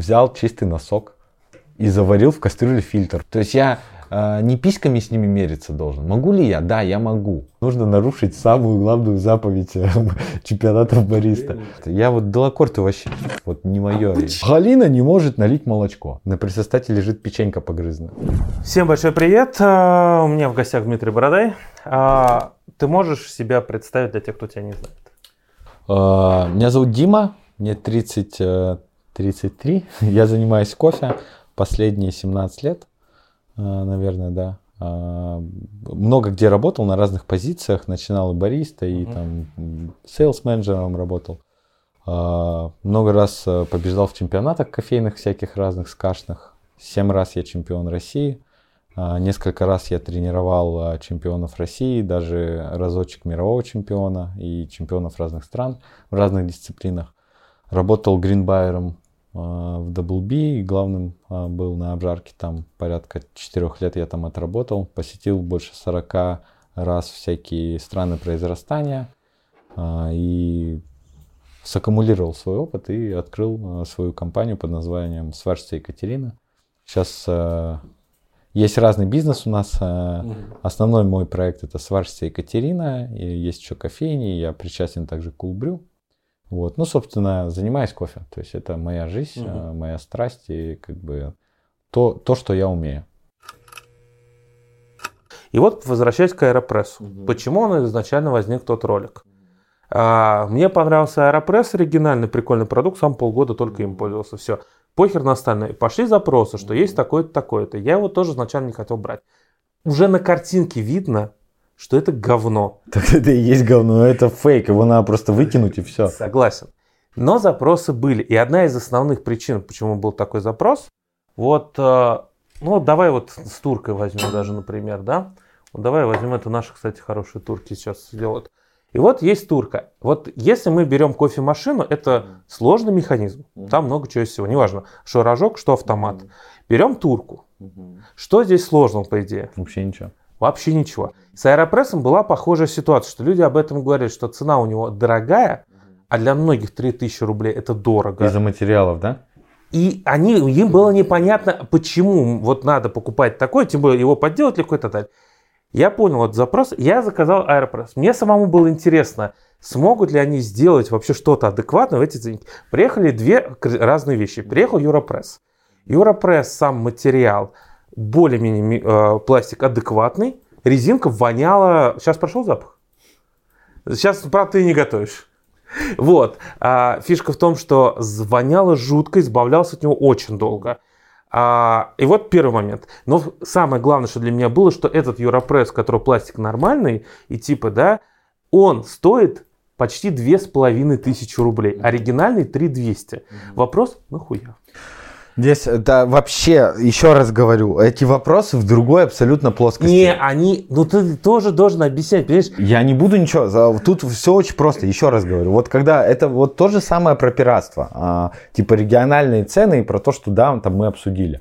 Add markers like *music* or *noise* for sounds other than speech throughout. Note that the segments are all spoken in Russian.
взял чистый носок и заварил в кастрюле фильтр. То есть я э, не письками с ними мериться должен. Могу ли я? Да, я могу. Нужно нарушить самую главную заповедь э, чемпионата бариста. Я вот Делакорты вообще вот не мое. Галина не может налить молочко. На присостате лежит печенька погрызная. Всем большой привет. А, У меня в гостях Дмитрий Бородай. А, Ты можешь себя представить для тех, кто тебя не знает? Меня зовут Дима, мне 30, э, 33. *laughs* Я занимаюсь кофе последние 17 лет, э, наверное, да. Э, Много где работал на разных позициях. Начинал и бариста, и там sales менеджером работал. Э, Много раз э, побеждал в чемпионатах кофейных всяких разных, SCA -шных. Семь раз я чемпион России. А, Несколько раз я тренировал а, чемпионов России, даже разочек мирового чемпиона и чемпионов разных стран в разных дисциплинах. Работал гринбайером а, в Double B, и главным а, был на обжарке там порядка четырех лет я там отработал. Посетил больше 40 раз всякие страны произрастания а, и саккумулировал свой опыт и открыл свою компанию под названием Сварщица Екатерина. Сейчас есть разный бизнес у нас. Основной мой проект это сварщица Екатерина, и есть еще кофейни, я причастен также к Кулбрю. Вот, ну, собственно, занимаюсь кофе. То есть это моя жизнь, а, моя страсть и как бы то, то, что я умею. И вот возвращаясь к Аэропрессу. Почему он изначально возник тот ролик? А, мне понравился Аэропресс, оригинальный, прикольный продукт, сам полгода только им пользовался. Все, похер на остальное. Пошли запросы, что есть такое-то, такое-то. Я его тоже изначально не хотел брать. Уже на картинке видно, что это говно. Так это и есть говно, это фейк, его надо просто выкинуть и все. Согласен. Но запросы были. И одна из основных причин, почему был такой запрос, вот, э, ну давай вот с туркой возьмем даже, например, да? Вот давай возьмем, это наши, кстати, хорошие турки сейчас делают. И вот есть турка. Вот если мы берем кофемашину, это сложный механизм. Там много чего всего. Неважно, что рожок, что автомат. Берем турку. Что здесь сложного, по идее? Вообще ничего. Вообще ничего. С аэропрессом была похожая ситуация, что люди об этом говорят, что цена у него дорогая, а для многих 3000 рублей это дорого. Из-за материалов, да? И они, им было непонятно, почему вот надо покупать такой, тем более его подделать легко и так далее. Я понял этот запрос, я заказал Аэропресс. Мне самому было интересно, смогут ли они сделать вообще что-то адекватное в эти деньги. Приехали две разные вещи. Приехал Юропресс. Юропресс, сам материал, более-менее э, пластик адекватный. Резинка воняла... Сейчас прошел запах? Сейчас, правда, ты не готовишь. Вот. А, фишка в том, что воняло жутко, избавлялся от него очень долго. А, и вот первый момент. Но самое главное, что для меня было, что этот Юропресс, который пластик нормальный, и типа, да, он стоит почти две с половиной тысячи рублей. Оригинальный 3200. Вопрос, нахуя? Здесь, да, вообще, еще раз говорю, эти вопросы в другой абсолютно плоскости. Не, они, ну ты тоже должен объяснять, понимаешь? Я не буду ничего, тут все очень просто, еще раз говорю. Вот когда, это вот то же самое про пиратство, а, типа региональные цены и про то, что да, там мы обсудили.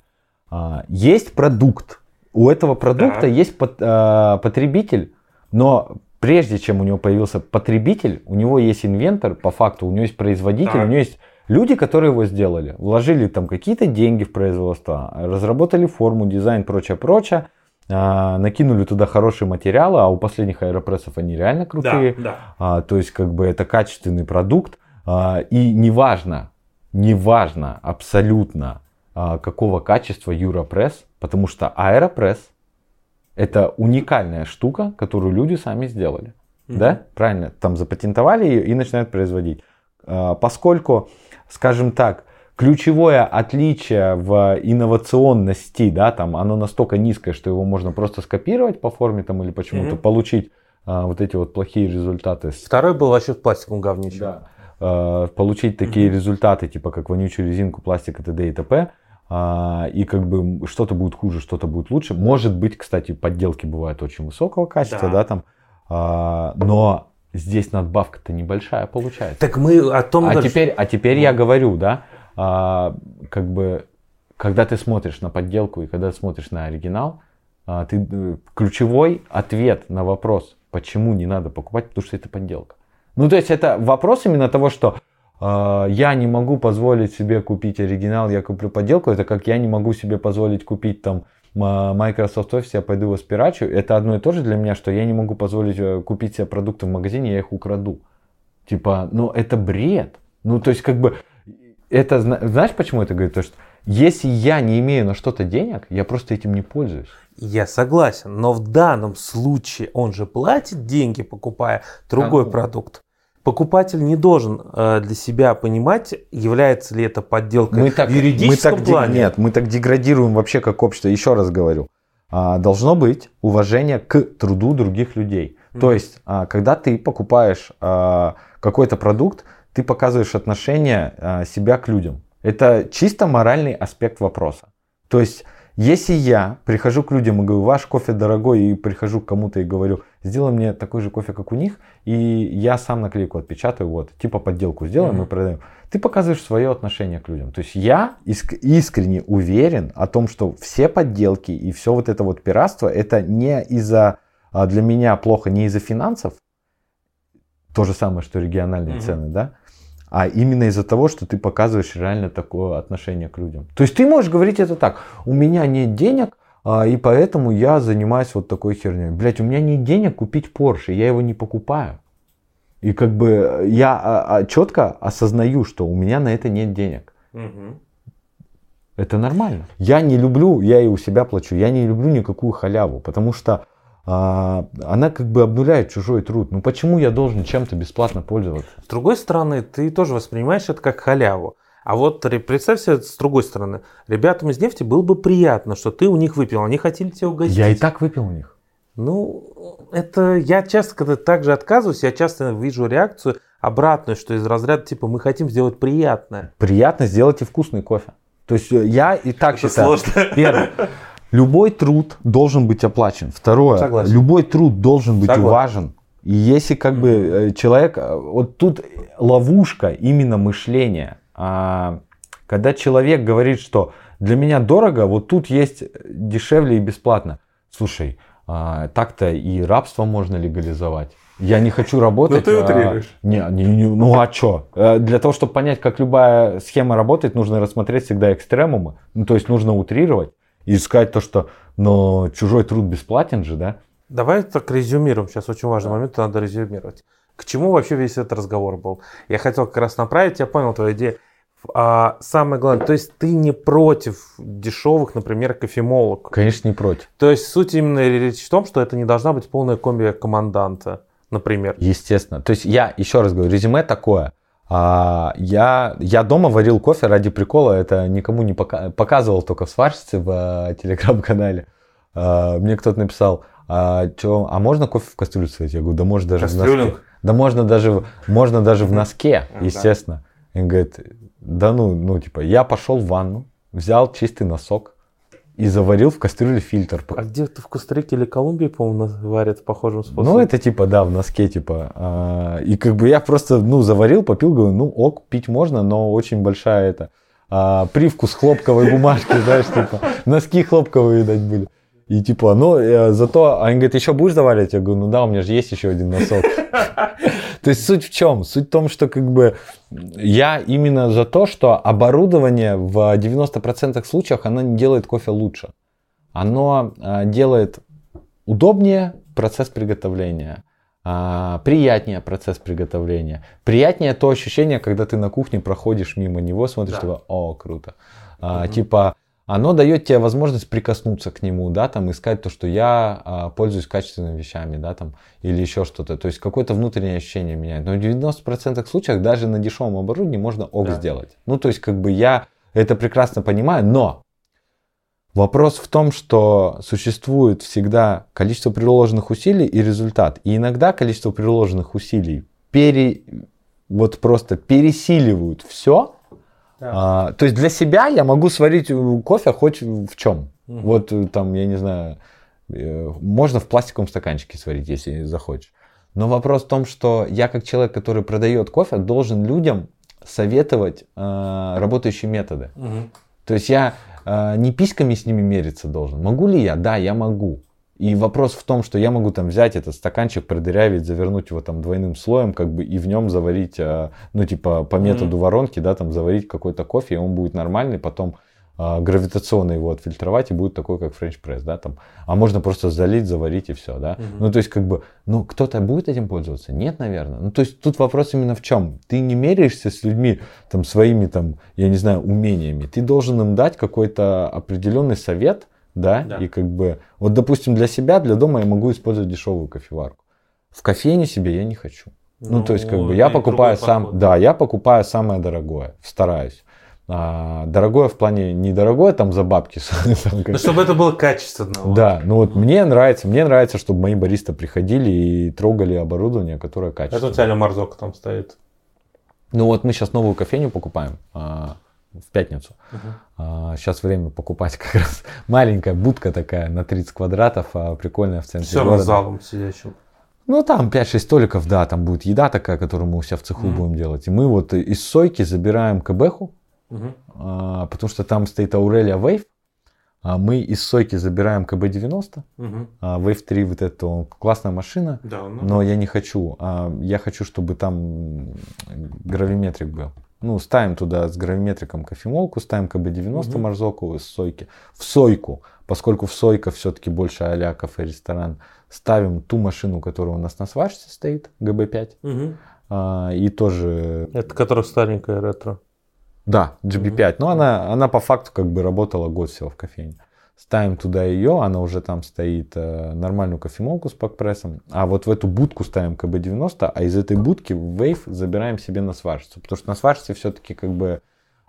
А, есть продукт, у этого продукта Да. есть пот- а, потребитель, но прежде чем у него появился потребитель, у него есть инвентор, по факту, у него есть производитель, Так. у него есть люди, которые его сделали, вложили там какие-то деньги в производство, разработали форму, дизайн, прочее, прочее, а, накинули туда хорошие материалы, а у последних аэропрессов они реально крутые. да. А, то есть, как бы это качественный продукт. а, и неважно, неважно абсолютно а, какого качества Юропресс, потому что Аэропресс это уникальная штука, которую люди сами сделали. Да? Правильно? Там запатентовали ее и начинают производить. А, Поскольку, скажем так, ключевое отличие в инновационности, да, там оно настолько низкое, что его можно просто скопировать по форме там или почему-то Мгм. получить а, вот эти вот плохие результаты Второй был вообще в пластиковом говнище. да. Э, получить такие результаты, типа как вонючую резинку, пластик и т.д. и т.п. а, И как бы что-то будет хуже, что-то будет лучше. Может быть, кстати, подделки бывают очень высокого качества, Да. да, там. а, Но здесь надбавка-то небольшая получается. Так мы о том А даже- теперь, а теперь я говорю, да, а, как бы, когда ты смотришь на подделку и когда ты смотришь на оригинал, а, ты, э, ключевой ответ на вопрос, почему не надо покупать, потому что это подделка. Ну, то есть это вопрос именно того, что э, я не могу позволить себе купить оригинал, я куплю подделку, это как я не могу себе позволить купить там Microsoft Office, я пойду его спирачу. Это одно и то же для меня, что я не могу позволить э, купить себе продукты в магазине, я их украду. Типа, ну это бред. Ну то есть как бы, это, знаешь почему это говорит? То, что если я не имею на что-то денег, я просто этим не пользуюсь. Я согласен, но в данном случае он же платит деньги, покупая другой а, продукт. Покупатель не должен э, для себя понимать, является ли это подделкой мы так, в юридическом мы так, плане. Нет, мы так деградируем вообще как общество. Еще раз говорю, а, должно быть уважение к труду других людей. Mm. То есть, а, когда ты покупаешь а, какой-то продукт, ты показываешь отношение а, себя к людям. Это чисто моральный аспект вопроса. То есть, если я прихожу к людям и говорю, ваш кофе дорогой, и прихожу к кому-то и говорю, сделай мне такой же кофе, как у них, и я сам наклейку отпечатаю, вот, типа подделку сделаем, mm-hmm. мы продаем. Ты показываешь свое отношение к людям. То есть я искренне уверен о том, что все подделки и все вот это вот пиратство, это не из-за, а, для меня плохо не из-за финансов, то же самое, что региональные mm-hmm. цены, да, а именно из-за того, что ты показываешь реально такое отношение к людям. То есть ты можешь говорить это так, у меня нет денег, и поэтому я занимаюсь вот такой херней. Блять, у меня нет денег купить Porsche, я его не покупаю. И как бы я а, а, четко осознаю, что у меня на это нет денег. Угу. Это нормально. Я не люблю, я и у себя плачу, я не люблю никакую халяву, потому что а, она как бы обнуляет чужой труд. Ну почему я должен чем-то бесплатно пользоваться? С другой стороны, ты тоже воспринимаешь это как халяву. А вот представь себе с другой стороны, ребятам из нефти было бы приятно, что ты у них выпил, они хотели тебя угостить. Я и так выпил у них. Ну, это я часто, когда так же отказываюсь, я часто вижу реакцию обратную, что из разряда типа мы хотим сделать приятное. Приятно сделать и вкусный кофе. То есть э, я и так это считаю. Сложно. Первое. Любой труд должен быть оплачен. Второе, Согласен. любой труд должен быть Согласен. уважен. И если как бы э, человек, э, вот тут ловушка именно мышления. А, когда человек говорит, что для меня дорого, вот тут есть дешевле и бесплатно. Слушай, а, так-то и рабство можно легализовать. Я не хочу работать. Но ты утрируешь. А, не, не, не, ну а что? Э, для того, чтобы понять, как любая схема работает, нужно рассмотреть всегда экстремумы. Ну, то есть нужно утрировать и сказать то, что но чужой труд бесплатен же, да? Давай так резюмируем. Сейчас очень важный момент, надо резюмировать. К чему вообще весь этот разговор был? Я хотел как раз направить, я понял твою идею. А самое главное, то есть ты не против дешевых, например, кофемолок? Конечно, не против. То есть суть именно речь в том, что это не должна быть полная комби команданта, например. Естественно. То есть я еще раз говорю, резюме такое. А, я, я дома варил кофе ради прикола, это никому не пока, показывал только в сварщице в а, телеграм-канале. А, мне кто-то написал, а, чё, а можно кофе в кастрюлю сварить? Я говорю, да можно даже Кастрюлинг. в носке. Да можно даже, можно даже в носке, естественно. Он говорит, да ну, ну типа, я пошел в ванну, взял чистый носок, и заварил в кастрюле фильтр. А где-то в Коста-Рике или Колумбии, по-моему, варят похожим способом? Ну, это типа, да, в носке, типа. А, и как бы я просто, ну, заварил, попил, говорю, ну, ок, пить можно, но очень большая это а, привкус хлопковой бумажки, *laughs* знаешь, типа, носки хлопковые, видать, были. И типа, ну, э, зато, они говорят, еще будешь заваривать? Я говорю, ну да, у меня же есть еще один носок. *laughs* То есть суть в чем? Суть в том, что как бы я именно за то, что оборудование в 90% случаях, оно не делает кофе лучше. Оно э, делает удобнее процесс приготовления, а, приятнее процесс приготовления. Приятнее то ощущение, когда ты на кухне проходишь мимо него, смотришь, да. типа, о, круто. А, угу. Типа, оно дает тебе возможность прикоснуться к нему, да, там, искать то, что я а, пользуюсь качественными вещами, да, там, или еще что-то. То есть какое-то внутреннее ощущение меняет. Но в 90% случаях даже на дешевом оборудовании можно ок да. сделать. Ну, то есть, как бы я это прекрасно понимаю, но вопрос в том, что существует всегда количество приложенных усилий и результат. И иногда количество приложенных усилий пере, вот просто пересиливают все, а, то есть для себя я могу сварить э, кофе хоть в чем. Угу. Вот э, там, я не знаю, э, можно в пластиковом стаканчике сварить, если захочешь. Но вопрос в том, что я как человек, который продает кофе, должен людям советовать э, работающие методы. Угу. То есть я э, не письками с ними мериться должен. Могу ли я? Да, я могу. И вопрос в том, что я могу там взять этот стаканчик, продырявить, завернуть его там двойным слоем, как бы и в нем заварить, а, ну типа по методу mm-hmm. воронки, да, там заварить какой-то кофе, и он будет нормальный, потом а, гравитационно его отфильтровать и будет такой, как френч пресс, да, там. А можно просто залить, заварить и все, да. Mm-hmm. Ну то есть как бы, ну кто-то будет этим пользоваться? Нет, наверное. Ну то есть тут вопрос именно в чем? Ты не меряешься с людьми там своими там, я не знаю, умениями. Ты должен им дать какой-то определенный совет, да? да, и как бы, вот допустим для себя, для дома я могу использовать дешевую кофеварку. В кофейне себе я не хочу. Ну, ну то есть как бы я покупаю сам, подход. да, я покупаю самое дорогое, стараюсь. А, дорогое в плане недорогое там за бабки. *laughs* Ну, чтобы это было качественно. Да, ну вот мне нравится, мне нравится, чтобы мои баристы приходили и трогали оборудование, которое качественное. Это у тебя Марзока там стоит. Ну вот мы сейчас новую кофейню покупаем. В пятницу. Uh-huh. А, сейчас время покупать как раз *laughs* маленькая будка такая на 30 квадратов, а, прикольная в центре Все города. залом сидящим. Ну, там 5-6 столиков, да, там будет еда такая, которую мы у себя в цеху mm будем делать. И мы вот из сойки забираем КБХу, uh-huh. а, потому что там стоит Аурелия Wave. А мы из сойки забираем КБ-90, uh-huh. а Wave 3 вот это классная машина, да, ну, но я не хочу. А, я хочу, чтобы там гравиметрик был. Ну, ставим туда с гравиметриком кофемолку, ставим КБ-90 угу. морзоку из сойки. В сойку, поскольку в сойка все-таки больше а-ля кафе-ресторан, ставим ту машину, которая у нас на сварщице стоит, ГБ-5. Угу. А, и тоже... Это которая старенькая ретро. Да, GB5. Угу. Но она, она по факту как бы работала год всего в кофейне ставим туда ее, она уже там стоит, э, нормальную кофемолку с пакпрессом, а вот в эту будку ставим КБ-90, а из этой будки в Wave забираем себе на сварщицу, потому что на сварщице все-таки как бы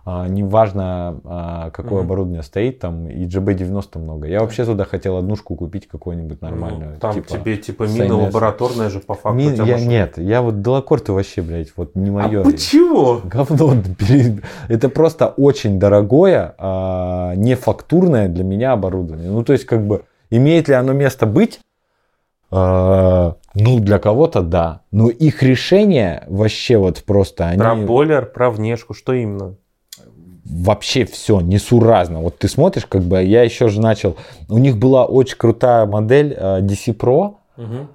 неважно, а, какое mm-hmm. оборудование стоит, там и GB90 много. Я вообще туда хотел однушку купить какую-нибудь нормальную. Ну, там типа, тебе типа мина лабораторная же по факту. Мин, я, нет, я вот Делакорты вообще, блядь, вот не мое. А почему? Говно. *laughs* Это просто очень дорогое, а, не фактурное для меня оборудование. Ну, то есть, как бы, имеет ли оно место быть? А, ну, для кого-то да. Но их решение вообще вот просто... Они... Про бойлер, про внешку, что именно? Вообще все несуразно. Вот ты смотришь, как бы я еще же начал. У них была очень крутая модель э, DC Pro. Угу.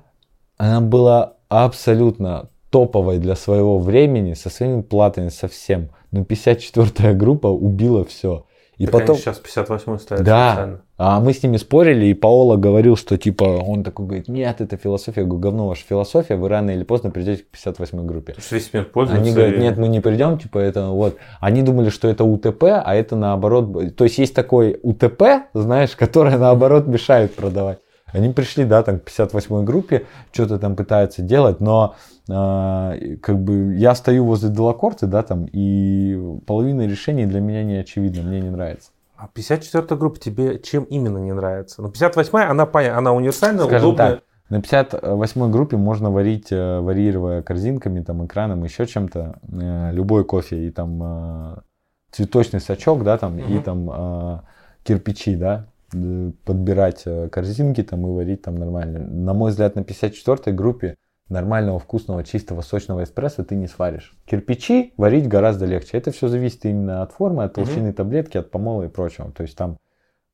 Она была абсолютно топовой для своего времени, со своими платами, совсем. Но 54-я группа убила все. И так потом... сейчас 58 стоят Да, специально. А мы с ними спорили, и Паола говорил, что типа, он такой говорит, нет, это философия. Я говорю, говно ваша философия, вы рано или поздно придете к 58 группе. Весь мир пользуется. Они говорят, нет, мы не придем, типа, это вот. Они думали, что это УТП, а это наоборот. То есть есть такой УТП, знаешь, который наоборот мешает продавать. Они пришли, да, там, к 58-й группе, что-то там пытаются делать, но э, как бы я стою возле Делакорты, да, там, и половина решений для меня не очевидна, мне не нравится. А 54-я группа тебе чем именно не нравится? Ну, 58-я, она, она универсальная, Скажем удобная. Так, на 58 группе можно варить, э, варьируя корзинками, там, экраном, еще чем-то, э, любой кофе, и там э, цветочный сачок, да, там, угу. и там кирпичи, да, подбирать корзинки там и варить там нормально. На мой взгляд, на 54-й группе нормального, вкусного, чистого, сочного эспрессо ты не сваришь. Кирпичи варить гораздо легче. Это все зависит именно от формы, от толщины mm-hmm. таблетки, от помола и прочего. То есть там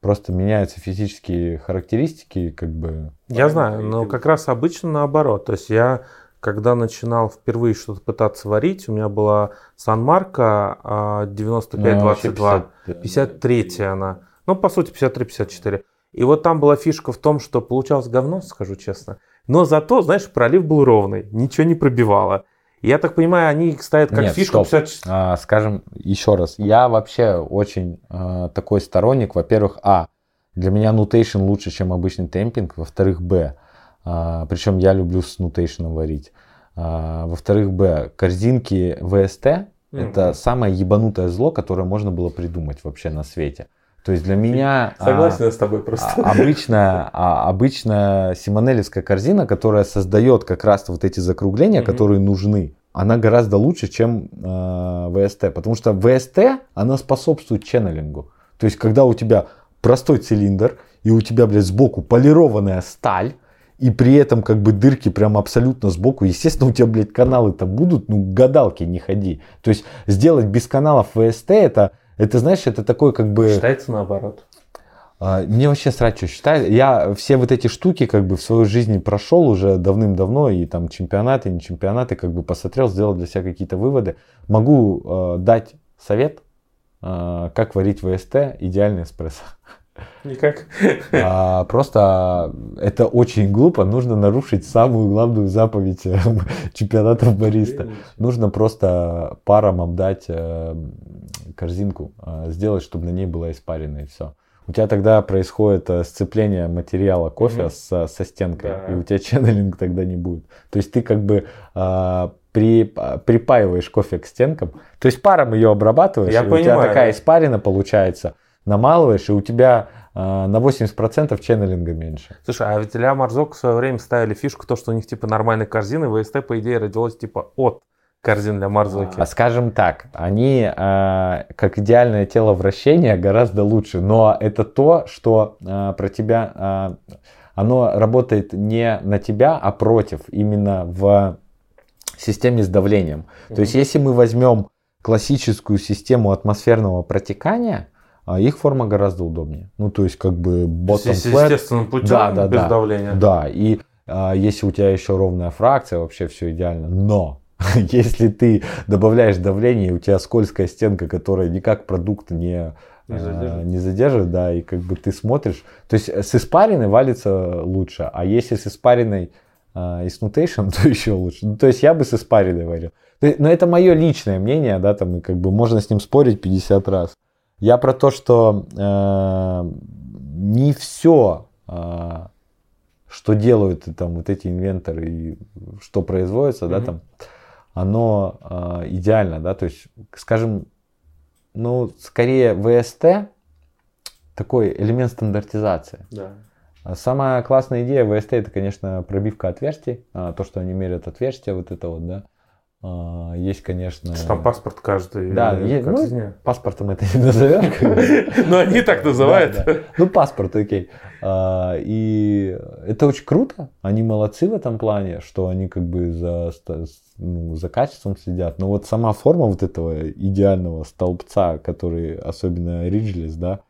просто меняются физические характеристики, как бы. Я знаю, но как раз обычно наоборот. То есть я когда начинал впервые что-то пытаться варить, у меня была Санмарка 9522, 53 она. Ну, по сути, 53-54. И вот там была фишка в том, что получалось говно, скажу честно. Но зато, знаешь, пролив был ровный, ничего не пробивало. Я так понимаю, они их ставят как Нет, фишку. Стоп. 50... А, скажем еще раз, я вообще очень а, такой сторонник. Во-первых, а, для меня нутейшн лучше, чем обычный темпинг. Во-вторых, б, а, причем я люблю с нутейшном варить. А, во-вторых, б, корзинки ВСТ mm-hmm. это самое ебанутое зло, которое можно было придумать вообще на свете. То есть для меня... Согласен а, с тобой просто. А, обычная, а, обычная симонелевская корзина, которая создает как раз вот эти закругления, mm-hmm. которые нужны, она гораздо лучше, чем э, ВСТ. Потому что ВСТ, она способствует ченнелингу. То есть когда у тебя простой цилиндр, и у тебя, блядь, сбоку полированная сталь, и при этом как бы дырки прям абсолютно сбоку. Естественно, у тебя, блядь, каналы-то будут, ну, гадалки не ходи. То есть сделать без каналов ВСТ это это, знаешь, это такой как бы... Считается наоборот. А, мне вообще срать, что считаю. Я все вот эти штуки как бы в свою жизни прошел уже давным-давно, и там чемпионаты, не чемпионаты, как бы посмотрел, сделал для себя какие-то выводы. Могу э, дать совет, э, как варить ВСТ идеальный эспрессо. Никак. А, просто это очень глупо. Нужно нарушить самую главную заповедь э, *laughs* чемпионатов бариста. Нужно просто паром обдать э, корзинку, э, сделать, чтобы на ней была испарена и все у тебя тогда происходит э, сцепление материала кофе mm-hmm. со, со стенкой, да. и у тебя ченнелинг тогда не будет. То есть ты как бы а, при, а, припаиваешь кофе к стенкам, то есть паром ее обрабатываешь, Я и понимаю, у тебя такая да. испарина получается, намалываешь, и у тебя а, на 80% ченнелинга меньше. Слушай, а ведь Ля Марзок в свое время ставили фишку, то, что у них типа нормальные корзины, ВСТ, по идее, родилось типа от корзин для Марзуки? А скажем так, они э, как идеальное тело вращения гораздо лучше, но это то, что э, про тебя, э, оно работает не на тебя, а против, именно в системе с давлением. Mm-hmm. То есть если мы возьмем классическую систему атмосферного протекания, их форма гораздо удобнее. Ну, то есть, как бы bottom flat. естественным путем, да, да, без да, давления. Да, и а, если у тебя еще ровная фракция, вообще все идеально. Но *laughs* Если ты добавляешь давление, у тебя скользкая стенка, которая никак продукт не, не, задержит. не задержит, да, и как бы ты смотришь. То есть с испариной валится лучше, а если с испариной и с нутейшн, *laughs* то еще лучше. Ну, то есть я бы с испариной варил. Но это мое личное мнение, да, там, и как бы можно с ним спорить 50 раз. Я про то, что э, не все, э, что делают там вот эти инвенторы и что производится, mm-hmm. да, там, оно э, идеально, да, то есть, скажем, ну, скорее ВСТ такой элемент стандартизации. Да. А самая классная идея ВСТ это, конечно, пробивка отверстий, а, то, что они меряют отверстия, вот это вот, да. А, есть, конечно... Что там паспорт каждый. Да, есть, ну, паспортом это не назовешь. Но они так называют. Ну, паспорт, окей. А, и это очень круто. Они молодцы в этом плане, что они как бы за, ну, за качеством следят. Но вот сама форма вот этого идеального столбца, который особенно Ridgeless, да,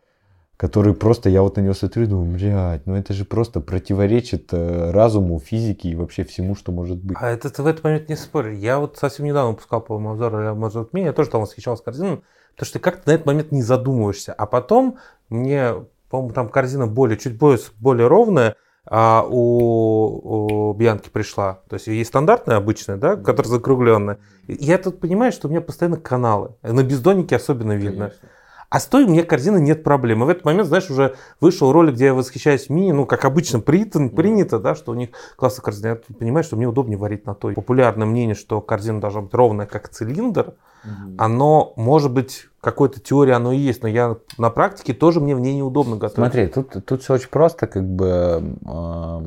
который просто, я вот на него смотрю и думаю, блядь, ну это же просто противоречит э, разуму, физике и вообще всему, что может быть. А это в этот момент не споришь. Я вот совсем недавно выпускал по обзор Amazon Mini, я тоже там восхищался корзиной, потому что ты как-то на этот момент не задумываешься. А потом мне, по-моему, там корзина более, чуть более, более ровная, а у, у Бьянки пришла. То есть есть стандартная обычная, да, которая закругленная. И я тут понимаю, что у меня постоянно каналы. На бездоннике особенно видно. Конечно. А с той мне корзины нет проблем. И в этот момент, знаешь, уже вышел ролик, где я восхищаюсь мини, ну, как обычно принято, принято да, что у них классная корзина. Я понимаю, что мне удобнее варить на той. Популярное мнение, что корзина должна быть ровная, как цилиндр, угу. оно, может быть, какой-то теории оно и есть, но я на практике тоже мне в ней неудобно готовить. Смотри, тут, тут все очень просто, как бы э,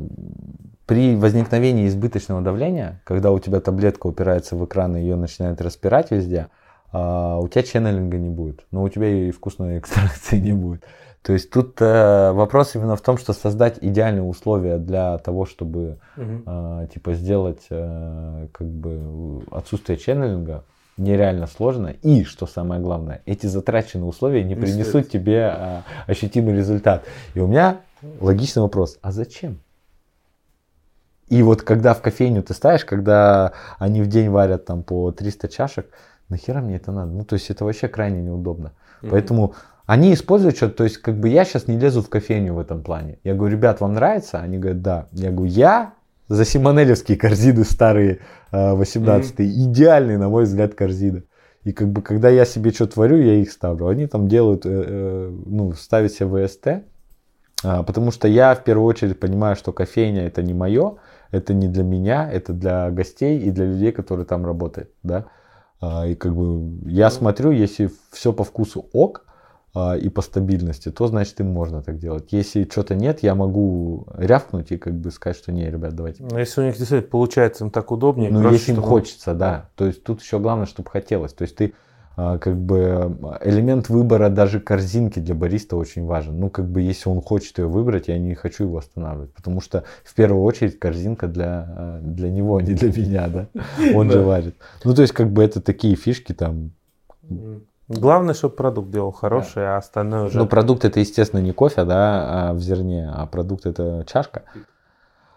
при возникновении избыточного давления, когда у тебя таблетка упирается в экран и ее начинает распирать везде, а, у тебя ченнелинга не будет, но у тебя и вкусной экстракции не будет. То есть тут э, вопрос именно в том, что создать идеальные условия для того, чтобы угу. э, типа сделать э, как бы отсутствие ченнелинга нереально сложно. И, что самое главное, эти затраченные условия не принесут тебе э, ощутимый результат. И у меня логичный вопрос, а зачем? И вот когда в кофейню ты ставишь, когда они в день варят там по 300 чашек, нахера мне это надо? Ну, то есть это вообще крайне неудобно. Mm-hmm. Поэтому они используют что-то, то есть как бы я сейчас не лезу в кофейню в этом плане. Я говорю, ребят, вам нравится? Они говорят, да. Я говорю, я за симонелевские корзины старые 18 mm-hmm. идеальные, на мой взгляд, корзины. И как бы когда я себе что творю, я их ставлю. Они там делают, э, э, ну, ставят себе ВСТ, а, потому что я в первую очередь понимаю, что кофейня это не мое, это не для меня, это для гостей и для людей, которые там работают, да. А, и как бы я смотрю, если все по вкусу ок а, и по стабильности, то значит им можно так делать. Если что-то нет, я могу рявкнуть и как бы сказать, что не, ребят, давайте. Но если у них действительно получается им так удобнее. Ну, если им хочется, да. То есть тут еще главное, чтобы хотелось. То есть ты как бы элемент выбора даже корзинки для бариста очень важен. Ну, как бы если он хочет ее выбрать, я не хочу его останавливать. Потому что в первую очередь корзинка для, а, для него, а не для меня, да. *laughs* Он же варит. Ну, то есть, как бы это такие фишки там. Главное, чтобы продукт делал хороший, да. а остальное уже... Ну, продукт это, естественно, не кофе, да, а в зерне, а продукт это чашка.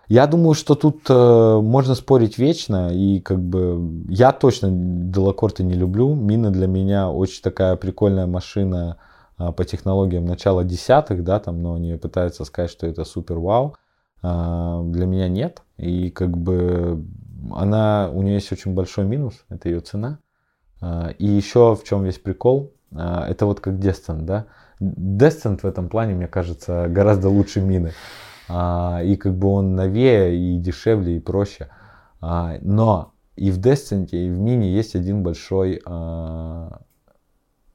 Я думаю, что тут э, можно спорить вечно, и как бы я точно Делакорты не люблю. Мина для меня очень такая прикольная машина э, по технологиям начала десятых, да, там, но они пытаются сказать, что это супер вау. Э, для меня нет, и как бы она, у нее есть очень большой минус, это ее цена. Э, и еще в чем весь прикол, э, это вот как Descent, да. Descent в этом плане, мне кажется, гораздо лучше мины. А, и как бы он новее и дешевле и проще. А, но и в Descent, и в Mini есть один большой а,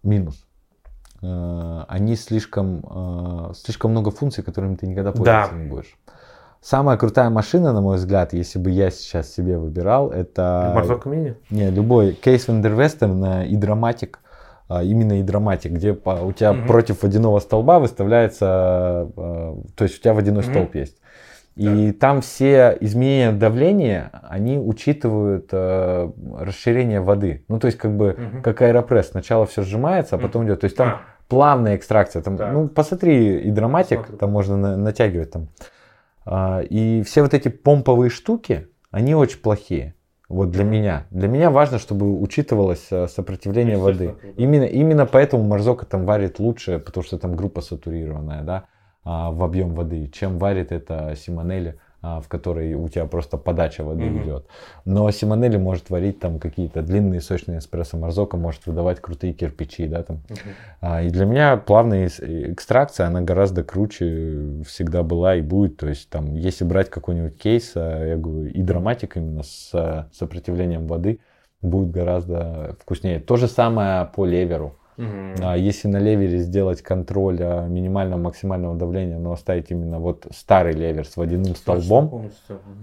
минус. Они слишком, слишком много функций, которыми ты никогда пользоваться да. не будешь. Самая крутая машина, на мой взгляд, если бы я сейчас себе выбирал, это... Марзок Мини? Не, любой. Кейс Вендервестен и Драматик а, именно идроматик, где у тебя угу. против водяного столба выставляется, а, то есть у тебя водяной угу. столб есть. И да. там все изменения давления, они учитывают э, расширение воды. Ну, то есть, как бы, угу. как аэропресс. Сначала все сжимается, а потом идет. То есть, там а. плавная экстракция. Там, да. Ну, посмотри, идроматик, Смотрю. там можно на, натягивать. Там. А, и все вот эти помповые штуки, они очень плохие. Вот для меня. Для меня важно, чтобы учитывалось э, сопротивление воды. Именно, именно поэтому Марзока там варит лучше, потому что там группа сатурированная, да, а, в объем воды, чем варит это Симонелли. А, в которой у тебя просто подача воды mm-hmm. идет. Но Симонелли может варить там какие-то длинные сочные эспрессо, Марзока может выдавать крутые кирпичи, да, там. Mm-hmm. И для меня плавная экстракция, она гораздо круче всегда была и будет. То есть там, если брать какой-нибудь кейс, а, я говорю, и драматик именно с сопротивлением воды, будет гораздо вкуснее. То же самое по леверу. Угу. Если на левере сделать контроль а, минимального максимального давления, но оставить именно вот старый левер с водяным столбом,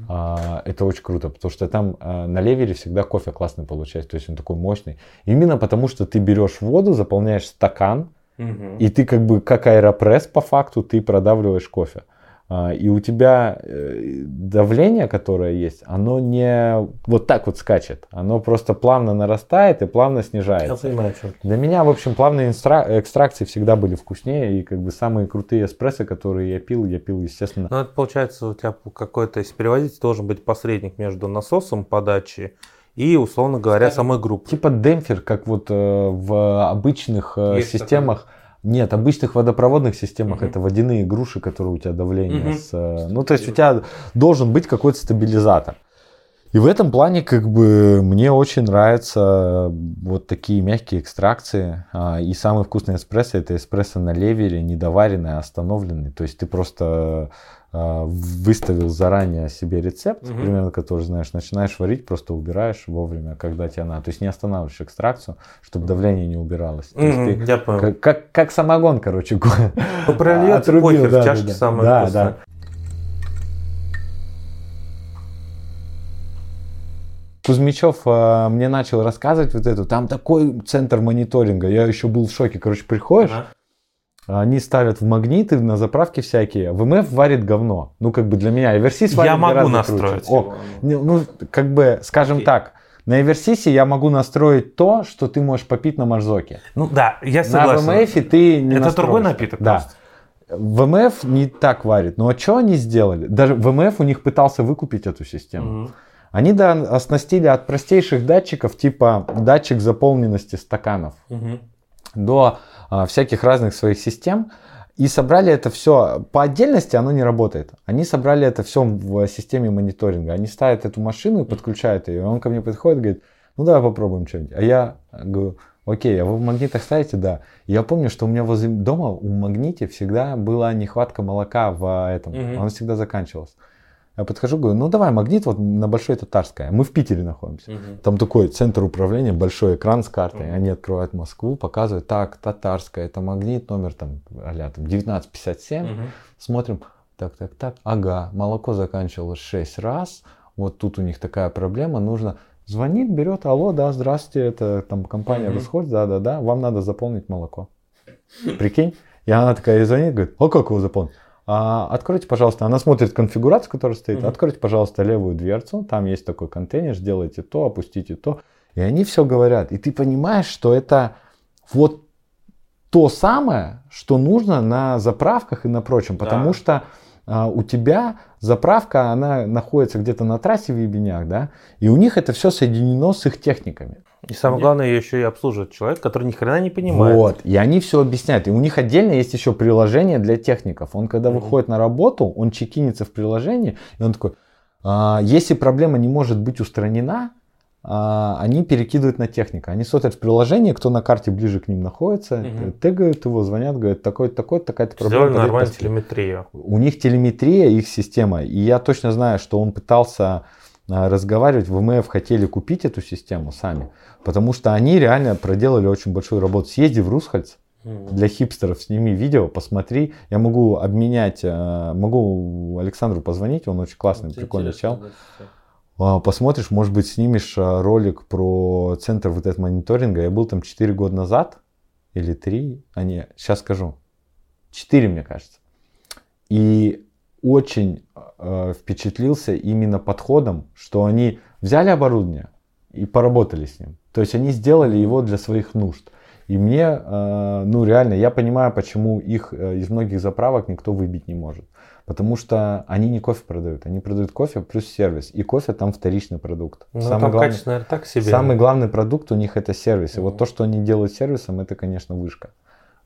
а, это очень круто, потому что там а, на левере всегда кофе классный получается, то есть он такой мощный. Именно потому что ты берешь воду, заполняешь стакан, угу. и ты как бы как аэропресс по факту ты продавливаешь кофе. А, и у тебя э, давление, которое есть, оно не вот так вот скачет. Оно просто плавно нарастает и плавно снижается. Я понимаю, что. Для меня, в общем, плавные экстракции всегда были вкуснее. И как бы самые крутые эспрессо, которые я пил, я пил, естественно. Ну, это получается, у тебя какой-то, если переводить, должен быть посредник между насосом подачи и, условно говоря, Скажем, самой группой. Типа демпфер, как вот э, в обычных э, системах. Такой нет, обычных водопроводных системах uh-huh. это водяные груши, которые у тебя давление uh-huh. с... Э, ну, то есть у тебя должен быть какой-то стабилизатор. И в этом плане, как бы, мне очень нравятся вот такие мягкие экстракции. А, и самый вкусный эспрессо это эспрессо на левере, недоваренный, а остановленный. То есть ты просто выставил заранее себе рецепт, угу. примерно который знаешь, начинаешь варить, просто убираешь вовремя, когда тебе надо. То есть не останавливаешь экстракцию, чтобы давление не убиралось. Угу, ты, я понял. Как, как, как самогон, короче. Ну, прольется кофе да, в чашке да, самое да, вкусное. Да. Кузьмичев э, мне начал рассказывать вот эту, там такой центр мониторинга, я еще был в шоке, короче, приходишь, ага они ставят в магниты на заправке всякие. ВМФ варит говно. Ну, как бы для меня. Эверсис варит Я могу настроить. О, ну, как бы, скажем okay. так, на Эверсисе я могу настроить то, что ты можешь попить на Марзоке. Ну да, я согласен. На ВМФ ты не Это настроишь. другой напиток да. просто. ВМФ не так варит. Но что они сделали? Даже ВМФ у них пытался выкупить эту систему. Угу. Они да, оснастили от простейших датчиков, типа датчик заполненности стаканов, угу. до а, всяких разных своих систем. И собрали это все по отдельности, оно не работает. Они собрали это все в системе мониторинга. Они ставят эту машину и подключают ее. И он ко мне подходит и говорит, ну давай попробуем что-нибудь. А я говорю, окей, а вы в магнитах ставите? Да. Я помню, что у меня возле дома у магните всегда была нехватка молока в этом. Угу. Оно всегда заканчивалось. Я подхожу, говорю, ну давай магнит вот на Большой Татарской. Мы в Питере находимся. Угу. Там такой центр управления, большой экран с картой. Угу. Они открывают Москву, показывают, так, Татарская, это магнит номер там, а там 1957. Угу. Смотрим, так, так, так, ага, молоко заканчивалось 6 раз. Вот тут у них такая проблема, нужно звонит, берет, алло, да, здравствуйте, это там компания угу. расход, да, да, да, вам надо заполнить молоко. Прикинь? И она такая звонит, говорит, а как его заполнить? А, откройте, пожалуйста, она смотрит конфигурацию, которая стоит. Mm-hmm. Откройте, пожалуйста, левую дверцу. Там есть такой контейнер, сделайте то, опустите то. И они все говорят. И ты понимаешь, что это вот то самое, что нужно на заправках и на прочем. Потому да. что а, у тебя заправка, она находится где-то на трассе в Ебенях, да, и у них это все соединено с их техниками. И самое главное, ее еще и обслуживает человек, который ни хрена не понимает. Вот, и они все объясняют. И у них отдельно есть еще приложение для техников. Он, когда mm-hmm. выходит на работу, он чекинится в приложении, и он такой, а, если проблема не может быть устранена, а, они перекидывают на технику. Они смотрят в приложение, кто на карте ближе к ним находится, угу. тегают его, звонят, говорят, такой-то, такой такая-то проблема. Сделали нормальную телеметрию. У них телеметрия, их система. И я точно знаю, что он пытался разговаривать, в МФ хотели купить эту систему сами, потому что они реально проделали очень большую работу. Съезди в Русхальц, для хипстеров сними видео, посмотри. Я могу обменять, а, могу Александру позвонить, он очень классный, вот прикольный чел. А, посмотришь, может быть, снимешь а, ролик про центр вот этого мониторинга. Я был там 4 года назад, или 3, а не, сейчас скажу, 4, мне кажется. И очень э, впечатлился именно подходом, что они взяли оборудование и поработали с ним. То есть они сделали его для своих нужд. И мне, э, ну реально, я понимаю, почему их э, из многих заправок никто выбить не может. Потому что они не кофе продают, они продают кофе плюс сервис. И кофе там вторичный продукт. Ну, самый там главный, качество, наверное, так себе. Самый главный продукт у них это сервис. И mm-hmm. вот то, что они делают сервисом, это, конечно, вышка.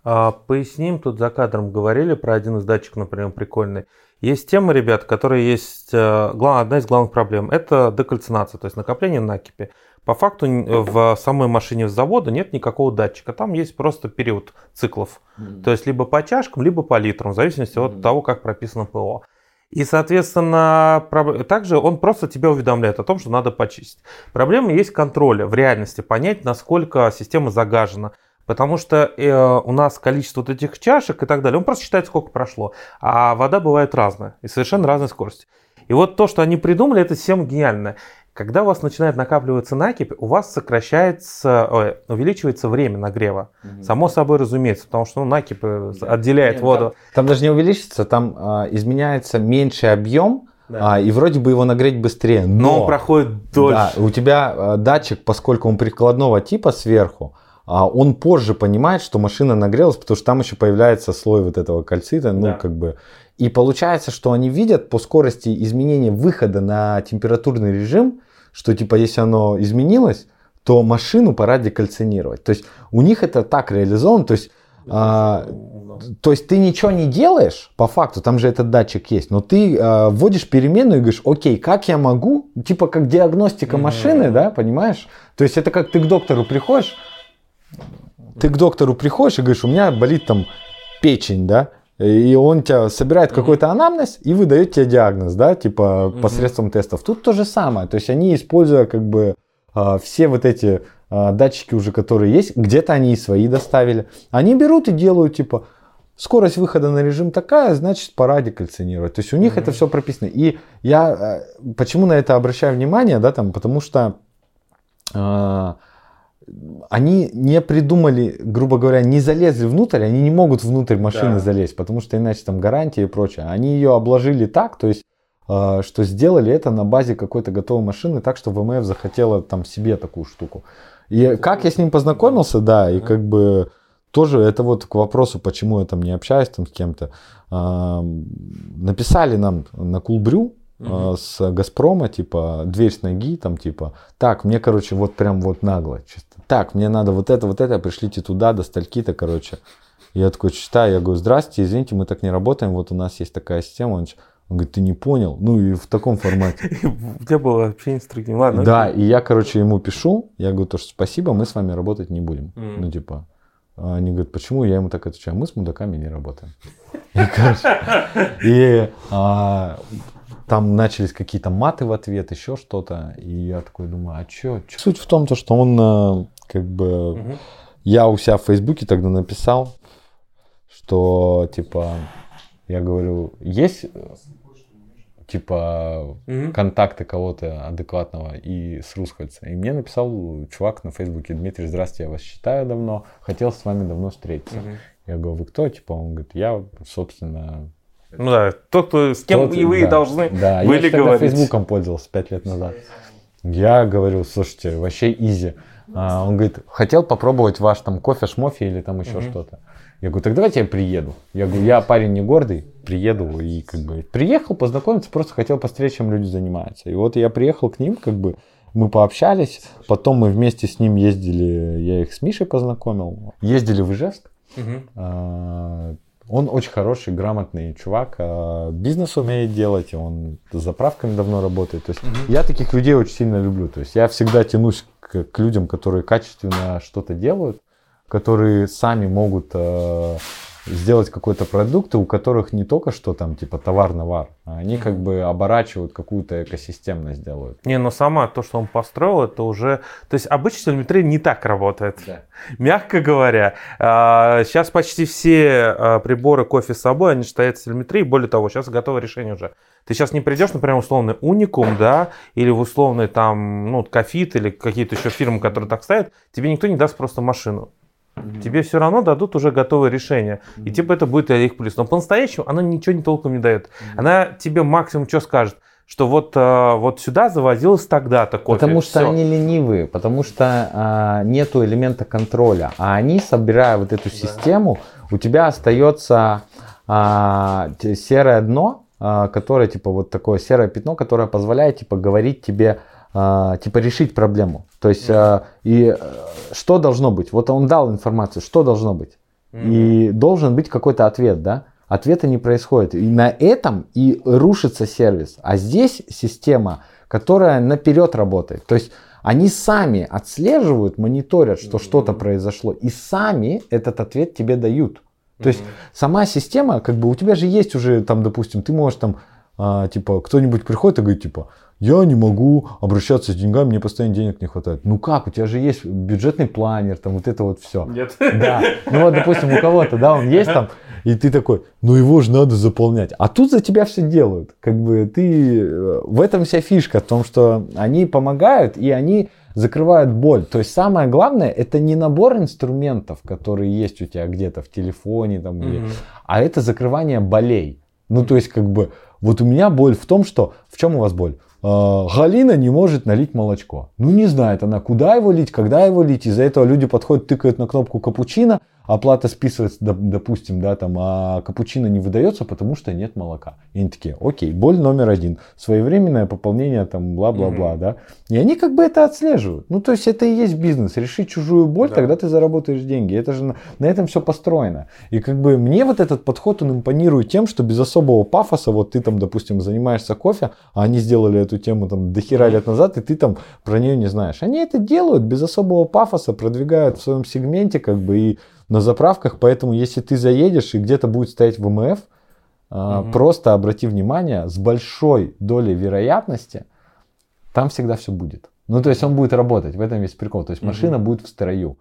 А, поясним, тут за кадром говорили про один из датчиков, например, прикольный. Есть тема, ребят, которые есть, э, одна из главных проблем, это декальцинация, то есть накопление накипи. По факту в самой машине завода нет никакого датчика, там есть просто период циклов. Mm-hmm. То есть либо по чашкам, либо по литрам, в зависимости mm-hmm. от того, как прописано ПО. И, соответственно, также он просто тебя уведомляет о том, что надо почистить. Проблема есть контроля в реальности, понять, насколько система загажена. Потому что э, у нас количество вот этих чашек и так далее, он просто считает, сколько прошло. А вода бывает разная и совершенно разной скорости. И вот то, что они придумали, это система гениальная. Когда у вас начинает накапливаться накипь, у вас сокращается, ой, увеличивается время нагрева. Угу. Само собой разумеется, потому что ну, накипь э, отделяет Нет, воду. Там, там даже не увеличится, там а, изменяется меньший объем, да. А, и вроде бы его нагреть быстрее. Но, но он проходит дольше. Да, у тебя а, датчик, поскольку он прикладного типа сверху, а он позже понимает, что машина нагрелась, потому что там еще появляется слой вот этого кальцита, ну да. как бы. И получается, что они видят по скорости изменения выхода на температурный режим, что типа если оно изменилось, то машину пора декальцинировать. То есть у них это так реализовано, то есть а, то есть ты ничего не делаешь, по факту, там же этот датчик есть, но ты а, вводишь переменную и говоришь, окей, как я могу, типа как диагностика машины, да, понимаешь? То есть это как ты к доктору приходишь, ты к доктору приходишь и говоришь, у меня болит там печень, да, и он тебя собирает mm-hmm. какой-то анамнез и выдает тебе диагноз, да, типа mm-hmm. посредством тестов. Тут то же самое, то есть они, используя как бы а, все вот эти а, датчики уже, которые есть, где-то они и свои доставили, они берут и делают типа скорость выхода на режим такая, значит пора декальцинировать. То есть у них mm-hmm. это все прописано. И я э, почему на это обращаю внимание, да, там, потому что э, они не придумали, грубо говоря, не залезли внутрь, они не могут внутрь машины да. залезть, потому что иначе там гарантия и прочее. Они ее обложили так, то есть, э, что сделали это на базе какой-то готовой машины, так что ВМФ захотела там себе такую штуку. И это как я с ним познакомился, да, и как бы тоже это вот к вопросу, почему я там не общаюсь там с кем-то. Э, написали нам на Кулбрю, угу. с Газпрома, типа, дверь с ноги, там, типа, так, мне, короче, вот прям вот нагло, чисто, так, мне надо вот это, вот это, пришлите туда, до стальки-то, короче. Я такой читаю, я говорю, здрасте, извините, мы так не работаем, вот у нас есть такая система. Он, он говорит, ты не понял? Ну и в таком формате. *laughs* Тебя было вообще инструктив, ладно. Да, и я, короче, ему пишу, я говорю, то, что спасибо, мы с вами работать не будем. Ну, типа, они говорят, почему? Я ему так отвечаю, мы с мудаками не работаем. *laughs* И, короче, и а, там начались какие-то маты в ответ, еще что-то. И я такой думаю, а что? Суть в том, то, что он э, как бы... Угу. Я у себя в Фейсбуке тогда написал, что типа, я говорю, есть типа угу. контакты кого-то адекватного и с Русхольца. И мне написал чувак на Фейсбуке, Дмитрий, здравствуйте, я вас считаю давно, хотел с вами давно встретиться. Угу. Я говорю, вы кто? Типа, он говорит, я, собственно, ну да, тот, кто, с кем Тот, и вы да, должны да. были я говорить. Фейсбуком пользовался пять лет назад. Я говорю, слушайте, вообще изи. А, он говорит, хотел попробовать ваш там кофе, шмофи или там еще что-то. Я говорю, так давайте я приеду. Я говорю, я парень не гордый, приеду и как бы приехал познакомиться, просто хотел посмотреть, чем люди занимаются. И вот я приехал к ним, как бы мы пообщались, потом мы вместе с ним ездили, я их с Мишей познакомил, ездили в Ижевск. А, он очень хороший, грамотный чувак, а, бизнес умеет делать, он с заправками давно работает. То есть я таких людей очень сильно люблю. То есть я всегда тянусь к, к людям, которые качественно что-то делают которые сами могут э, сделать какой-то продукт, у которых не только что там типа товар-навар, а они как бы оборачивают какую-то экосистемность делают. Не, но сама то, что он построил, это уже... То есть обычно телеметрия не так работает. Да. *laughs* Мягко говоря. Сейчас почти все а, приборы кофе с собой, они считаются с телеметрией. Более того, сейчас готовое решение уже. Ты сейчас не придешь, например, условный уникум, да, или в условный там, ну, кофит, или какие-то еще фирмы, которые так ставят, тебе никто не даст просто машину. Mm-hmm. Тебе все равно дадут уже готовое решение. Mm-hmm. И типа это будет их плюс. Но по-настоящему она ничего не толком не дает. Mm-hmm. Она тебе максимум что скажет? Что вот, а, вот сюда завозилось тогда-то кофе. Потому что Все. они ленивые, потому что а, нету элемента контроля. А они, собирая вот эту да. систему, у тебя остается а, серое дно, а, которое типа вот такое серое пятно, которое позволяет типа говорить тебе а, типа решить проблему. То есть mm-hmm. и э, что должно быть? Вот он дал информацию, что должно быть, mm-hmm. и должен быть какой-то ответ, да? Ответа не происходит. И на этом и рушится сервис. А здесь система, которая наперед работает. То есть они сами отслеживают, мониторят, что mm-hmm. что-то произошло, и сами этот ответ тебе дают. То mm-hmm. есть сама система, как бы у тебя же есть уже там, допустим, ты можешь там, а, типа, кто-нибудь приходит и говорит, типа, я не могу обращаться с деньгами, мне постоянно денег не хватает. Ну как, у тебя же есть бюджетный планер, там вот это вот все. Нет. Да. Ну вот, допустим, у кого-то, да, он есть там, и ты такой, ну его же надо заполнять. А тут за тебя все делают. Как бы ты, э, в этом вся фишка, в том, что они помогают, и они закрывают боль. То есть самое главное, это не набор инструментов, которые есть у тебя где-то в телефоне, там, mm-hmm. или, а это закрывание болей. Ну, то есть, как бы, вот у меня боль в том, что... В чем у вас боль? А, Галина не может налить молочко. Ну не знает она, куда его лить, когда его лить. Из-за этого люди подходят, тыкают на кнопку капучино, оплата списывается, допустим, да, там, а капучино не выдается, потому что нет молока. И они такие, окей, боль номер один, своевременное пополнение, там, бла-бла-бла, mm-hmm. да. И они как бы это отслеживают. Ну, то есть это и есть бизнес. Решить чужую боль, да. тогда ты заработаешь деньги. Это же на, на этом все построено. И как бы мне вот этот подход, он импонирует тем, что без особого пафоса, вот ты там, допустим, занимаешься кофе, а они сделали эту тему там до хера лет назад, и ты там про нее не знаешь. Они это делают без особого пафоса, продвигают в своем сегменте, как бы, и на заправках, поэтому если ты заедешь и где-то будет стоять ВМФ, угу. просто обрати внимание, с большой долей вероятности там всегда все будет. Ну, то есть он будет работать, в этом весь прикол. То есть машина угу. будет в строю.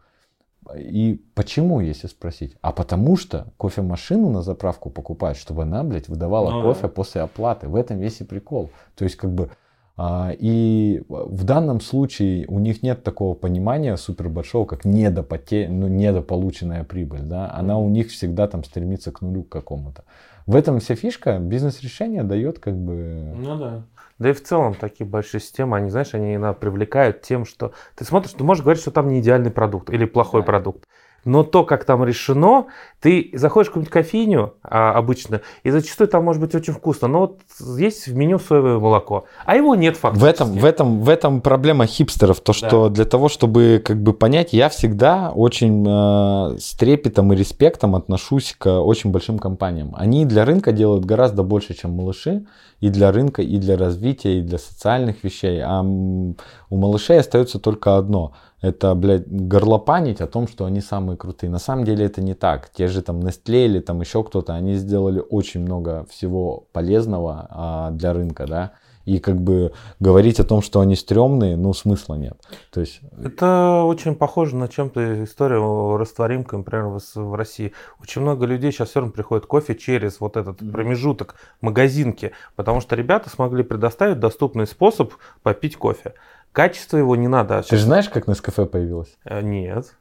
И почему, если спросить? А потому что кофемашину на заправку покупают, чтобы она, блядь, выдавала ну, кофе да. после оплаты. В этом весь и прикол. То есть, как бы, и в данном случае у них нет такого понимания супер большого, как недопоте... ну, недополученная прибыль. Да? Она у них всегда там стремится к нулю к какому-то. В этом вся фишка. Бизнес-решение дает как бы... Ну да. Да и в целом такие большие системы, они, знаешь, они иногда привлекают тем, что ты смотришь, ты можешь говорить, что там не идеальный продукт или плохой да. продукт но то, как там решено, ты заходишь в какую-нибудь кофейню а, обычно, и зачастую там может быть очень вкусно, но вот есть в меню соевое молоко, а его нет фактически. В этом, в этом, в этом проблема хипстеров, то, что да. для того, чтобы как бы понять, я всегда очень э, с трепетом и респектом отношусь к очень большим компаниям. Они для рынка делают гораздо больше, чем малыши, и для рынка, и для развития, и для социальных вещей, а у малышей остается только одно – это, блядь, горлопанить о том, что они самые крутые. На самом деле это не так. Те же там Nestle или там еще кто-то, они сделали очень много всего полезного а, для рынка, да. И как бы говорить о том, что они стрёмные, ну, смысла нет. То есть... Это очень похоже на чем-то историю растворимка, например, в России. Очень много людей сейчас все равно приходит кофе через вот этот промежуток магазинки, потому что ребята смогли предоставить доступный способ попить кофе. Качество его не надо. Ты же знаешь, как Nescafe появилось? Э, нет.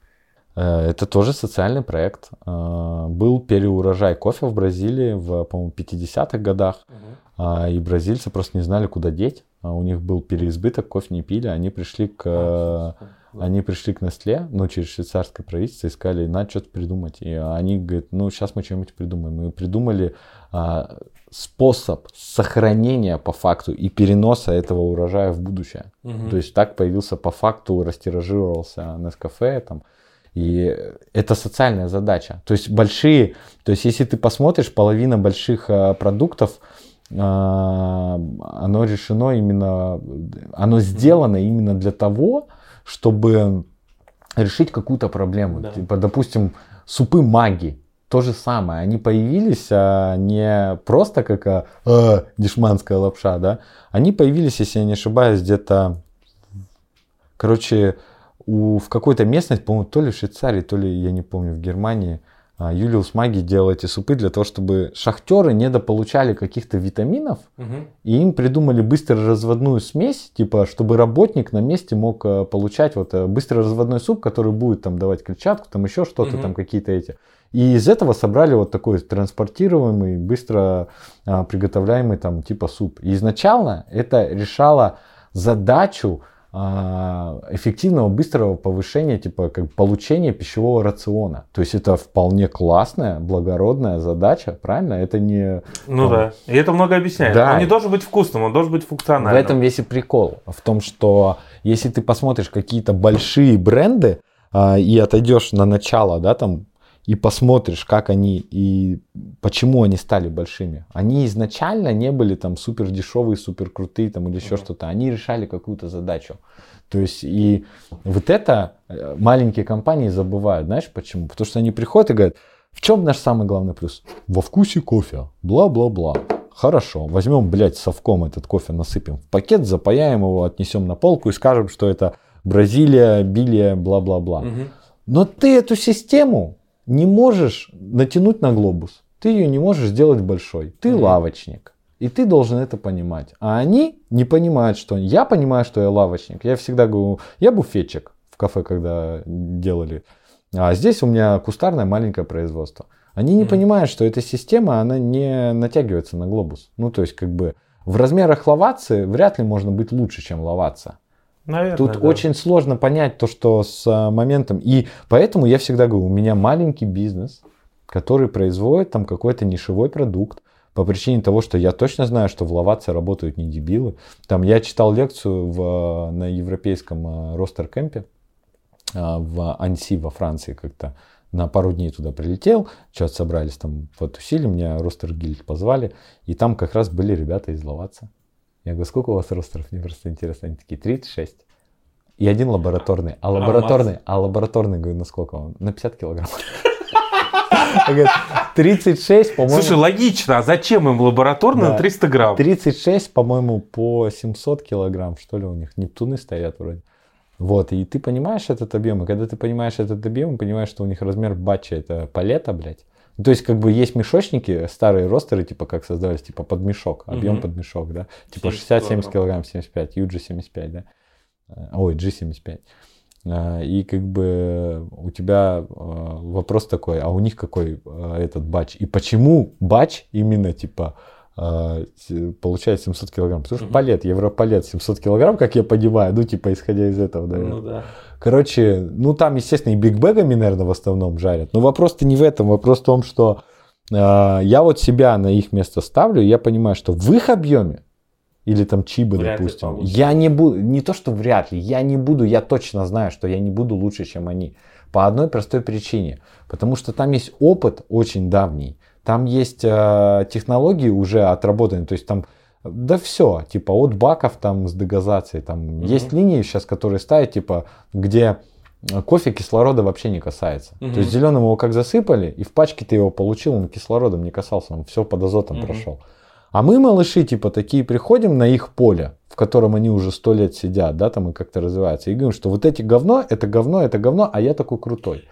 Э, это тоже социальный проект. Э, был переурожай кофе в Бразилии в, по-моему, 50-х годах. Угу. И бразильцы просто не знали, куда деть. А у них был переизбыток, кофе не пили. Они пришли к, а, они пришли к Nestle, ну, через швейцарское правительство, искали, надо что-то придумать. И они говорят, ну, сейчас мы что-нибудь придумаем. Мы придумали а, способ сохранения по факту и переноса этого урожая в будущее. Угу. То есть так появился по факту, растиражировался Nescafe, там, и это социальная задача. То есть большие, то есть если ты посмотришь, половина больших э, продуктов, э, оно решено именно, оно сделано именно для того, чтобы решить какую-то проблему. Да. Типа, допустим, супы маги. То же самое. Они появились а не просто как а, а, дешманская лапша, да. Они появились, если я не ошибаюсь, где-то, короче, у, в какой-то местности, по-моему, то ли в Швейцарии, то ли, я не помню, в Германии, а, Юлиус Маги делал эти супы для того, чтобы шахтеры недополучали каких-то витаминов, угу. и им придумали быстро-разводную смесь, типа, чтобы работник на месте мог а, получать вот а, быстро-разводной суп, который будет там давать клетчатку, там еще что-то, угу. там какие-то эти. И из этого собрали вот такой транспортируемый, быстро а, приготовляемый там типа суп. И изначально это решало задачу эффективного, быстрого повышения, типа, как получения пищевого рациона. То есть это вполне классная, благородная задача, правильно? Это не... Ну да, и это много объясняет. Да. Он не должен быть вкусным, он должен быть функциональным. В этом весь и прикол. В том, что если ты посмотришь какие-то большие бренды а, и отойдешь на начало, да, там, и посмотришь, как они и почему они стали большими. Они изначально не были там супер дешевые, супер крутые там или еще mm-hmm. что-то. Они решали какую-то задачу. То есть и вот это э, маленькие компании забывают. Знаешь почему? Потому что они приходят и говорят, в чем наш самый главный плюс? Во вкусе кофе. Бла-бла-бла. Хорошо, возьмем, блядь, совком этот кофе, насыпем в пакет, запаяем его, отнесем на полку и скажем, что это Бразилия, Билия, бла-бла-бла. Угу. Но ты эту систему не можешь натянуть на глобус. Ты ее не можешь сделать большой. Ты mm-hmm. лавочник. И ты должен это понимать. А они не понимают, что... Я понимаю, что я лавочник. Я всегда говорю, я буфетчик в кафе, когда делали. А здесь у меня кустарное маленькое производство. Они не mm-hmm. понимают, что эта система, она не натягивается на глобус. Ну, то есть, как бы, в размерах ловации вряд ли можно быть лучше, чем ловаться. Наверное, Тут да. очень сложно понять то, что с а, моментом. И поэтому я всегда говорю, у меня маленький бизнес, который производит там какой-то нишевой продукт. По причине того, что я точно знаю, что в Ловаце работают не дебилы. Там я читал лекцию в, а, на европейском а, ростер-кемпе в Анси во Франции как-то на пару дней туда прилетел, что-то собрались там, потусили, меня ростер гильд позвали, и там как раз были ребята из Ловаца. Я говорю, сколько у вас ростеров? Мне просто интересно. Они такие, 36. И один лабораторный. А лабораторный, а лабораторный, говорю, на сколько *laughs* он? На 50 килограмм. 36, по-моему. Слушай, логично. А зачем им лабораторный на 300 грамм? 36, по-моему, по 700 килограмм, что ли, у них. Нептуны стоят вроде. Вот, и ты понимаешь этот объем, и когда ты понимаешь этот объем, понимаешь, что у них размер батча это палета, блядь, то есть, как бы есть мешочники, старые ростеры, типа, как создавались, типа, под мешок, объем угу. под мешок, да? Типа 60-70 килограмм, 75, UG 75, да? Э, ой, G75. Э, и как бы у тебя э, вопрос такой, а у них какой этот батч? И почему батч именно типа получает 700 килограмм? Потому что угу. палет, европалет 700 килограмм, как я понимаю, ну типа исходя из этого, да? Ну да. Короче, ну там, естественно, и бигбэгами, наверное, в основном жарят. Но вопрос-то не в этом. Вопрос в том, что э, я вот себя на их место ставлю, и я понимаю, что в их объеме, или там чибы, вряд допустим, я не буду, не то, что вряд ли, я не буду, я точно знаю, что я не буду лучше, чем они. По одной простой причине. Потому что там есть опыт очень давний. Там есть э, технологии уже отработанные. То есть там да все, типа от баков там с дегазацией. Там mm есть линии сейчас, которые ставят, типа, где кофе кислорода вообще не касается. mm То есть зеленым его как засыпали, и в пачке ты его получил, он кислородом не касался, он все под азотом mm прошел. А мы, малыши, типа, такие приходим на их поле, в котором они уже сто лет сидят, да, там и как-то развиваются, и говорим, что вот эти говно, это говно, это говно, а я такой крутой.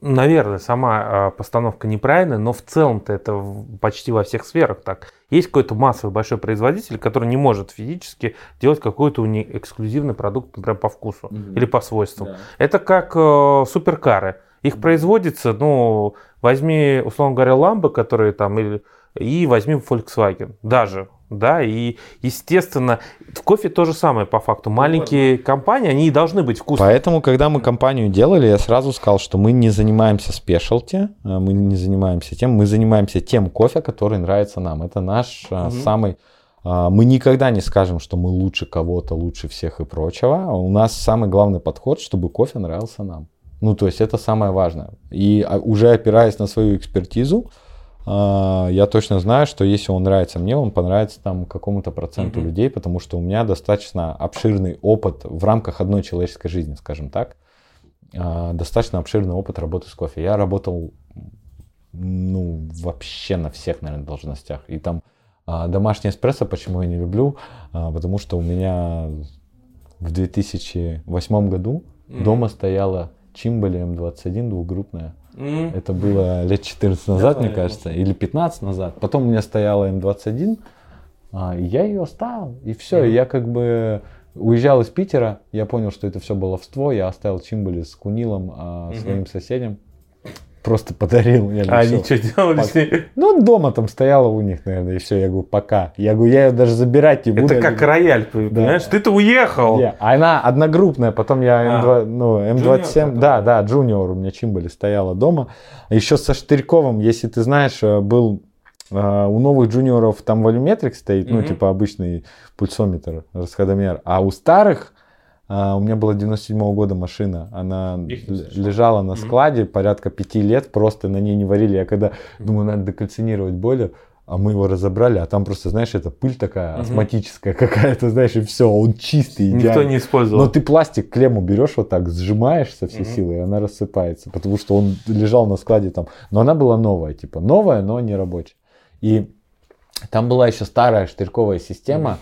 Наверное, сама а, постановка неправильная, но в целом-то это почти во всех сферах так. Есть какой-то массовый большой производитель, который не может физически делать какой-то уни- эксклюзивный продукт, например, по вкусу Мгм. или по свойствам. Это как э, суперкары. Их производится, ну, возьми, условно говоря, ламбы, которые там, или, и возьми Volkswagen даже. Да, и, естественно, в кофе то же самое по факту. Маленькие компании, они и должны быть вкусными. Поэтому, когда мы компанию делали, я сразу сказал, что мы не занимаемся спешалти, э, мы не занимаемся тем, мы занимаемся тем кофе, который нравится нам. Это наш Мгм. самый... э, Мы никогда не скажем, что мы лучше кого-то, лучше всех и прочего. У нас самый главный подход, чтобы кофе нравился нам. Ну, то есть это самое важное. И а, уже опираясь на свою экспертизу, а, я точно знаю, что если он нравится мне, он понравится там какому-то проценту Мгм. людей, потому что у меня достаточно обширный опыт в рамках одной человеческой жизни, скажем так. А, Достаточно обширный опыт работы с кофе. Я работал, ну, вообще на всех, наверное, должностях. И там а, домашний эспрессо, почему я не люблю, А, потому что у меня в 2008 году Мгм. дома стояла Чимбали М21 двухгруппная. М. Это было лет 14 назад, Да, мне кажется, или 15 назад. Потом у меня стояла М21, а, и я ее оставил. И все, Мгм. я как бы уезжал из Питера, я понял, что это все баловство, я оставил Чимбали с Кунилом, а, Мгм. своим соседям. Просто подарил. Я А они что делали с ней? Ну, дома там стояла у них, наверное, и все. Я говорю, пока. Я говорю, я ее даже забирать не буду. Это как рояль, понимаешь? Ты-то уехал. не, она одногруппная, потом я А. М2, ну, М27, Джуниор, да, да, джуниор у меня Чимбали стояла дома. Еще со Штырьковым, если ты знаешь, э, был э, у новых джуниоров там волюметрик стоит, ну, Мгм. типа обычный пульсометр, расходомер, а у старых а, у меня была 97 года машина, она лежала на складе порядка пяти лет, просто на ней не варили. Я когда думаю, надо декальцинировать бойлер, а мы его разобрали, а там просто, знаешь, это пыль такая астматическая какая-то, знаешь, и все, он чистый, Никто идеальный. не использовал. Но ты пластик, клемму берешь вот так, сжимаешь со всей силы, и она рассыпается, потому что он лежал на складе там. Но она была новая, типа новая, но не рабочая. И там была еще старая штырьковая система,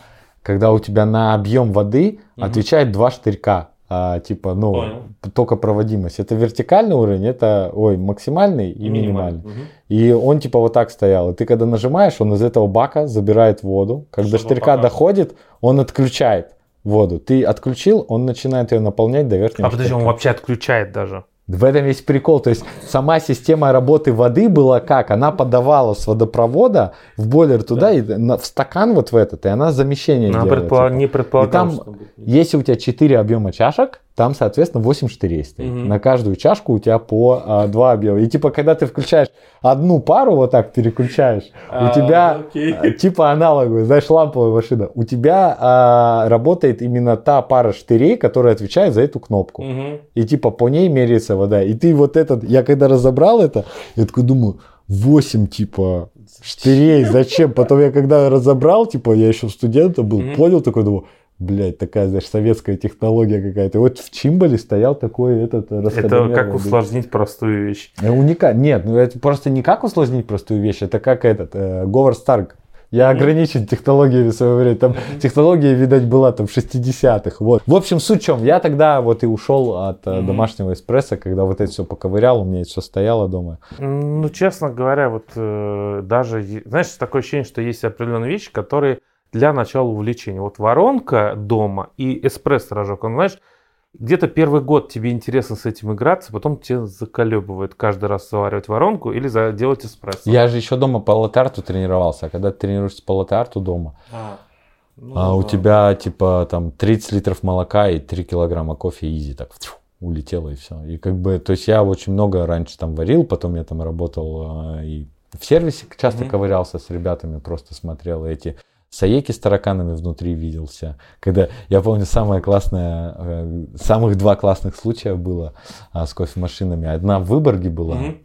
когда у тебя на объем воды Мгм. отвечает два штырька. а, типа, ну, Понял. только проводимость. Это вертикальный уровень, это, ой, максимальный и минимальный. Мгм. И он типа вот так стоял. И ты когда нажимаешь, он из этого бака забирает воду. Когда Чтобы штырька пока- доходит, он отключает воду. Ты отключил, он начинает ее наполнять до верхнего А подожди, он вообще отключает даже. В этом весь прикол. То есть сама система работы воды была как? Она подавала с водопровода в бойлер туда, и на- в стакан вот в этот, и она замещение Она делала, предполаг- типа. не предполагала, И там что. Если у тебя 4 объема чашек, там, соответственно, 8 штырей стоит. Мгм. На каждую чашку у тебя по а, 2 объема. И типа, когда ты включаешь одну пару, вот так переключаешь, А, у тебя окей. а, типа аналоговая, знаешь, ламповая машина. У тебя а, работает именно та пара штырей, которая отвечает за эту кнопку. И типа по ней меряется вода. И ты вот этот, я когда разобрал это, я такой думаю, 8 типа штырей, зачем? Потом я когда разобрал, типа я еще студентом был, Мгм. понял такой, думаю, блядь, такая, знаешь, советская технология какая-то. Вот в Чимбале стоял такой этот Это как усложнить простую вещь. Э, Уника... Нет, ну это просто не как усложнить простую вещь, это как этот, э, Говард Старк. Я ограничен технологиями в свое время. Там технология, видать, была там в 60-х. Вот. В общем, суть в чем. Я тогда вот и ушел от Мгм. домашнего эспрессо, когда вот это все поковырял, у меня это все стояло дома. Ну, честно говоря, вот э, даже, знаешь, такое ощущение, что есть определенные вещи, которые для начала увлечения. Вот воронка дома и эспрессо-рожок, он, знаешь, где-то первый год тебе интересно с этим играться, потом тебе заколебывает каждый раз заваривать воронку или делать эспрессо. Я же еще дома по латарту тренировался, а когда ты тренируешься по латарту дома, А, ну а у тебя типа там 30 литров молока и 3 килограмма кофе изи так тьфу, улетело и все. И как бы, то есть я очень много раньше там варил, потом я там работал э, и в сервисе часто Мгм. ковырялся с ребятами, просто смотрел эти саеки с тараканами внутри виделся. Когда, я помню, самое классное, э, самых два классных случая было а, с кофемашинами. Одна в Выборге была, Мгм.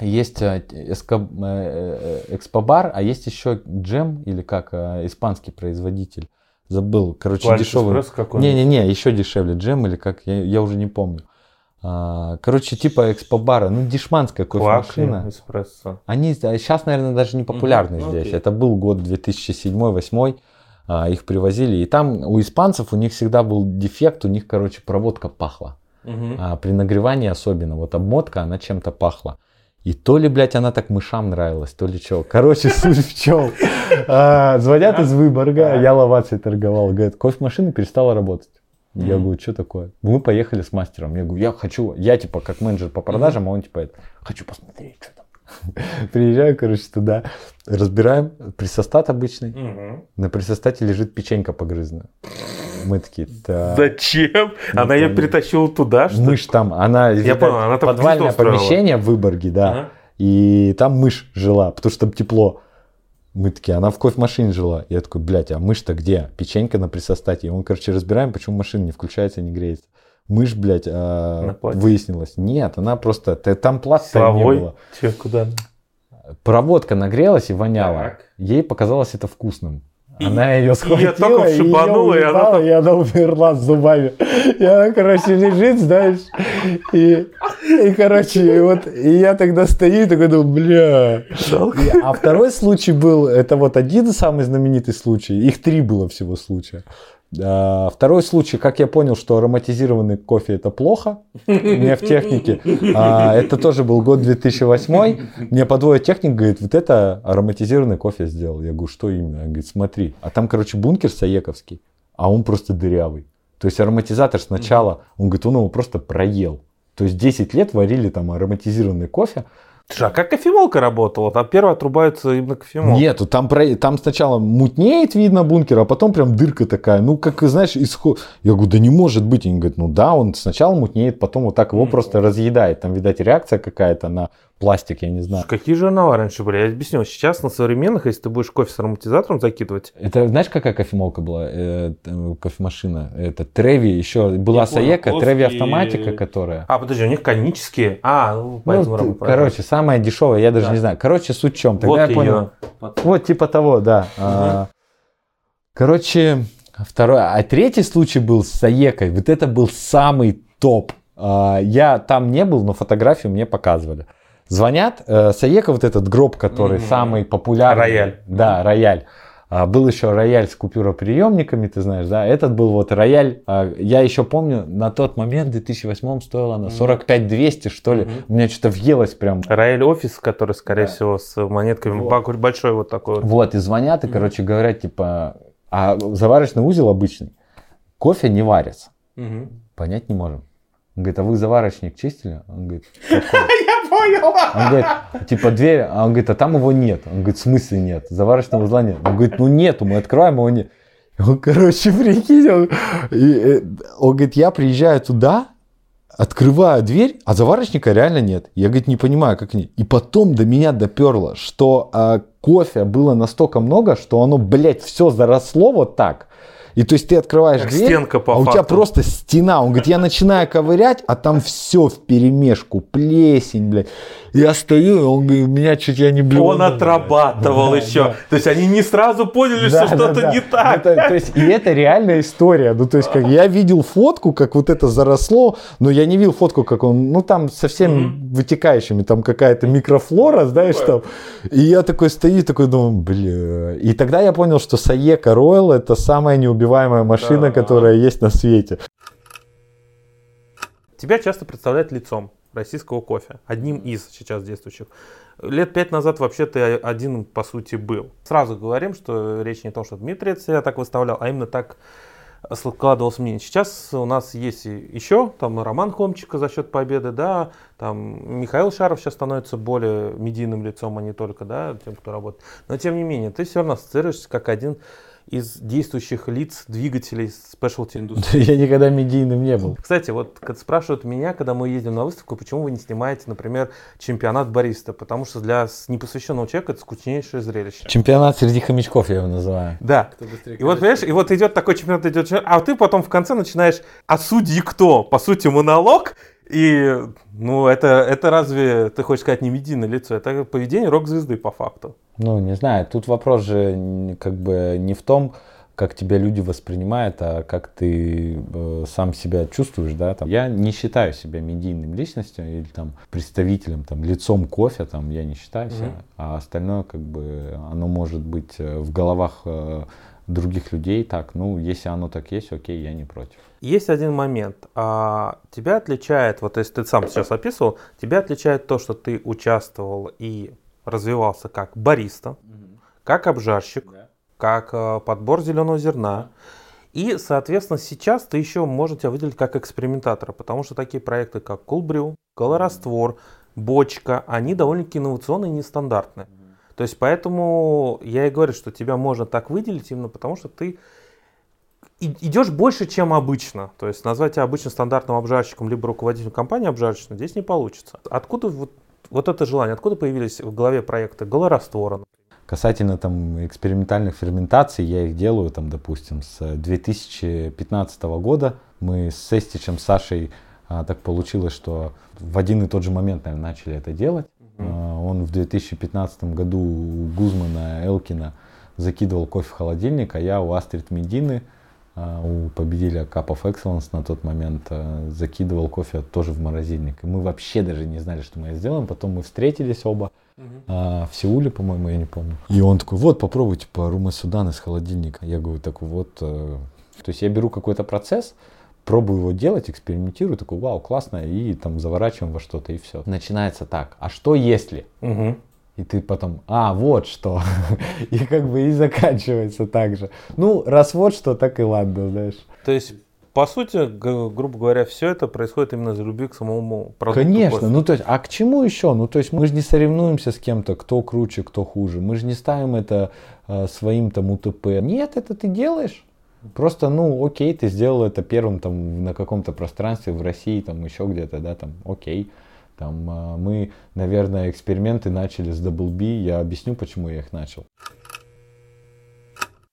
есть э, э, экспобар, а есть еще джем, или как, испанский производитель. Забыл, короче, Quality дешевый. Espresso какой-нибудь. Не-не-не, еще дешевле джем, или как, я, я уже не помню. А, короче, типа экспобара, ну, дешманская кофемашина. Эспрессо. Они сейчас, наверное, даже не популярны Мгм, здесь. окей. Это был год 2007-2008, их привозили. И там у испанцев у них всегда был дефект, у них, короче, проводка пахла. Мгм. а при нагревании особенно. Вот обмотка, она чем-то пахла. И то ли, блядь, она так мышам нравилась, то ли что. Короче, *laughs* суть в чем. А, Звонят из Выборга, я ловацей торговал. Говорят, кофемашина перестала работать. Я Мгм. говорю, что такое? Мы поехали с мастером. Я говорю, я хочу, я типа как менеджер по продажам, а он типа, это, хочу посмотреть, что там. *laughs* Приезжаю, короче, туда, разбираем, присостат обычный. Мгм. На присостате лежит печенька погрызанная. Мы такие, да. Зачем? Она ее притащила туда, что? Мышь там, она, Я это понял, она там подвальное помещение в Выборге, да. Ага. И там мышь жила, потому что там тепло. Мы такие, она в кофемашине жила. Я такой, блядь, а мышь-то где? Печенька на присостате. И он, короче, разбираем, почему машина не включается, не греется. Мышь, блядь, а, платье. выяснилось. Нет, она просто, т- там пласта не было. Че, куда? Проводка нагрелась и воняла. Так. Ей показалось это вкусным. Она ее схватила, только и, её вшибанула, и она там- и она умерла с зубами. И она, короче, лежит, знаешь, и, и короче, и вот, и я тогда стою и такой думаю, бля. И- а второй случай был, это вот один самый знаменитый случай, их три было всего случая. Второй случай, как я понял, что ароматизированный кофе это плохо, мне в технике. А, Это тоже был год 2008. Мне подводит техник, говорит, вот это ароматизированный кофе сделал. Я говорю, что именно? Он говорит, смотри. А там, короче, бункер саековский, а он просто дырявый. То есть ароматизатор сначала, он говорит, он его просто проел. То есть 10 лет варили там ароматизированный кофе, Слушай, а как кофемолка работала? Там первые отрубаются именно кофемолка. Нету, там, там сначала мутнеет, видно, бункер, а потом прям дырка такая. Ну, как, знаешь, исход... Я говорю, да не может быть. Они говорят, ну да, он сначала мутнеет, потом вот так его Мгм. просто разъедает. Там, видать, реакция какая-то на пластик, я не знаю. Какие жернова раньше были? Я объясню. Сейчас на современных, если ты будешь кофе с ароматизатором закидывать, Это, знаешь, какая кофемолка была, э, кофемашина? Это Треви, еще была понял, Саека, Треви автоматика, которая... А, подожди, у них конические. А, ну, Ну, поэтому ты- работает. короче, самая дешевая, я даже Да. не знаю. Короче, суть в чем. Тогда вот я ее. понял. Вот типа того, да. А, Короче, второй, а третий случай был с Саекой. Вот это был самый топ. А, Я там не был, но фотографию мне показывали. Звонят, э, Саека, вот этот гроб, который Мгм. самый популярный. Рояль. Да, рояль. А, Был еще рояль с купюроприемниками, ты знаешь, да? Этот был вот рояль. а, Я еще помню, на тот момент, в 2008 стоила она 45-200, что ли. Мгм. У меня что-то въелось прям. Рояль офис, который, скорее Да. всего, с монетками. Вот. Большой вот такой. вот. Вот, и звонят, и, короче, говорят, типа, а заварочный узел обычный, кофе не варится. Мгм. Понять не можем. Он говорит, а вы заварочник чистили? Он говорит? *laughs* Я понял. Он говорит, типа дверь, а он говорит, а там его нет. Он говорит, в смысле нет? Заварочного узла нет. Он говорит, ну нету, мы открываем, его нет. Он, короче, *laughs* прикинь, он, и, э, он говорит, я приезжаю туда, открываю дверь, а заварочника реально нет. Я, говорит, не понимаю, как они. И потом до меня доперло, что а, кофе было настолько много, что оно, блядь, все заросло вот так. И то есть ты открываешь Как дверь, стенка по а у тебя факту. просто стена. Он говорит, я начинаю ковырять, а там все в перемешку, плесень, блядь. Я стою, и он говорит, меня чуть я не блюнул. Он отрабатывал Да, еще. да. То есть они не сразу поняли, Да, что да, что-то да. не так. Это, то есть, и это реальная история. Ну, то есть, как я видел фотку, как вот это заросло, но я не видел фотку, как он, ну, там совсем Мгм. вытекающими, там какая-то микрофлора, знаешь, там. И я такой стою, такой думаю, бля. И тогда я понял, что Саека Ройл это самая неубиваемая машина, Да. которая есть на свете. Тебя часто представляют лицом российского кофе. Одним из сейчас действующих. Лет пять назад вообще ты один, по сути, был. Сразу говорим, что речь не о том, что Дмитрий себя так выставлял, а именно так складывалось мнение. Сейчас у нас есть еще, там Роман Хомчика за счет победы, да, там Михаил Шаров сейчас становится более медийным лицом, а не только, да, тем, кто работает. Но тем не менее, ты все равно ассоциируешься как один из действующих лиц двигателей спешлти *laughs* индустрии. Я никогда медийным не был. Кстати, вот спрашивают меня, когда мы ездим на выставку, почему вы не снимаете, например, чемпионат бариста? Потому что для непосвященного человека это скучнейшее зрелище. Чемпионат среди хомячков я его называю. Да. И вот, понимаешь, и вот идет такой чемпионат, идет а ты потом в конце начинаешь, а судьи кто? По сути, монолог, и, ну, это, это разве, ты хочешь сказать, не медийное лицо, это поведение рок-звезды по факту. Ну, не знаю, тут вопрос же как бы не в том, как тебя люди воспринимают, а как ты э, сам себя чувствуешь, да, там. Я не считаю себя медийным личностью или там представителем, там, лицом кофе, там, я не считаю себя, Мгм. а остальное, как бы, оно может быть э, в головах э, других людей так. Ну, если оно так есть, окей, я не против. Есть один момент. А, тебя отличает, вот если ты сам сейчас описывал, тебя отличает то, что ты участвовал и развивался как бариста, угу. как обжарщик, да. как а, подбор зеленого зерна. Да. И, соответственно, сейчас ты еще можете выделить как экспериментатора, потому что такие проекты, как Coolbrew, Колораствор, Бочка, они довольно-таки инновационные и нестандартные. То есть поэтому я и говорю, что тебя можно так выделить именно потому, что ты идешь больше, чем обычно. То есть назвать тебя обычно стандартным обжарщиком либо руководителем компании обжарочной здесь не получится. Откуда вот, вот это желание, откуда появились в голове проекта голораствора? Касательно там экспериментальных ферментаций, я их делаю там, допустим, с 2015 года. Мы с Сестичем, Сашей а, так получилось, что в один и тот же момент, наверное, начали это делать. Uh-huh. Он в 2015 году у Гузмана Элкина закидывал кофе в холодильник, а я у Астрид Медины, а, у победителя Cup of Excellence на тот момент, а, закидывал кофе тоже в морозильник. И мы вообще даже не знали, что мы сделаем. Потом мы встретились оба в Сеуле, по-моему, я не помню. И он такой, вот, попробуйте по Рума Судан из холодильника. Я говорю, так вот, э, то есть я беру какой-то процесс, пробую его делать, экспериментирую, такой, вау, классно, и там заворачиваем во что-то, и все. Начинается так, а что если? Угу. И ты потом, а, вот что. *laughs* и как бы и заканчивается так же. Ну, раз вот что, так и ладно, знаешь. То есть, по сути, грубо говоря, все это происходит именно за любви к самому продукту. Конечно, кофе. ну то есть, а к чему еще? Ну то есть мы же не соревнуемся с кем-то, кто круче, кто хуже. Мы же не ставим это э, своим там УТП. Нет, это ты делаешь. Просто, ну, окей, ты сделал это первым там на каком-то пространстве в России, там еще где-то, да, там, окей. Там а, мы, наверное, эксперименты начали с Double B. Я объясню, почему я их начал.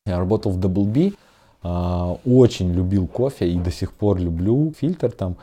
Я работал в Double B, а, очень любил кофе и до сих пор люблю фильтр там.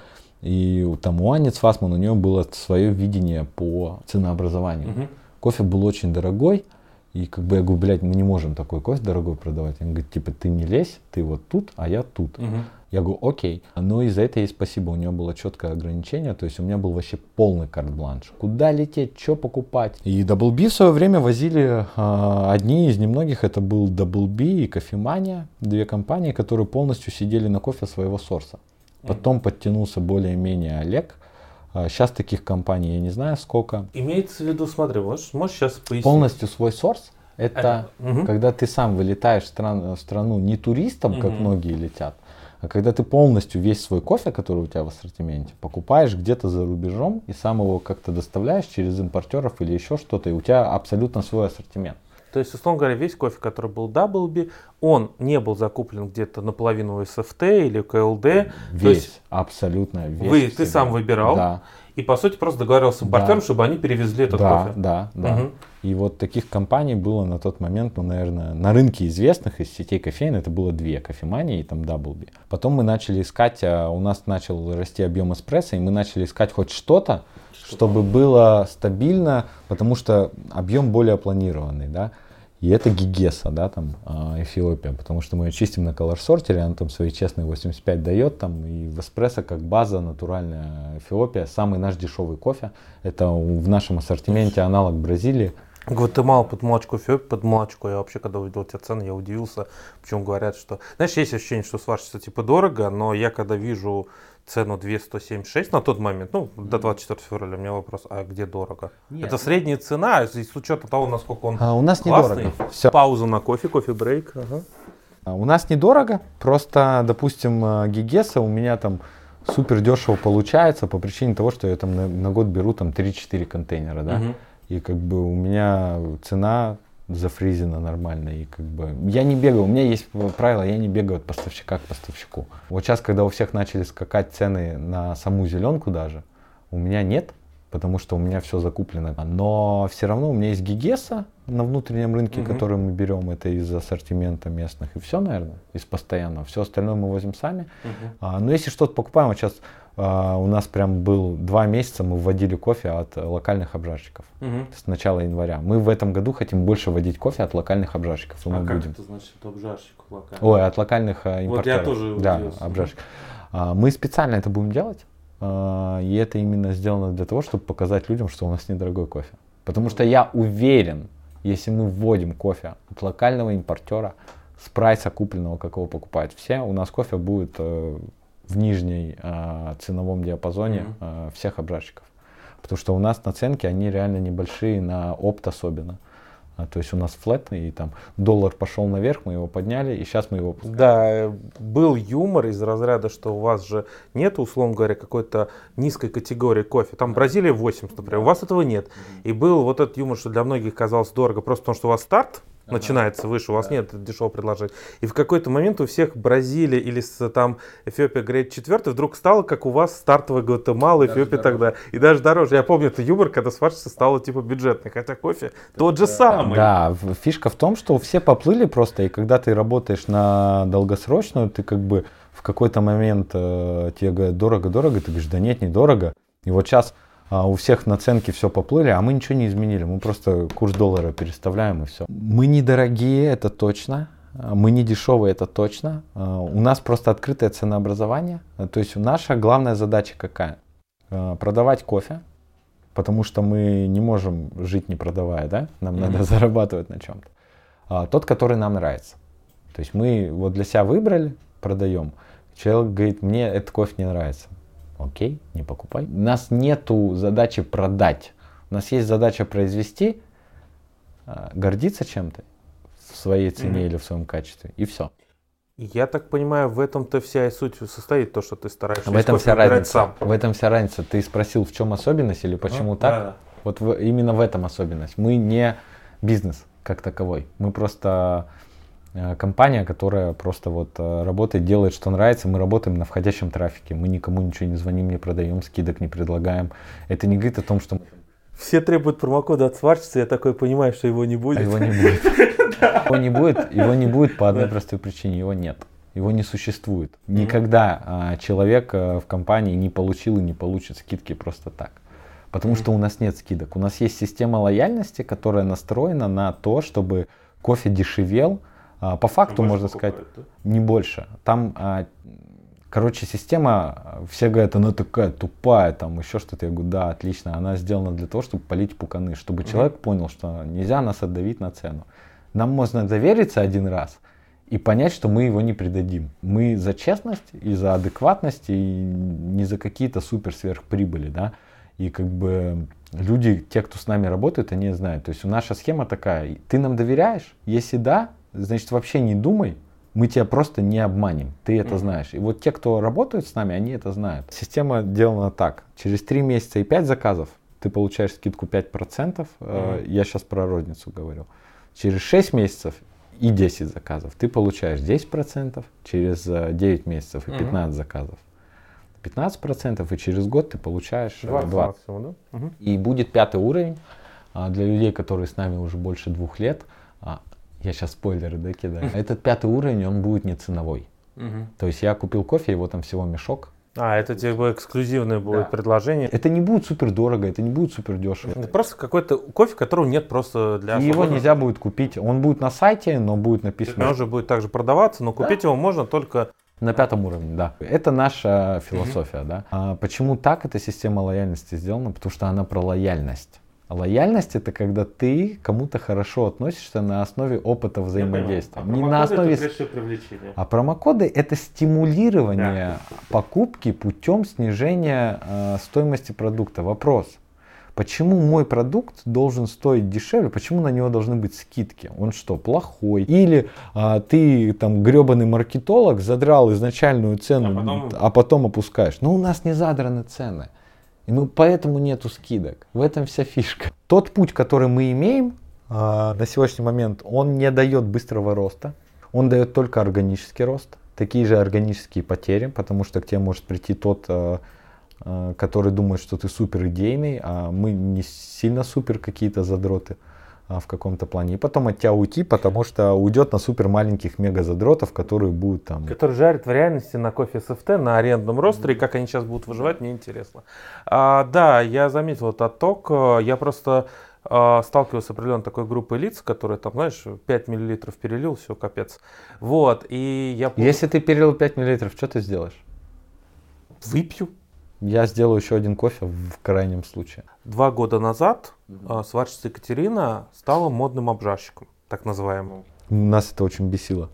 И там у Ани Цфасман, у нее было свое видение по ценообразованию. Угу. Кофе был очень дорогой, и как бы я говорю, блядь, мы не можем такой кофе дорогой продавать. Он говорит, типа, ты не лезь, ты вот тут, а я тут. Угу. Я говорю, окей. Но из-за этого есть спасибо. У него было четкое ограничение, то есть у меня был вообще полный карт-бланш. Куда лететь, что покупать. И Double B в свое время возили э, одни из немногих, это был Double B и Кофемания, две компании, которые полностью сидели на кофе своего сорса. Потом подтянулся более-менее Олег, Сейчас а, таких компаний я не знаю сколько. Имеется в виду, смотри, можешь, можешь сейчас пояснить? Полностью свой сорс. Это угу. когда ты сам вылетаешь в страну, в страну не туристом, угу. как многие летят, а когда ты полностью весь свой кофе, который у тебя в ассортименте, покупаешь где-то за рубежом и сам его как-то доставляешь через импортеров или еще что-то, и у тебя абсолютно свой ассортимент. То есть, условно говоря, весь кофе, который был Даблби, он не был закуплен где-то наполовину SFT или КЛД. Весь, есть, абсолютно весь. Вы, ты сам выбирал. Да. И, по сути, просто договаривался с импортером, да. чтобы они перевезли этот да, кофе. Да, да, угу. И вот таких компаний было на тот момент, ну, наверное, на рынке известных из сетей кофеин это было две, кофемания и там Даблби. Потом мы начали искать, а, у нас начал расти объем эспрессо, и мы начали искать хоть что-то, чтобы было стабильно, потому что объем более планированный, да. И это Гигеса, да, там, а, Эфиопия, потому что мы ее чистим на колор сортере, она там свои честные 85 дает, там, и в эспрессо как база натуральная Эфиопия, самый наш дешевый кофе, это в нашем ассортименте аналог Бразилии. Гватемала под молочко, Эфиопия под молочко. Я вообще, когда увидел эти цены, я удивился. Почему говорят, что... Знаешь, есть ощущение, что сварщица типа дорого, но я когда вижу цену 276 на тот момент, ну, до 24 февраля, у меня вопрос, а где дорого? Нет. Это средняя цена, с учетом того, насколько он а, У нас классный. недорого. Все. Пауза на кофе, кофе-брейк. Ага. А, у нас недорого, просто, допустим, э, Гигеса у меня там супер дешево получается по причине того, что я там на, на год беру там 3-4 контейнера, да, угу. и как бы у меня цена зафризена нормально. И как бы я не бегаю, у меня есть правило, я не бегаю от поставщика к поставщику. Вот сейчас, когда у всех начали скакать цены на саму зеленку даже, у меня нет, потому что у меня все закуплено. Но все равно у меня есть Гигеса на внутреннем рынке, угу. который мы берем, это из ассортимента местных. И все, наверное, из постоянного. Все остальное мы возим сами. Угу. А, но если что-то покупаем, вот сейчас у нас прям был два месяца, мы вводили кофе от локальных обжарщиков угу. с начала января. Мы в этом году хотим больше вводить кофе от локальных обжарщиков. А мы как будем. это значит обжарщик локальный? Ой, от локальных а, импортеров. Вот я тоже Да, обжарщик. А, мы специально это будем делать. А, и это именно сделано для того, чтобы показать людям, что у нас недорогой кофе. Потому что я уверен, если мы вводим кофе от локального импортера с прайса купленного, какого покупают все, у нас кофе будет э, в нижней э, ценовом диапазоне э, всех обжарщиков. Потому что у нас наценки, они реально небольшие, на опт особенно. А, то есть у нас флетный, и там доллар пошел наверх, мы его подняли, и сейчас мы его опускаем. Да, был юмор из разряда, что у вас же нет, условно говоря, какой-то низкой категории кофе. Там Бразилия 80, например, у вас этого нет. И был вот этот юмор, что для многих казалось дорого, просто потому что у вас старт, начинается выше, у вас да. нет дешевого предложения. И в какой-то момент у всех Бразилия или там Эфиопия говорит четвертый, вдруг стало, как у вас стартовая Гватемала, Эфиопия так далее. И даже дороже. Я помню, это юмор, когда сварщица стало типа бюджетный, хотя кофе тот же самый. Да, фишка в том, что все поплыли просто, и когда ты работаешь на долгосрочную, ты как бы в какой-то момент э, тебе говорят дорого-дорого, ты говоришь, да нет, недорого. И вот сейчас а у всех наценки все поплыли, а мы ничего не изменили. Мы просто курс доллара переставляем и все. Мы недорогие, это точно. Мы не дешевые, это точно. А, у нас просто открытое ценообразование. То есть наша главная задача какая? А, продавать кофе, потому что мы не можем жить не продавая, да? Нам mm-hmm. надо зарабатывать на чем-то. Тот, который нам нравится. То есть мы вот для себя выбрали, продаем. Человек говорит, мне этот кофе не нравится окей, не покупай. У нас нету задачи продать. У нас есть задача произвести, а, гордиться чем-то в своей цене mm-hmm. или в своем качестве, и все. Я так понимаю, в этом-то вся и суть состоит, то, что ты стараешься в этом вся разница. Сам. В этом вся разница. Ты спросил, в чем особенность или почему ну, так? Да, да. Вот в, именно в этом особенность. Мы не бизнес как таковой. Мы просто компания, которая просто вот э, работает, делает, что нравится. Мы работаем на входящем трафике. Мы никому ничего не звоним, не продаем, скидок не предлагаем. Это не говорит о том, что... Все требуют промокода от сварщицы, я такой понимаю, что его не будет. А его не *laughs* будет. Его не будет, его не будет по одной простой причине, его нет. Его не существует. Никогда а, человек э, в компании не получил и не получит скидки просто так. Потому что у нас нет скидок. У нас есть система лояльности, которая настроена на то, чтобы кофе дешевел, по факту, можно сказать, да? не больше. Там, а, короче, система, все говорят, она такая тупая, там еще что-то. Я говорю, да, отлично, она сделана для того, чтобы полить пуканы, чтобы mm человек понял, что нельзя нас отдавить на цену. Нам можно довериться один раз и понять, что мы его не предадим. Мы за честность и за адекватность, и не за какие-то супер сверхприбыли, да. И как бы люди, те, кто с нами работает, они знают. То есть наша схема такая, ты нам доверяешь? Если да, значит вообще не думай, мы тебя просто не обманем, ты это знаешь. И вот те, кто работают с нами, они это знают. Система сделана так, через 3 месяца и 5 заказов ты получаешь скидку 5%, mm-hmm. я сейчас про розницу говорю. Через 6 месяцев и 10 заказов ты получаешь 10%, через 9 э, месяцев и 15 mm-hmm. заказов. 15% и через год ты получаешь 20. Э, 20. Максимум, да? угу. И будет пятый уровень а, для людей, которые с нами уже больше двух лет. Я сейчас спойлеры да, кидаю. *laughs* Этот пятый уровень, он будет не ценовой. То есть я купил кофе, его там всего мешок. А, это типа эксклюзивное будет да. предложение. Это не будет супер дорого, это не будет супер дешево. Это просто какой-то кофе, которого нет просто для. И его нельзя будет купить. Он будет на сайте, но будет написано. Он уже будет также продаваться, но купить да? его можно только на пятом уровне, да. Это наша философия, mm да. А почему так эта система лояльности сделана? Потому что она про лояльность. Лояльность это когда ты кому-то хорошо относишься на основе опыта взаимодействия. А не на основе это привлечения. А промокоды это стимулирование да. покупки путем снижения э, стоимости продукта. Вопрос. Почему мой продукт должен стоить дешевле? Почему на него должны быть скидки? Он что, плохой? Или а, ты там гребаный маркетолог задрал изначальную цену, а потом... а потом опускаешь? Но у нас не задраны цены. И мы, поэтому нету скидок. В этом вся фишка. Тот путь, который мы имеем э, на сегодняшний момент, он не дает быстрого роста. Он дает только органический рост. Такие же органические потери, потому что к тебе может прийти тот, э, э, который думает, что ты супер идейный, а мы не сильно супер какие-то задроты. А, в каком-то плане. И потом от тебя уйти, потому что уйдет на супер маленьких мега задротов, которые будут там... Которые жарят в реальности на кофе СФТ, на арендном ростере, и как они сейчас будут выживать, мне интересно. А, да, я заметил этот отток. Я просто а, сталкивался с определенной такой группой лиц, которые там, знаешь, 5 миллилитров перелил, все, капец. Вот, и я... Если ты перелил 5 миллилитров, что ты сделаешь? Выпью. Я сделаю еще один кофе в крайнем случае. Два года назад угу. сварщица Екатерина стала модным обжарщиком, так называемым. Нас это очень бесило.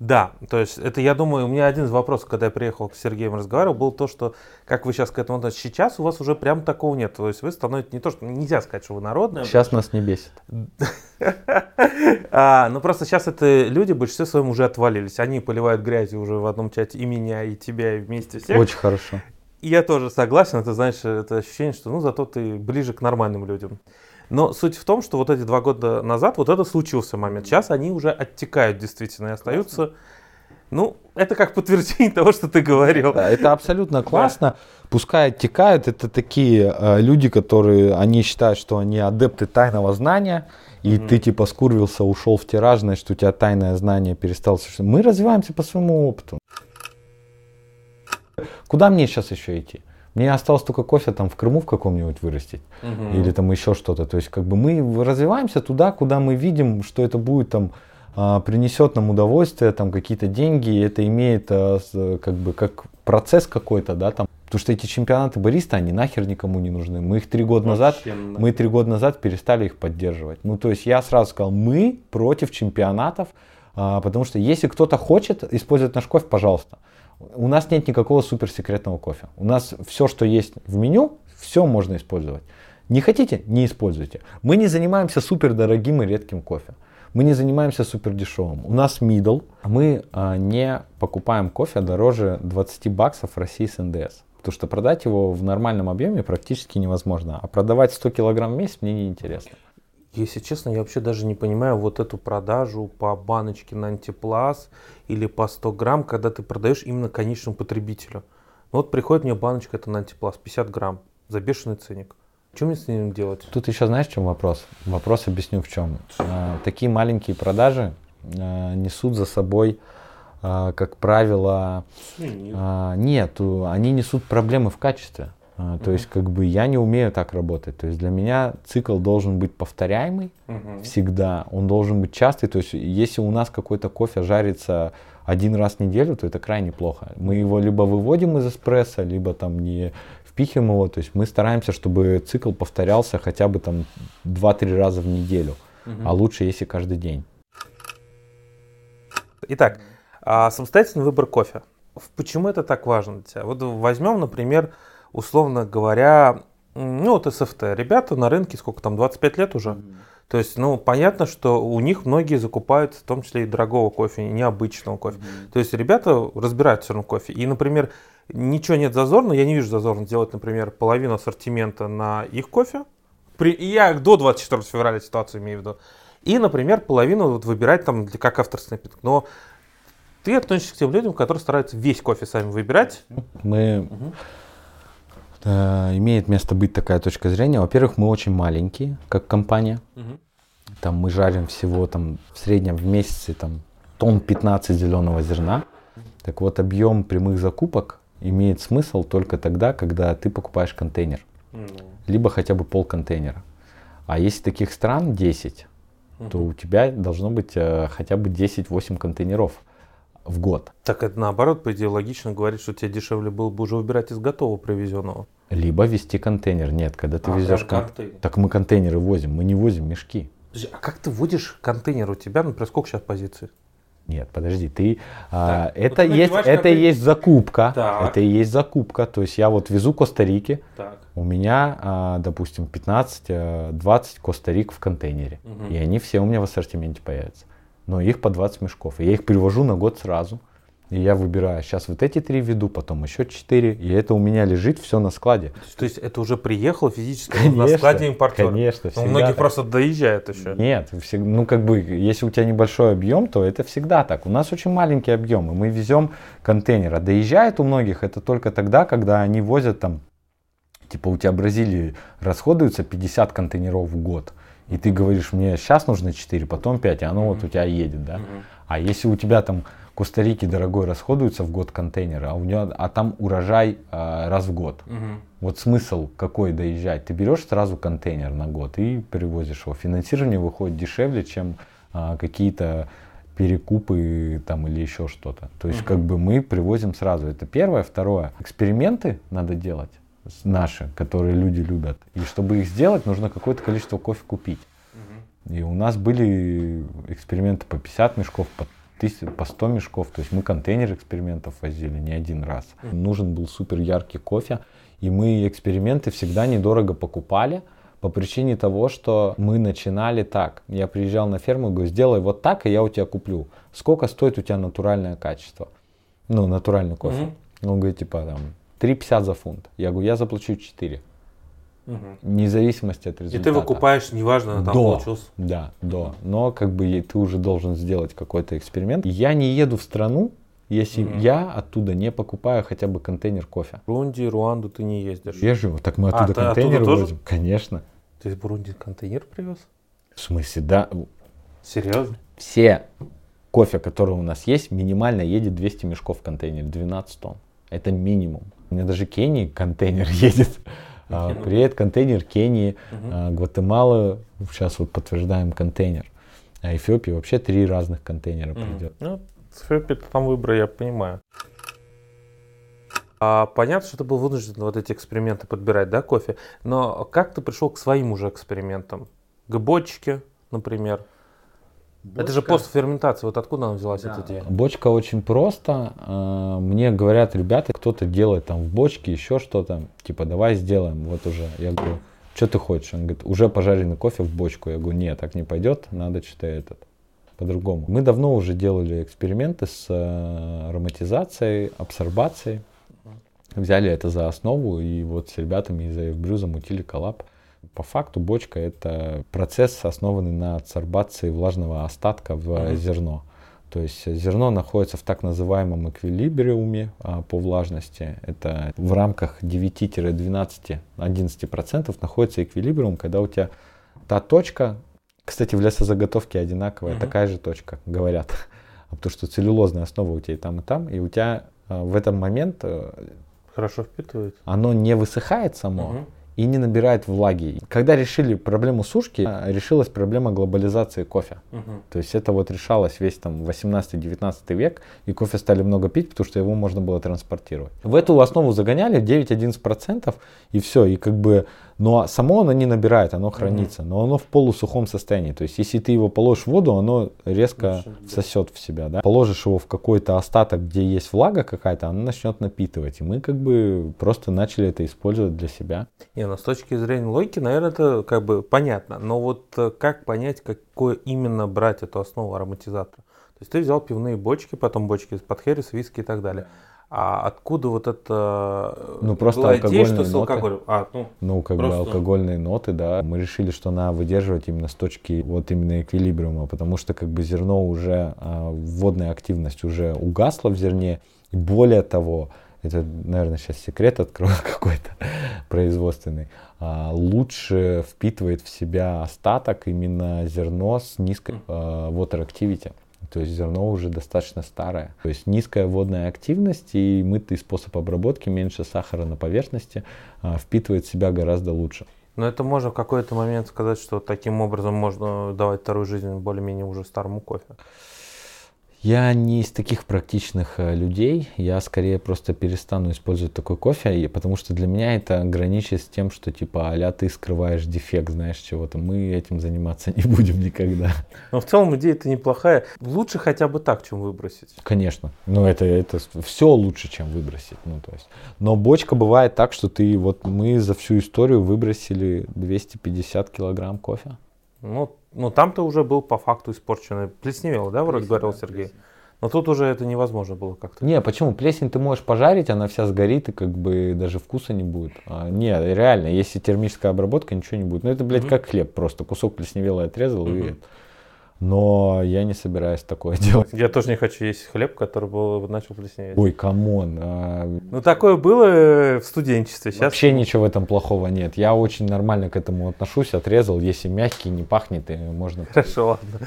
Да, то есть это, я думаю, у меня один из вопросов, когда я приехал к Сергею разговаривал, был то, что, как вы сейчас к этому относитесь, сейчас у вас уже прям такого нет. То есть вы становитесь не то, что нельзя сказать, что вы народная. Сейчас нас не бесит. *laughs* а, ну просто сейчас это люди в большинстве своем уже отвалились. Они поливают грязью уже в одном чате и меня, и тебя, и вместе всех. Очень хорошо. И я тоже согласен, это знаешь, это ощущение, что ну зато ты ближе к нормальным людям. Но суть в том, что вот эти два года назад вот это случился момент. Сейчас они уже оттекают действительно и остаются... Ну, это как подтверждение *laughs* того, что ты говорил. Да, это абсолютно классно. Да. Пускай оттекают, это такие э, люди, которые, они считают, что они адепты тайного знания, и mm-hmm. ты типа скурвился, ушел в тираж, значит, у тебя тайное знание перестало Мы развиваемся по своему опыту. Куда мне сейчас еще идти? Мне осталось только кофе там в Крыму в каком-нибудь вырастить. Угу. Или там еще что-то. То есть как бы мы развиваемся туда, куда мы видим, что это будет там а, принесет нам удовольствие, там какие-то деньги, и это имеет а, как бы как процесс какой-то, да, там. Потому что эти чемпионаты бариста, они нахер никому не нужны. Мы их три года назад, мы три года назад перестали их поддерживать. Ну, то есть я сразу сказал, мы против чемпионатов, а, потому что если кто-то хочет использовать наш кофе, пожалуйста. У нас нет никакого суперсекретного кофе. У нас все, что есть в меню, все можно использовать. Не хотите? Не используйте. Мы не занимаемся супер дорогим и редким кофе. Мы не занимаемся супер дешевым. У нас middle. Мы а, не покупаем кофе дороже 20 баксов в России с НДС. Потому что продать его в нормальном объеме практически невозможно. А продавать 100 килограмм в месяц мне неинтересно. Если честно, я вообще даже не понимаю вот эту продажу по баночке на антиплас или по 100 грамм, когда ты продаешь именно конечному потребителю. Ну вот приходит мне баночка, это на антиплас, 50 грамм, за бешеный ценник. Что мне с ним делать? Тут еще знаешь, в чем вопрос? Вопрос объясню в чем. А, такие маленькие продажи а, несут за собой, а, как правило, нет, они несут проблемы в качестве. А, то есть, как бы я не умею так работать. То есть для меня цикл должен быть повторяемый uh всегда. Он должен быть частый. То есть, если у нас какой-то кофе жарится один раз в неделю, то это крайне плохо. Мы его либо выводим из эспрессо, либо там не впихиваем его. То есть мы стараемся, чтобы цикл повторялся хотя бы там 2-3 раза в неделю. uh А лучше, если каждый день. Итак, а самостоятельный выбор кофе. Почему это так важно для тебя? Вот возьмем, например, условно говоря, ну вот СФТ, ребята на рынке сколько там, 25 лет уже. Mm-hmm. То есть, ну, понятно, что у них многие закупают, в том числе и дорогого кофе, и необычного кофе. Mm-hmm. То есть, ребята разбирают все равно кофе. И, например, ничего нет зазорного, я не вижу зазорно сделать, например, половину ассортимента на их кофе. При, я до 24 февраля ситуацию имею в виду. И, например, половину вот выбирать там для, как авторский напиток. Но ты относишься к тем людям, которые стараются весь кофе сами выбирать. Мы... Э, имеет место быть такая точка зрения. Во-первых, мы очень маленькие, как компания. Угу. Там мы жарим всего там в среднем в месяце там тонн 15 зеленого зерна. Так вот, объем прямых закупок имеет смысл только тогда, когда ты покупаешь контейнер. Угу. Либо хотя бы пол контейнера. А если таких стран 10, угу. то у тебя должно быть э, хотя бы 10-8 контейнеров в год. Так это наоборот, по идее, логично говорить, что тебе дешевле было бы уже выбирать из готового привезенного. Либо вести контейнер. Нет, когда ты а, везешь контейнер. Так мы контейнеры возим, мы не возим мешки. Подожди, а как ты водишь контейнер у тебя, например, сколько сейчас позиций? Нет, подожди, ты а, так, это вот есть это и есть закупка, так. это и есть закупка. То есть я вот везу Коста-Рики, у меня, а, допустим, 15-20 э, Коста-Рик в контейнере, угу. и они все у меня в ассортименте появятся но их по 20 мешков. И я их привожу на год сразу. И я выбираю, сейчас вот эти три веду, потом еще четыре, и это у меня лежит все на складе. То есть это уже приехало физически конечно, на складе импортера? Конечно. Но многие так. просто доезжают еще. Нет, всегда, ну как бы, если у тебя небольшой объем, то это всегда так. У нас очень маленький объем, и мы везем контейнер. А доезжает у многих это только тогда, когда они возят там, типа у тебя в Бразилии расходуется 50 контейнеров в год и ты говоришь, мне сейчас нужно 4, потом 5, и оно mm-hmm. вот у тебя едет, да. Mm-hmm. А если у тебя там Коста-Рике дорогой расходуется в год контейнеры, а, у него, а там урожай а, раз в год. Угу. Вот смысл какой доезжать? Ты берешь сразу контейнер на год и перевозишь его. Финансирование выходит дешевле, чем а, какие-то перекупы там или еще что-то. То есть угу. как бы мы привозим сразу. Это первое. Второе. Эксперименты надо делать наши, которые люди любят. И чтобы их сделать, нужно какое-то количество кофе купить. Угу. И у нас были эксперименты по 50 мешков, по тысяч, по 100 мешков. То есть мы контейнер экспериментов возили не один раз. Нужен был супер яркий кофе. И мы эксперименты всегда недорого покупали по причине того, что мы начинали так. Я приезжал на ферму и говорю, сделай вот так, и я у тебя куплю. Сколько стоит у тебя натуральное качество? Ну, натуральный кофе. Он говорит, типа, там, 3,50 за фунт. Я говорю, я заплачу 4. Вне зависимости от результата. И ты выкупаешь, неважно, там до, получился. Да, до. Но как бы ты уже должен сделать какой-то эксперимент. Я не еду в страну, если Мгм. я оттуда не покупаю хотя бы контейнер кофе. В Бурунди, Руанду ты не ездишь. Езжу, так мы А, оттуда ты оттуда контейнеры тоже? возим. Конечно. Ты из Бурунди контейнер привез? В смысле, да. Серьезно? Все кофе, который у нас есть, минимально едет 200 мешков в контейнер, 12 тонн. Это минимум. У меня даже Кении контейнер *laughs* едет. А. Приедет контейнер Кении, Мгм. а, Гватемала, сейчас вот подтверждаем контейнер. А Эфиопии вообще три разных контейнера Мгм. придет. Ну, с ты там выбор, я понимаю. А, понятно, что ты был вынужден вот эти эксперименты подбирать, да, кофе? Но как ты пришел к своим уже экспериментам? К бочке, например? Это же после ферментации. Вот откуда она взялась эта идея? Бочка очень просто. А, Мне говорят ребята, кто-то делает там в бочке еще что-то. Типа, давай сделаем. Вот уже. Я говорю, что ты хочешь? Он говорит, уже пожаренный кофе в бочку. Я говорю, нет, так не пойдет. Надо что-то этот по-другому. Мы давно уже делали эксперименты с э, ароматизацией, абсорбацией. Взяли это за основу и вот с ребятами из AFBrew замутили коллаб. По факту бочка это процесс, основанный на адсорбации влажного остатка в Мгм. зерно. То есть зерно находится в так называемом эквилибриуме а, по влажности. Это в рамках 9-12-11% находится эквилибриум, когда у тебя та точка, кстати, в лесозаготовке одинаковая, Мгм. такая же точка, говорят. Потому что целлюлозная основа у тебя и там, и там, и у тебя а, в этот момент э, Хорошо впитывает. оно не высыхает само Мгм. И не набирает влаги. Когда решили проблему сушки, а, решилась проблема глобализации кофе. Мгм. То есть это вот решалось весь там 18-19 век, и кофе стали много пить, потому что его можно было транспортировать. В эту основу загоняли 9-11%, и все, и как бы, но само оно не набирает, оно хранится, но оно в полусухом состоянии. То есть если ты его положишь в воду, оно резко всосет в себя. Да? Положишь его в какой-то остаток, где есть влага какая-то, оно начнет напитывать. И мы как бы просто начали это использовать для себя. Не, ну с точки зрения логики, наверное, это как бы понятно. Но вот э, как понять, какое именно брать эту основу ароматизатора? То есть ты взял пивные бочки, потом бочки из-под херес, виски и так далее. А откуда вот это э, Ну, просто была идея, что алкогольные с ноты. алкоголем? А, ну, Ну, как бы Просто- алкогольные ноты, да. Мы решили, что надо выдерживать именно с точки вот именно эквилибриума, потому что как бы зерно уже, а, водная активность уже угасла в зерне. И более того, это, наверное, сейчас секрет открою *laughs* какой-то производственный, а, лучше впитывает в себя остаток именно зерно с низкой а, water activity. То есть зерно уже достаточно старое. То есть низкая водная активность и мытый способ обработки, меньше сахара на поверхности, а, впитывает себя гораздо лучше. но это можно в какой-то момент сказать, что таким образом можно давать вторую жизнь более-менее уже старому кофе. Я не из таких практичных э, людей, я скорее просто перестану использовать такой кофе, потому что для меня это граничит с тем, что типа а ты скрываешь дефект, знаешь чего-то, мы этим заниматься *laughs* не будем никогда. Но в целом идея-то неплохая. Лучше хотя бы так, чем выбросить. Конечно, но это, это все лучше, чем выбросить. Ну, то есть. Но бочка бывает так, что ты, вот мы за всю историю выбросили 250 килограмм кофе. Ну, ну там-то уже был по факту испорченный. Плесневело, да, вроде говорил Сергей? Но тут уже это невозможно было как-то. Не, почему? Плесень ты можешь пожарить, она вся сгорит, и как бы даже вкуса не будет. А, не, реально, если термическая обработка, ничего не будет. Ну, это, блядь, Мгм. как хлеб, просто кусок плесневелый отрезал и... Но я не собираюсь такое *laughs* делать. Я тоже не хочу есть хлеб, который был, начал плесневеть. Ой, come on. а, Ну, такое было э, в студенчестве. Сейчас Вообще ничего в этом плохого нет. Я очень нормально к этому отношусь. Отрезал, если мягкий, не пахнет, и можно... *laughs* Хорошо, ладно.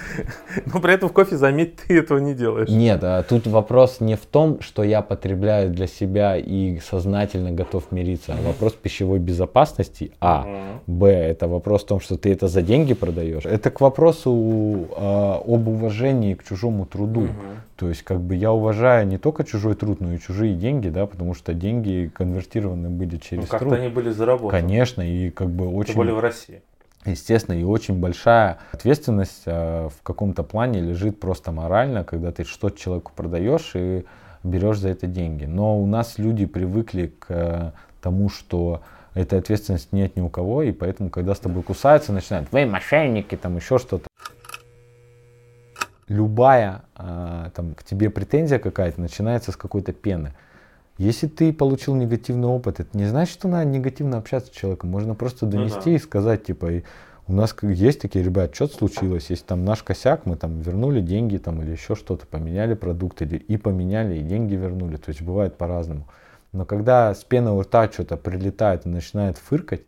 Но при этом в кофе, заметь, ты этого не делаешь. Нет, а тут вопрос не в том, что я потребляю для себя и сознательно готов мириться. а Вопрос пищевой безопасности. А. Б. Это вопрос в том, что ты это за деньги продаешь. Это к вопросу об уважении к чужому труду. Мгм. То есть, как бы я уважаю не только чужой труд, но и чужие деньги, да, потому что деньги конвертированы были Ну, через как-то труд. они были заработаны. Конечно, и как бы Тем очень более в России. Естественно, и очень большая ответственность э, в каком-то плане лежит просто морально, когда ты что-то человеку продаешь и берешь за это деньги. Но у нас люди привыкли к э, тому, что этой ответственности нет ни у кого, и поэтому, когда с тобой кусаются, начинают, вы мошенники, там еще что-то. Любая э, там, к тебе претензия какая-то начинается с какой-то пены. Если ты получил негативный опыт, это не значит, что надо негативно общаться с человеком. Можно просто донести ну, да. и сказать, типа, и у нас есть такие, ребят, что случилось, если там наш косяк, мы там вернули деньги там или еще что-то, поменяли продукт или и поменяли, и деньги вернули. То есть бывает по-разному. Но когда с пены у рта что-то прилетает и начинает фыркать,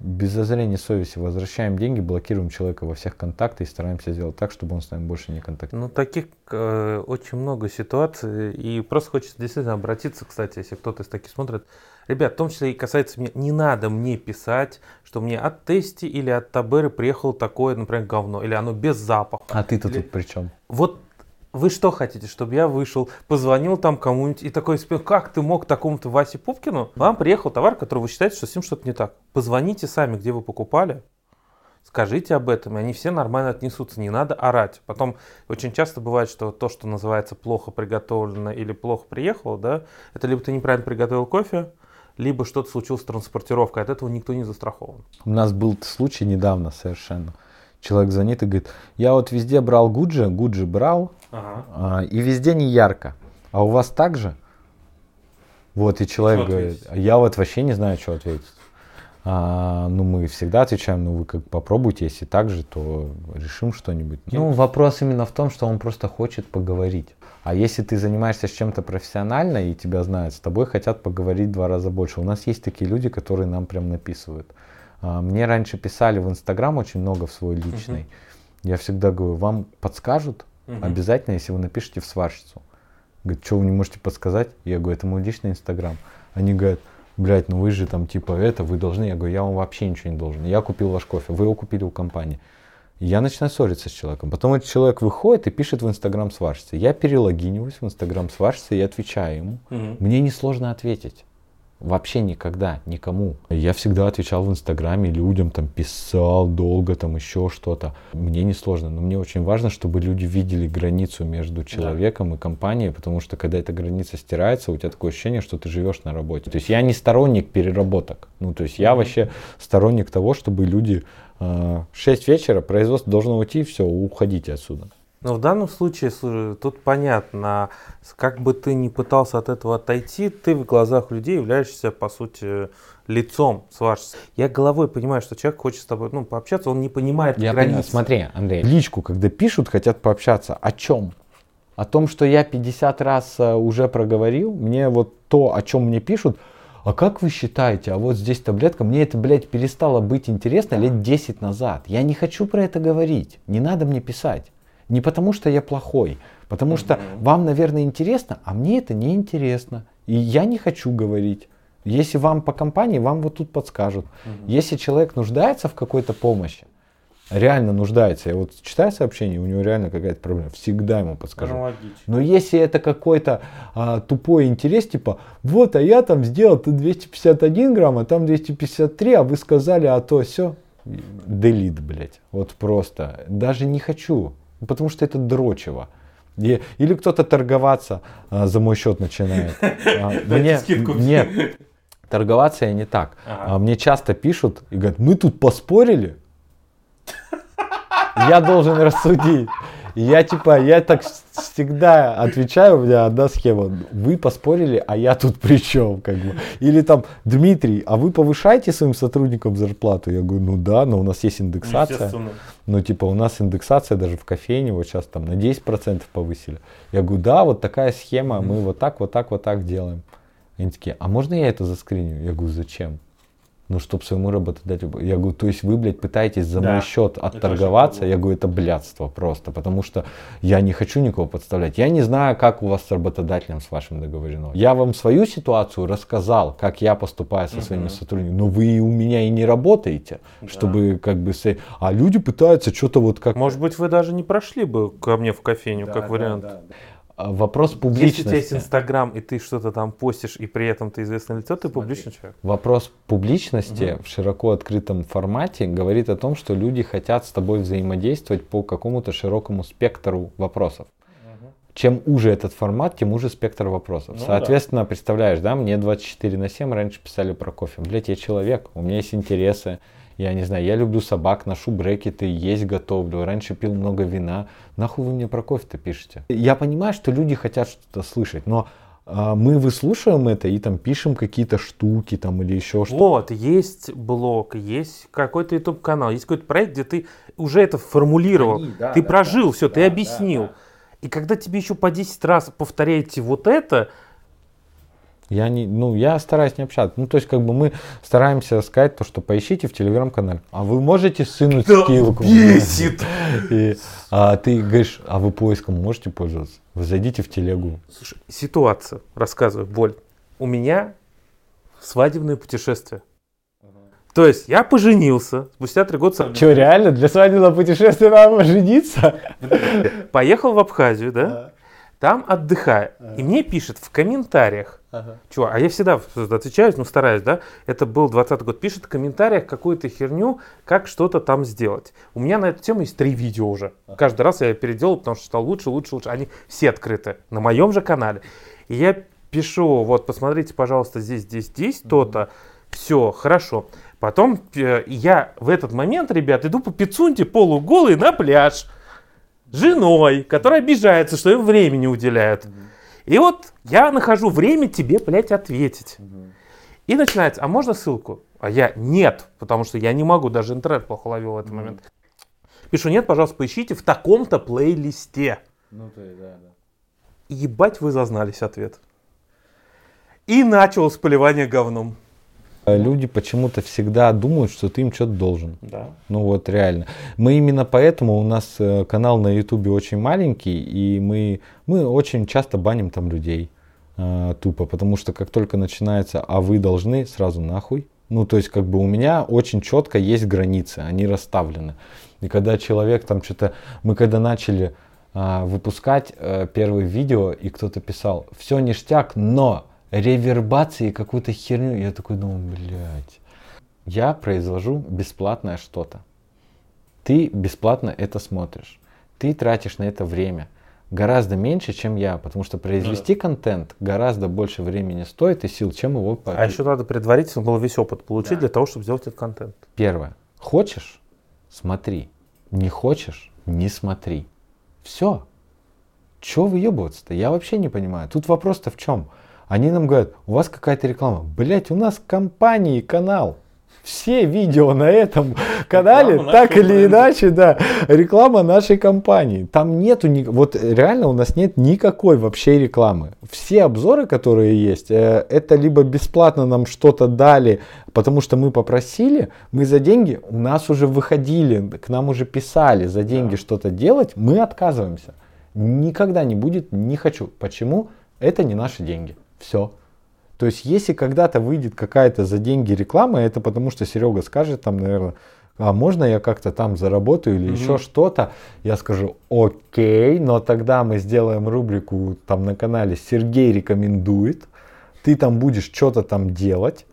без зазрения совести возвращаем деньги, блокируем человека во всех контактах и стараемся сделать так, чтобы он с нами больше не контактировал. Ну, таких э, очень много ситуаций. И просто хочется действительно обратиться, кстати, если кто-то из таких смотрит. Ребят, в том числе и касается меня, не надо мне писать, что мне от Тести или от Таберы приехало такое, например, говно, или оно без запаха. А ты-то или... тут при чем? Вот вы что хотите, чтобы я вышел, позвонил там кому-нибудь и такой, как ты мог такому-то Васе Пупкину? Вам приехал товар, который вы считаете, что с ним что-то не так. Позвоните сами, где вы покупали, скажите об этом, и они все нормально отнесутся, не надо орать. Потом очень часто бывает, что то, что называется плохо приготовлено или плохо приехало, да, это либо ты неправильно приготовил кофе, либо что-то случилось с транспортировкой, от этого никто не застрахован. У нас был случай недавно совершенно. Человек звонит и говорит, я вот везде брал Гуджи, Гуджи брал, ага. а, и везде не ярко. А у вас так же? Вот, и человек что говорит, ответить? я вот вообще не знаю, что ответить. А, ну, мы всегда отвечаем, ну, вы как попробуйте, если так же, то решим что-нибудь. Ну, вопрос именно в том, что он просто хочет поговорить. А если ты занимаешься с чем-то профессионально и тебя знают, с тобой хотят поговорить два раза больше. У нас есть такие люди, которые нам прям написывают. А, мне раньше писали в Инстаграм очень много в свой личный. Uh-huh. Я всегда говорю, вам подскажут uh-huh. обязательно, если вы напишете в сварщицу. Говорит, что вы не можете подсказать? Я говорю, это мой личный Инстаграм. Они говорят, блядь, ну вы же там типа это, вы должны. Я говорю, я вам вообще ничего не должен. Я купил ваш кофе, вы его купили у компании. Я начинаю ссориться с человеком. Потом этот человек выходит и пишет в Инстаграм сварщицы. Я перелогиниваюсь в Инстаграм сварщицы и отвечаю ему. Угу. Мне несложно ответить. Вообще никогда, никому. Я всегда отвечал в Инстаграме людям, там писал долго, там еще что-то. Мне не сложно, но мне очень важно, чтобы люди видели границу между человеком да. и компанией, потому что когда эта граница стирается, у тебя такое ощущение, что ты живешь на работе. То есть я не сторонник переработок. Ну, то есть я вообще сторонник того, чтобы люди э, 6 вечера, производство должно уйти, все, уходите отсюда. Но в данном случае, слушай, тут понятно, как бы ты ни пытался от этого отойти, ты в глазах людей являешься, по сути, лицом сварщицы. Я головой понимаю, что человек хочет с тобой ну, пообщаться, он не понимает Я понимаю, смотри, Андрей, личку, когда пишут, хотят пообщаться, о чем? О том, что я 50 раз э, уже проговорил, мне вот то, о чем мне пишут, а как вы считаете, а вот здесь таблетка, мне это, блядь, перестало быть интересно лет 10 назад. Я не хочу про это говорить, не надо мне писать. Не потому что я плохой, потому что вам, наверное, интересно, а мне это не интересно. И я не хочу говорить. Если вам по компании, вам вот тут подскажут. Если человек нуждается в какой-то помощи, реально нуждается. Я вот читаю сообщение, у него реально какая-то проблема, всегда ему подскажу. Ну, Но если это какой-то а, тупой интерес, типа, вот, а я там сделал ты 251 грамм, а там 253, а вы сказали, а то все, делит, блядь. Вот просто. Даже не хочу. Потому что это дрочево. Или кто-то торговаться а, за мой счет начинает. *laughs* А, мне, нет, торговаться я не так. Ага. А, мне часто пишут и говорят, мы тут поспорили. Я должен рассудить. Я типа, я так всегда отвечаю, у меня одна схема. Вы поспорили, а я тут при чем? Как бы. Или там, Дмитрий, а вы повышаете своим сотрудникам зарплату? Я говорю, ну да, но у нас есть индексация. Ну, типа, у нас индексация даже в кофейне вот сейчас там на 10% повысили. Я говорю, да, вот такая схема, мы вот так, вот так, вот так делаем. Они такие, а можно я это заскриню? Я говорю, зачем? Ну, чтобы своему работодателю... Я говорю, то есть вы, блядь, пытаетесь за да, мой счет отторговаться? Я говорю, это блядство просто, потому что я не хочу никого подставлять. Я не знаю, как у вас с работодателем с вашим договорено. Я вам свою ситуацию рассказал, как я поступаю со своими угу. сотрудниками, но вы у меня и не работаете, да. чтобы как бы... А люди пытаются что-то вот как... Может быть, вы даже не прошли бы ко мне в кофейню, да, как да, вариант. Да, да. А, вопрос Если у тебя есть публичности. Инстаграм, и ты что-то там постишь, и при этом ты известное лицо, ты публичный человек. Вопрос публичности Мгм. в широко открытом формате говорит о том, что люди хотят с тобой взаимодействовать по какому-то широкому спектру вопросов. Чем уже этот формат, тем уже спектр вопросов. Ну Соответственно, представляешь, да, мне 24 на 7 раньше писали про кофе. Блять, я человек, у меня есть интересы. Я не знаю, я люблю собак, ношу брекеты, есть готовлю. Раньше пил много вина. Нахуй вы мне про кофе-то пишете? Я понимаю, что люди хотят что-то слышать, но а, мы выслушиваем это и там пишем какие-то штуки там или еще что-то. Вот, есть блог, есть какой-то YouTube канал, есть какой-то проект, где ты уже это формулировал. Они, да, ты да, прожил да, все, ты да, объяснил. да, да. И когда тебе еще по 10 раз повторяете вот это, Я не, ну, я стараюсь не общаться. Ну, то есть, как бы мы стараемся сказать то, что поищите в телеграм-канале. А вы можете сынуть скиллку? бесит. *laughs* И, а ты говоришь, а вы поиском можете пользоваться? Вы зайдите в телегу. Слушай, ситуация, рассказываю, боль. У меня свадебное путешествие. То есть я поженился, спустя три года сам- Че, реально? Для свадебного путешествия надо жениться? поехал в Абхазию, да, там отдыхаю. И мне пишет в комментариях, чувак, а я всегда отвечаю, ну стараюсь, да, это был 20 год, пишет в комментариях какую-то херню, как что-то там сделать. У меня на эту тему есть три видео уже. Каждый раз я переделал, потому что стал лучше, лучше, лучше. Они все открыты на моем же канале. И я пишу, вот, посмотрите, пожалуйста, здесь, здесь, здесь, то-то. Все, хорошо. Потом э, я в этот момент, ребят, иду по Пицунде полуголый на пляж женой, которая обижается, что им времени уделяют. И вот я нахожу время тебе, блядь, ответить. И начинается, а можно ссылку? А я нет, потому что я не могу, даже интернет плохо ловил в этот момент. Пишу, нет, пожалуйста, поищите в таком-то плейлисте. Ну, то есть, да, да. Ебать, вы зазнались ответ. И началось поливание говном. Люди почему-то всегда думают, что ты им что-то должен. Да. Ну вот реально. Мы именно поэтому, у нас э, канал на ютубе очень маленький, и мы, мы очень часто баним там людей э, тупо, потому что как только начинается, а вы должны, сразу нахуй. Ну то есть как бы у меня очень четко есть границы, они расставлены. И когда человек там что-то, мы когда начали а, выпускать э, первые видео, и кто-то писал, все ништяк, но ревербации какую-то херню, я такой думаю, блядь. Я произвожу бесплатное что-то. Ты бесплатно это смотришь. Ты тратишь на это время. Гораздо меньше, чем я, потому что произвести контент гораздо больше времени стоит и сил, чем его по- А еще надо предварительно был весь опыт получить Да. для того, чтобы сделать этот контент. Первое. Хочешь? Смотри. Не хочешь? Не смотри. Все. Чего выебываться-то? Я вообще не понимаю. Тут вопрос-то в чем? Они нам говорят, у вас какая-то реклама. Блять, у нас компании канал. Все видео на этом *laughs* канале, Реклама так или бренда. иначе, да, реклама нашей компании. Там нету, ни- вот реально у нас нет никакой вообще рекламы. Все обзоры, которые есть, э, это либо бесплатно нам что-то дали, потому что мы попросили, мы за деньги, у нас уже выходили, к нам уже писали за деньги что-то делать, мы отказываемся. Никогда не будет, не хочу. Почему? Это не наши деньги. Все. То есть, если когда-то выйдет какая-то за деньги реклама, это потому что Серега скажет там, наверное, а можно я как-то там заработаю или еще что-то, я скажу, окей, но тогда мы сделаем рубрику там на канале Сергей рекомендует, ты там будешь что-то там делать,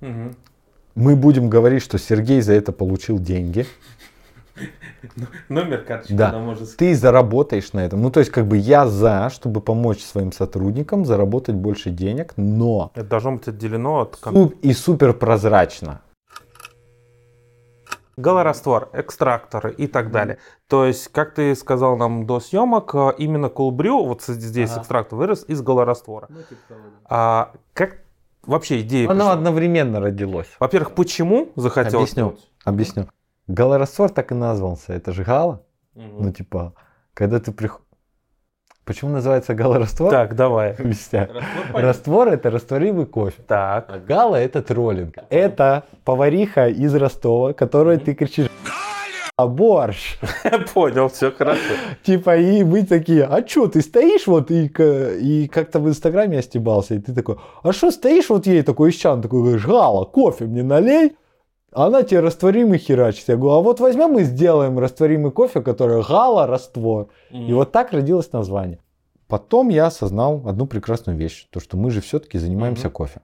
мы будем говорить, что Сергей за это получил деньги, Номер карточки Да. она может ты заработаешь на этом. Ну, то есть, как бы я за, чтобы помочь своим сотрудникам заработать больше денег, но Это должно быть отделено от суп- и супер прозрачно. Галораствор, экстракторы и так далее. То есть, как ты сказал нам до съемок, э, именно колбрю, вот здесь Ага. экстрактор вырос из галораствора. А как вообще идея Оно пришла? одновременно родилось. Во-первых, почему захотелось? Объясню. Объясню. Галораствор так и назвался. Это же гала. Мгм. Ну, типа, когда ты приходишь... Почему называется галораствор? Так, давай. Объясняю. Раствор. Раствор это растворимый кофе. Так. А гала это троллинг. Это повариха из Ростова, которой ты кричишь а борщ. *laughs* Понял, все хорошо. Типа, и мы такие, а чё, ты стоишь вот, и, и как-то в Инстаграме я стебался, и ты такой, а что стоишь вот ей такой ищан, такой, говоришь, Гала, кофе мне налей, а она тебе растворимый херачит. Я говорю, а вот возьмем и сделаем растворимый кофе, который Гала раствор. И вот так родилось название. Потом я осознал одну прекрасную вещь, то что мы же все-таки занимаемся Мгм. кофе.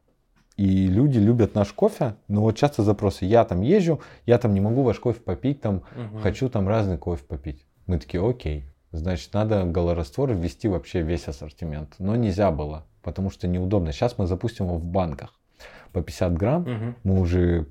И люди любят наш кофе, но вот часто запросы, я там езжу, я там не могу ваш кофе попить, там Мгм. хочу там разный кофе попить. Мы такие, окей, значит надо голораствор ввести вообще весь ассортимент. Но нельзя было, потому что неудобно. Сейчас мы запустим его в банках по 50 грамм. Мгм. Мы уже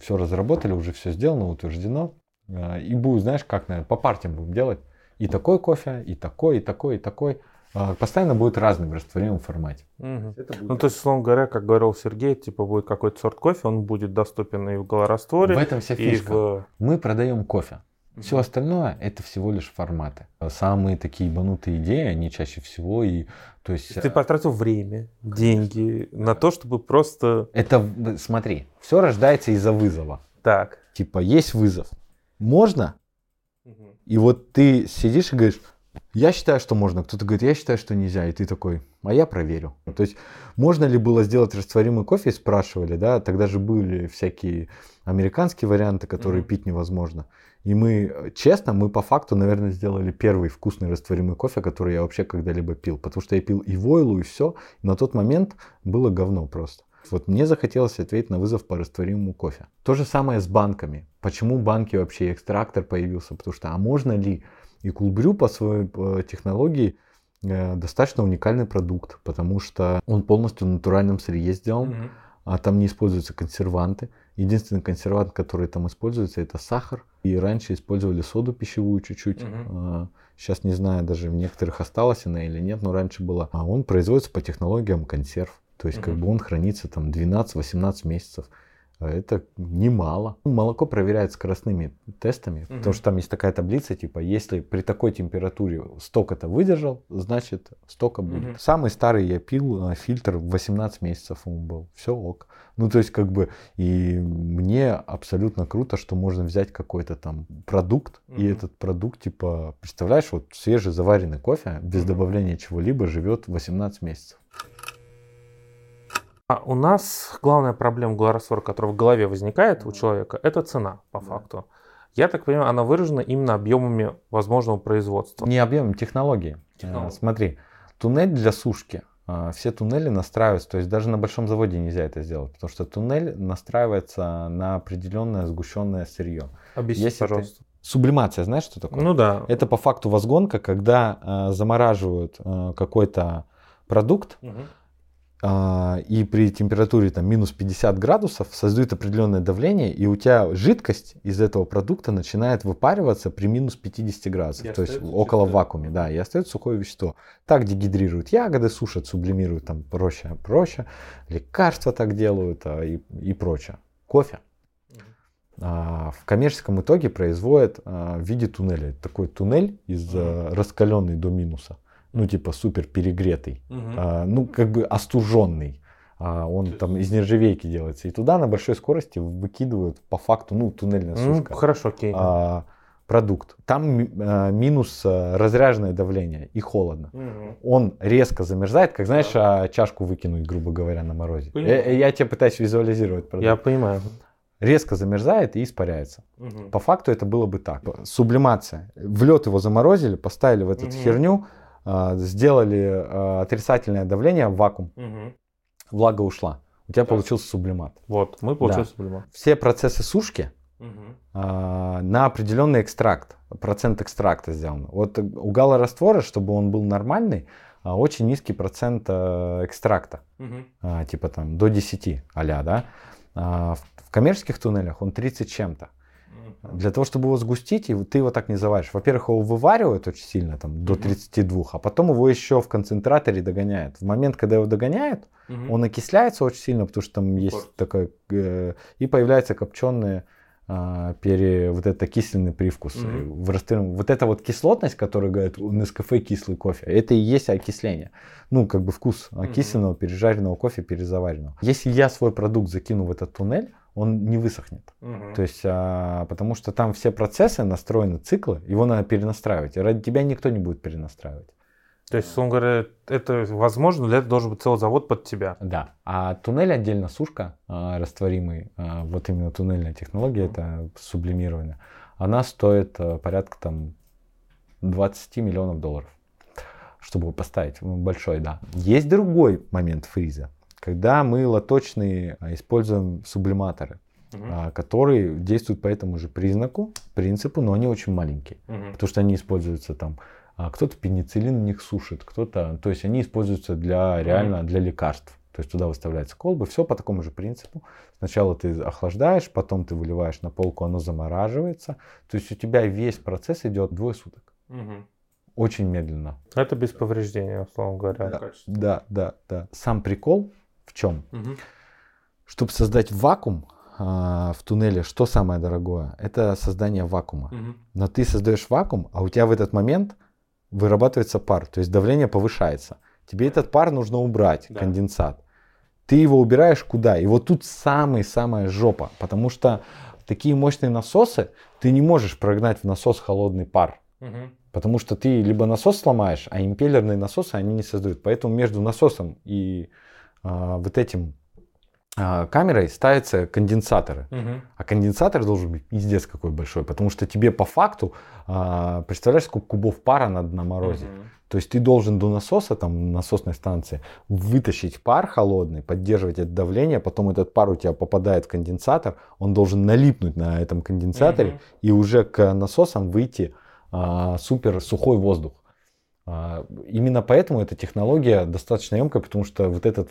все разработали, уже все сделано, утверждено. А, И будет, знаешь, как, наверное, по партиям будем делать. И такой кофе, и такой, и такой, и такой. А, Постоянно будет разный в растворимом формате. Мгм. Ну, то есть, условно говоря, как говорил Сергей, типа будет какой-то сорт кофе, он будет доступен и в голорастворе, В этом вся и фишка. в... Мы продаем кофе. Все остальное это всего лишь форматы. Самые такие ебанутые идеи, они чаще всего и то есть Ты потратил время, деньги на то, чтобы просто это смотри, все рождается из-за вызова. так. Типа есть вызов, можно, и вот ты сидишь и говоришь, я считаю, что можно. Кто-то говорит, я считаю, что нельзя. И ты такой, а я проверю. То есть, можно ли было сделать растворимый кофе, спрашивали, да, тогда же были всякие американские варианты, которые Мгм. пить невозможно. И мы, э, честно, мы по факту, наверное, сделали первый вкусный растворимый кофе, который я вообще когда-либо пил. Потому что я пил и войлу, и все. На тот момент было говно просто. Вот мне захотелось ответить на вызов по растворимому кофе. То же самое с банками. Почему банки вообще экстрактор появился? Потому что, а можно ли и Кулбрю по своей э, технологии э, достаточно уникальный продукт, потому что он полностью в натуральном сырье сделан, Мгм. а там не используются консерванты. Единственный консервант, который там используется, это сахар. И раньше использовали соду пищевую чуть-чуть. Мгм. Сейчас не знаю, даже в некоторых осталась она или нет, но раньше была. А он производится по технологиям консерв. То есть, как Мгм. бы он хранится там 12-18 месяцев. А Это немало. Молоко проверяют скоростными тестами, Мгм. потому что там есть такая таблица, типа, если при такой температуре столько-то выдержал, значит столько будет. Мгм. Самый старый я пил а, фильтр 18 месяцев он был. Все ок. Ну, то есть, как бы, и мне абсолютно круто, что можно взять какой-то там продукт, и Мгм. этот продукт, типа, представляешь, вот свежий заваренный кофе без Мгм. добавления чего-либо живет 18 месяцев. А у нас главная проблема голораствора, которая в голове возникает у человека, это цена, по факту. Я так понимаю, она выражена именно объемами возможного производства. Не объем, технологии. Технологии. Э, Смотри, туннель для сушки. Э, Все туннели настраиваются, то есть даже на большом заводе нельзя это сделать, потому что туннель настраивается на определенное сгущенное сырье. Объясни, Если ты- пожалуйста. Сублимация, знаешь, что такое? Ну да. Это по факту возгонка, когда э, замораживают э, какой-то продукт, Мгм. А, и при температуре там минус 50 градусов создают определенное давление, и у тебя жидкость из этого продукта начинает выпариваться при минус 50 градусов, И то есть около чистое. вакууме, да, и остается сухое вещество. Так дегидрируют ягоды, сушат, сублимируют там проще, проще, лекарства так делают а, и, и прочее. Кофе. А, в коммерческом итоге производят в виде туннеля. Это Такой туннель из раскаленный до минуса, ну типа супер перегретый Мгм. а, ну, как бы остуженный. А, он там из нержавейки делается. И туда на большой скорости выкидывают по факту, ну, туннельная Ну, сушка, хорошо, окей. а, продукт. Там а, минус а, разряженное давление и холодно. Мгм. Он резко замерзает, как знаешь, а, чашку выкинуть, грубо говоря, на морозе. Понимаю. Э, э, Я тебе пытаюсь визуализировать продукт. Я понимаю. Резко замерзает и испаряется. Мгм. По факту это было бы так. Сублимация. В лед его заморозили, поставили в эту Мгм. херню, сделали а, отрицательное давление в вакуум, Мгм. влага ушла. У тебя Так. получился сублимат. Вот, мы получили сублимат. Все процессы сушки а, на определенный экстракт, процент экстракта сделан. Вот у галораствора, чтобы он был нормальный, очень низкий процент экстракта, а, типа там до 10 а да. А, в- В коммерческих туннелях он 30 чем-то. Для того, чтобы его сгустить, и ты его так не заваришь. Во-первых, его вываривают очень сильно, там, до Мгм. 32, а потом его еще в концентраторе догоняют. В момент, когда его догоняют, Мгм. он окисляется очень сильно, потому что там есть Портится. такой... э, и появляется копченые пере, вот этот окисленный привкус. Мгм. В растворимом- вот эта вот кислотность, которую говорят, у Нескафе кислый кофе, это и есть окисление. Ну, как бы вкус окисленного, пережаренного кофе, перезаваренного. Если я свой продукт закину в этот туннель, он не высохнет. Мгм. То есть, а, потому что там все процессы настроены, циклы, его надо перенастраивать. И ради тебя никто не будет перенастраивать. То есть, он говорит, это возможно, для этого должен быть целый завод под тебя. Да. А туннель отдельно сушка, а, растворимый, а, вот именно туннельная технология, это сублимированная, она стоит а, порядка там 20 миллионов долларов. чтобы поставить большой, да. Есть другой момент фриза, когда мы лоточные а, используем сублиматоры, угу. которые действуют по этому же признаку, принципу, но они очень маленькие, угу. потому что они используются там кто-то пенициллин у них сушит, кто-то, то есть они используются для реально для лекарств. То есть туда выставляются колбы, все по такому же принципу. Сначала ты охлаждаешь, потом ты выливаешь на полку, оно замораживается. То есть у тебя весь процесс идет двое суток. Угу. Очень медленно. Это без повреждения, условно говоря. Да, да, да, да. Сам прикол в чем? Угу. Чтобы создать вакуум а, в туннеле, что самое дорогое? Это создание вакуума. Угу. Но ты создаешь вакуум, а у тебя в этот момент вырабатывается пар, то есть давление повышается. Тебе этот пар нужно убрать, да. конденсат ты его убираешь куда? И вот тут самая-самая жопа, потому что такие мощные насосы, ты не можешь прогнать в насос холодный пар. Угу. Потому что ты либо насос сломаешь, а импеллерные насосы они не создают. Поэтому между насосом и вот этим а, камерой ставятся конденсаторы. Угу. А конденсатор должен быть пиздец какой большой, потому что тебе по факту, а, представляешь, сколько кубов пара надо наморозить. Угу. То есть ты должен до насоса, там, насосной станции, вытащить пар холодный, поддерживать это давление, потом этот пар у тебя попадает в конденсатор, он должен налипнуть на этом конденсаторе угу. и уже к насосам выйти а, супер сухой воздух. А, именно поэтому эта технология достаточно емкая, потому что вот этот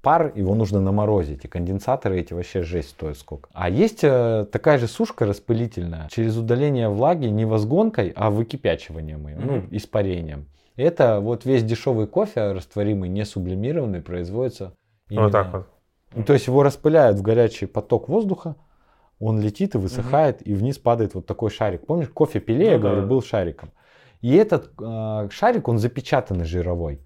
пар, его нужно наморозить. И конденсаторы эти вообще жесть стоят сколько. А есть э, такая же сушка распылительная через удаление влаги не возгонкой, а выкипячиванием ее, mm-hmm. ну, испарением. Это вот весь дешевый кофе, растворимый, не сублимированный, производится именно... Вот так вот. Ну, то есть его распыляют в горячий поток воздуха, он летит и высыхает, угу. и вниз падает вот такой шарик. Помнишь, кофе пиле, ну, я говорю, да. был шариком. И этот э, шарик, он запечатанный жировой.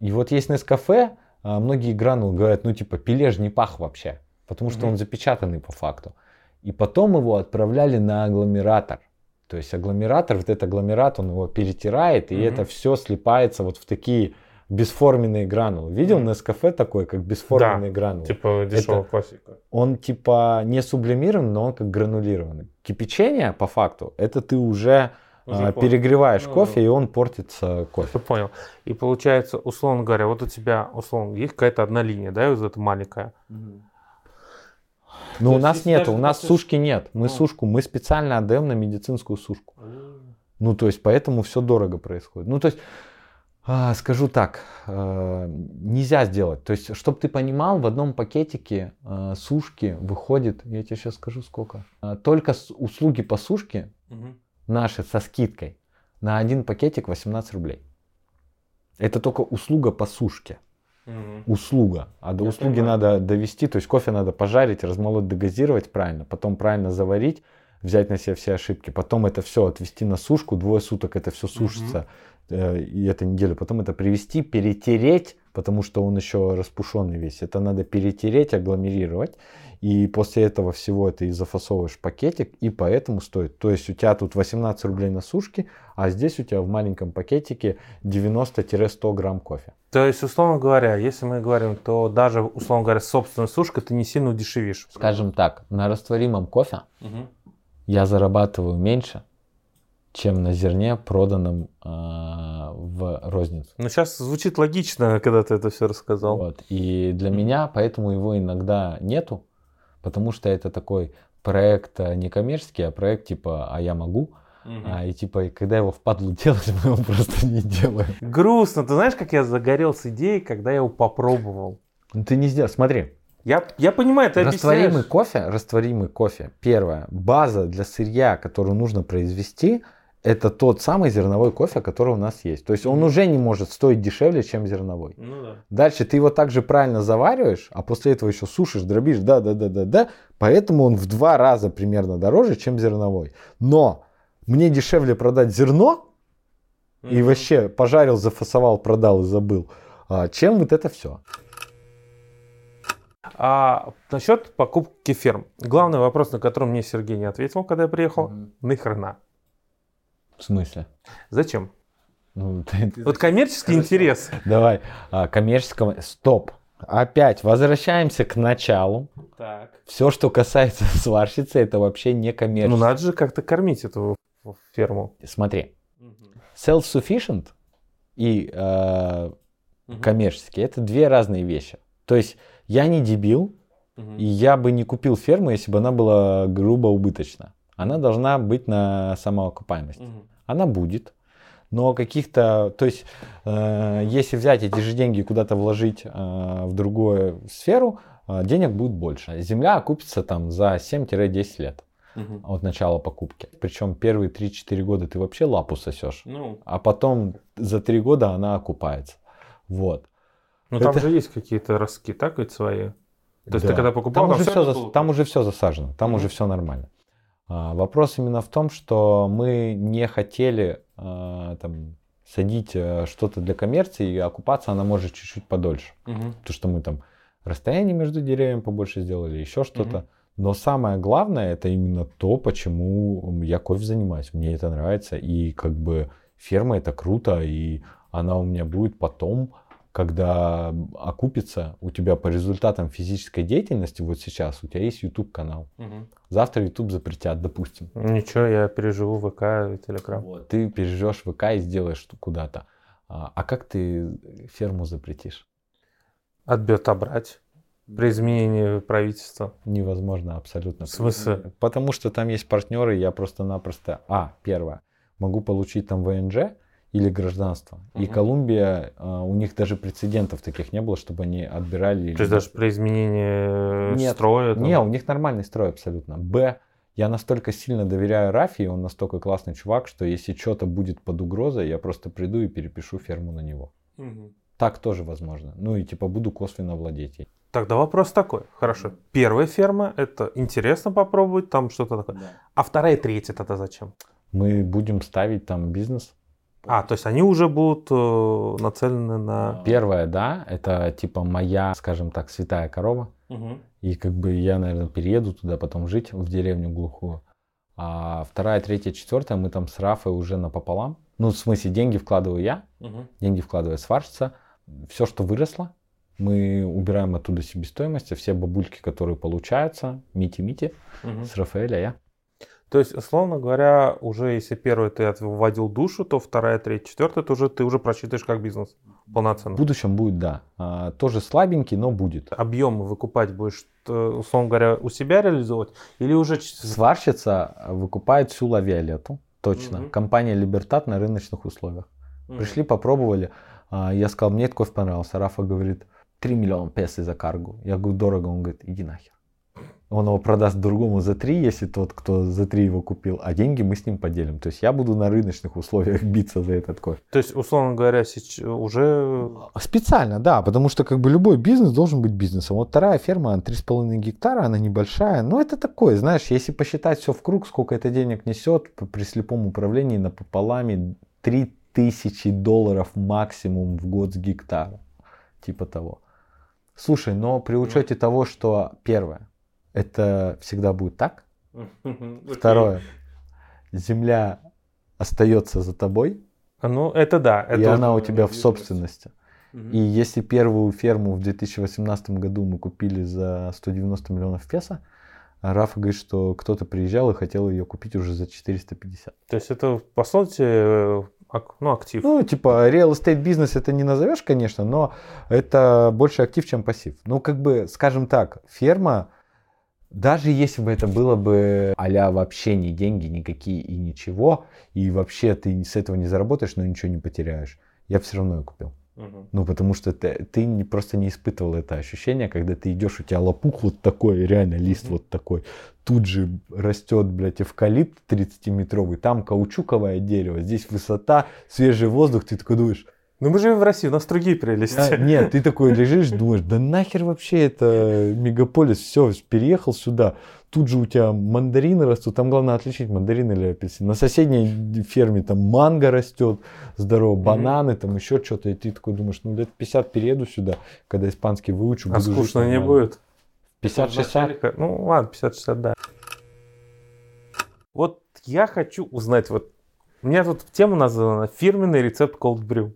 И вот есть Нескафе, а многие гранулы говорят, ну типа пилеж не пах вообще, потому что он запечатанный по факту. И потом его отправляли на агломератор. То есть агломератор, вот этот агломерат, он его перетирает, и это все слипается вот в такие бесформенные гранулы. Видел mm-hmm. Нескафе такой, как бесформенные да, гранулы? типа дешевого классика. Он типа не сублимирован, но он как гранулированный. Кипячение, по факту, это ты уже а, перегреваешь ну, кофе, и он портится кофе. Я понял. И получается, условно говоря, вот у тебя, условно, есть какая-то одна линия, да, вот эта маленькая. Ну, у нас нет, у нас сушки нет. Мы а. сушку, мы специально отдаем на медицинскую сушку. Ну, то есть, поэтому все дорого происходит. Ну, то есть, а, скажу так, а, нельзя сделать. То есть, чтобы ты понимал, в одном пакетике а, сушки выходит, я тебе сейчас скажу сколько, а, только услуги по сушке угу наши со скидкой на один пакетик 18 рублей. Это только услуга по сушке. Угу. Услуга. А до Я услуги понимаю. надо довести, то есть кофе надо пожарить, размолоть, дегазировать правильно, потом правильно заварить, взять на себя все ошибки, потом это все отвести на сушку, двое суток это все сушится, угу. и это неделю, потом это привести, перетереть, потому что он еще распушенный весь. Это надо перетереть, агломерировать. И после этого всего это и зафасовываешь пакетик, и поэтому стоит. То есть у тебя тут 18 рублей на сушке, а здесь у тебя в маленьком пакетике 90-100 грамм кофе. То есть, условно говоря, если мы говорим, то даже, условно говоря, собственная сушка ты не сильно удешевишь. Скажем так, на растворимом кофе угу. я зарабатываю меньше, чем на зерне, проданном э, в розницу. Ну, сейчас звучит логично, *laughs* когда ты это все рассказал. Вот. И для меня поэтому его иногда нету, потому что это такой проект э, не коммерческий, а проект типа «а я могу», Угу. А, и типа, когда его впадлу *laughs* делать, мы его просто не делаем. Грустно. Ты знаешь, как я загорелся идеей, когда я его попробовал? Ну, ты не сделал. Смотри. Я, я понимаю, ты Растворимый объясняешь. кофе, растворимый кофе. Первое. База для сырья, которую нужно произвести, это тот самый зерновой кофе, который у нас есть. То есть он уже не может стоить дешевле, чем зерновой. Ну, да. Дальше ты его также правильно завариваешь, а после этого еще сушишь, дробишь, да, да, да, да, да. Поэтому он в два раза примерно дороже, чем зерновой. Но мне дешевле продать зерно mm-hmm. и вообще пожарил, зафасовал, продал и забыл, а, чем вот это все. А насчет покупки ферм. Главный вопрос, на который мне Сергей не ответил, когда я приехал, mm-hmm. нахрена? В смысле? Зачем? Ну, *laughs* ты, вот коммерческий интерес. Давай, а, коммерческого... Стоп. Опять возвращаемся к началу. Так. Все, что касается *laughs* сварщицы, это вообще не коммерческий. Ну, надо же как-то кормить эту ферму. Смотри. Self-sufficient и э, коммерческий это две разные вещи. То есть я не дебил, и я бы не купил ферму, если бы она была грубо убыточна. Она должна быть на самоокупаемость. Она будет. Но каких-то, то есть, э, если взять эти же деньги куда-то вложить э, в другую сферу, э, денег будет больше. Земля окупится там за 7-10 лет Мгм. от начала покупки. Причем первые 3-4 года ты вообще лапу сосешь, Ну, а потом за 3 года она окупается. Вот. ну там Это- же есть какие-то ростки, так ведь свои? То есть Да. ты когда покупал, там, уже всё все, было- там уже все засажено, там Мгм. уже все нормально. А, вопрос именно в том, что мы не хотели а, там, садить э, что-то для коммерции, и окупаться она может чуть-чуть подольше. Мгм. Потому что мы там расстояние между деревьями побольше сделали, еще что-то. Мгм. Но самое главное, это именно то, почему я кофе занимаюсь. Мне это нравится. И как бы ферма это круто, и она у меня будет потом, когда окупится у тебя по результатам физической деятельности, вот сейчас у тебя есть YouTube канал. Мгм. Завтра YouTube запретят, допустим. Ничего, я переживу ВК и Телеграм. Вот, ты переживешь ВК и сделаешь куда-то. А, а как ты ферму запретишь? Отбет отобрать при изменении правительства. Невозможно абсолютно. В смысле? Потому что там есть партнеры, я просто-напросто... А, первое. Могу получить там ВНЖ или гражданство. И Мгм. Колумбия, а, у них даже прецедентов таких не было, чтобы они отбирали... То есть даже при изменении Нет, строя. там- Не, у них нормальный строй абсолютно. Б, я настолько сильно доверяю Рафи, он настолько классный чувак, что если что-то будет под угрозой, я просто приду и перепишу ферму на него. Мгм. Так тоже возможно. Ну и типа буду косвенно владеть ей. Тогда вопрос такой. Хорошо. Первая ферма, это интересно попробовать, там что-то такое. А вторая и третья тогда зачем? Мы будем ставить там бизнес. А, то есть они уже будут э, нацелены на... Первое, да, это типа моя, скажем так, святая корова. Мгм. И как бы я, наверное, перееду туда потом жить, в деревню глухую. А вторая, третья, четвертая, мы там с Рафой уже напополам. Ну, в смысле, деньги вкладываю я, Мгм. деньги вкладывает сварщица. Все, что выросло, мы убираем оттуда себестоимость, а все бабульки, которые получаются, мити-мити, Мгм. с Рафаэля я. То есть, условно говоря, уже если первый ты вводил душу, то вторая, третья, четвертая, ты уже, ты уже просчитываешь как бизнес В полноценно. будущем будет, да. А, тоже слабенький, но будет. Объемы выкупать будешь, э, условно говоря, у себя реализовывать или уже... Сварщица выкупает всю лавиолету, точно. Мгм. Компания Либертат на рыночных условиях. Мгм. Пришли, попробовали. А, Я сказал, мне этот кофе понравился. Рафа говорит, 3 миллиона песо за каргу. Я говорю, дорого. Он говорит, иди нахер. Он его продаст другому за 3, если тот, кто за 3 его купил, а деньги мы с ним поделим. То есть я буду на рыночных условиях биться за этот кофе. То есть, условно говоря, сейчас уже... Специально, да, потому что как бы любой бизнес должен быть бизнесом. Вот вторая ферма, 3,5 гектара, она небольшая, но это такое, знаешь, если посчитать все в круг, сколько это денег несет при слепом управлении напополами, 3000 долларов максимум в год с гектара, типа того. Слушай, но при учете того, что первое, это всегда будет так, *laughs* второе, земля остается за тобой, Ну, это да. и это она у тебя в собственности. И если первую ферму в 2018 году мы купили за 190 миллионов песо, Рафа говорит, что кто-то приезжал и хотел ее купить уже за 450. То есть это, по сути, э, ак- ну, актив. Ну, типа, real estate бизнес это не назовешь, конечно, но это больше актив, чем пассив. Ну, как бы, скажем так, ферма, даже если бы это было бы а вообще ни деньги никакие и ничего, и вообще ты с этого не заработаешь, но ничего не потеряешь, я бы все равно ее купил. Ну, потому что ты, ты не, просто не испытывал это ощущение, когда ты идешь, у тебя лопух вот такой, реально лист Мгм. вот такой. Тут же растет, блядь, эвкалипт 30-метровый, там каучуковое дерево, здесь высота, свежий воздух, ты такой думаешь, Ну, мы живем в России, у нас другие прелести. а, нет, ты такой лежишь, думаешь, да нахер вообще это мегаполис, все, переехал сюда, тут же у тебя мандарины растут, там главное отличить мандарины или апельсины. На соседней ферме там манго растет, здорово, бананы, там еще что-то, и ты такой думаешь, ну лет 50 перееду сюда, когда испанский выучу, А буду жить скучно не нормально». будет. 50-60? Ну, ладно, 50-60, да. Вот я хочу узнать, вот у меня тут тема названа «Фирменный рецепт cold brew».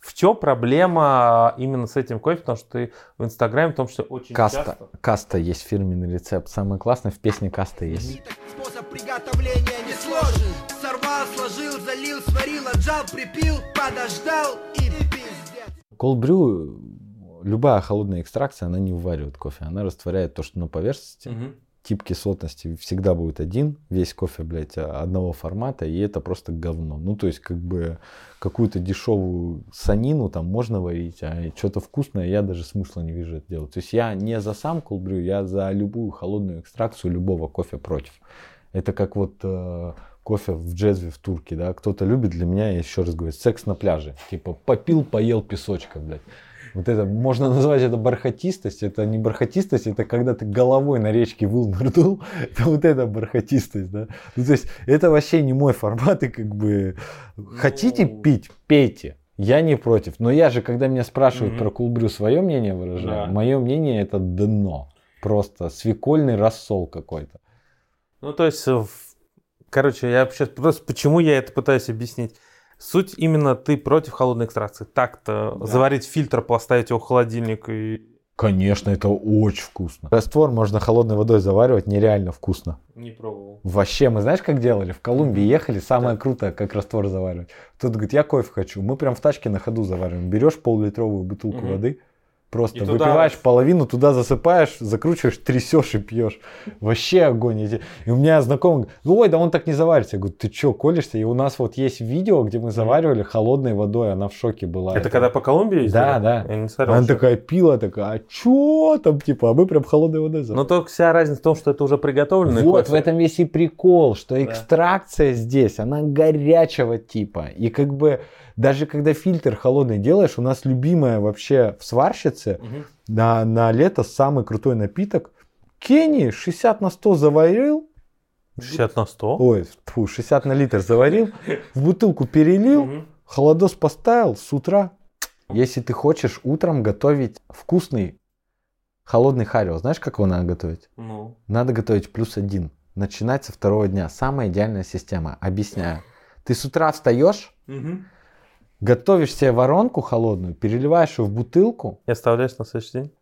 В чем проблема именно с этим кофе? Потому что ты в Инстаграме, в том числе, очень Каста, часто... каста есть фирменный рецепт, самое классное в песне каста есть. Способ приготовления не сложен Сорвал, сложил, залил Сварил, отжал, припил, подождал и пиздец. Cold brew, любая холодная экстракция, она не вываривает кофе. Она растворяет то, что на поверхности. Тип кислотности всегда будет один. Весь кофе, блядь, одного формата. И это просто говно. Ну, то есть, как бы, какую-то дешевую санину там можно варить, а что-то вкусное я даже смысла не вижу это делать. То есть, я не за сам brew, я за любую холодную экстракцию любого кофе против. Это как вот э, кофе в джезве в турке, да, кто-то любит, для меня, я еще раз говорю, секс на пляже. Типа попил, поел песочка, блядь. Вот это, можно назвать это бархатистость, это не бархатистость, это когда ты головой на речке выл нырнул, *laughs* это вот это бархатистость, да. Ну, то есть, это вообще не мой формат, и как бы, хотите Ну. пить, пейте. Я не против. Но я же, когда меня спрашивают Мгм. про кулбрю, свое мнение выражаю. Да. Мое мнение это дно. Просто свекольный рассол какой-то. Ну, то есть, короче, я сейчас просто почему я это пытаюсь объяснить. Суть именно ты против холодной экстракции. Так-то заварить фильтр, поставить его в холодильник и Конечно, это очень вкусно. Раствор можно холодной водой заваривать, нереально вкусно. не пробовал. Вообще, мы знаешь, как делали? В Колумбии ехали, самое крутое, как раствор заваривать. Кто-то говорит, я кофе хочу. Мы прям в тачке на ходу завариваем. Берешь пол-литровую бутылку Мгм. воды, просто И туда- выпиваешь половину, туда засыпаешь, закручиваешь, трясешь и пьешь. Вообще огонь. И у меня знакомый говорит, ой, да он так не заварится. Я говорю, ты что, колешься? И у нас вот есть видео, где мы заваривали холодной водой, она в шоке была. Это когда по Колумбии ездили? Да, да. Я не смотрел. Она еще. такая пила, такая, а чё там, типа, а мы прям холодной водой Но заваривали. только вся разница в том, что это уже приготовленный Вот кофе. в этом весь и прикол, что экстракция здесь, она горячего типа. И как бы даже когда фильтр холодный делаешь, у нас любимая вообще в сварщице Мгм. на, на лето самый крутой напиток. Кенни 60 на 100 заварил, 60 на 100. ой, тьфу, 60 на литр заварил, в бутылку перелил, Мгм. холодос поставил с утра. Если ты хочешь утром готовить вкусный холодный харио, знаешь, как его надо готовить? Ну. Надо готовить плюс один. Начинать со второго дня. Самая идеальная система. Объясняю. Ты с утра встаешь, Мгм. Готовишь себе воронку холодную, переливаешь ее в бутылку, И оставляешь на следующий день?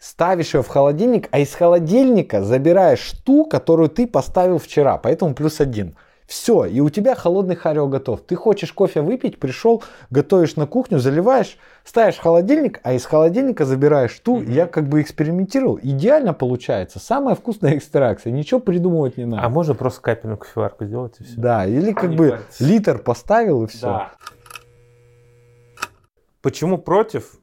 ставишь ее в холодильник, а из холодильника забираешь ту, которую ты поставил вчера. Поэтому плюс один. Все, и у тебя холодный харио готов. Ты хочешь кофе выпить, пришел, готовишь на кухню, заливаешь, ставишь в холодильник, а из холодильника забираешь ту. Мгм. Я как бы экспериментировал. Идеально получается. Самая вкусная экстракция. Ничего придумывать не надо. А можно просто капельную кофеварку сделать и все? Да, или как Не бы париться. литр поставил и все. Почему против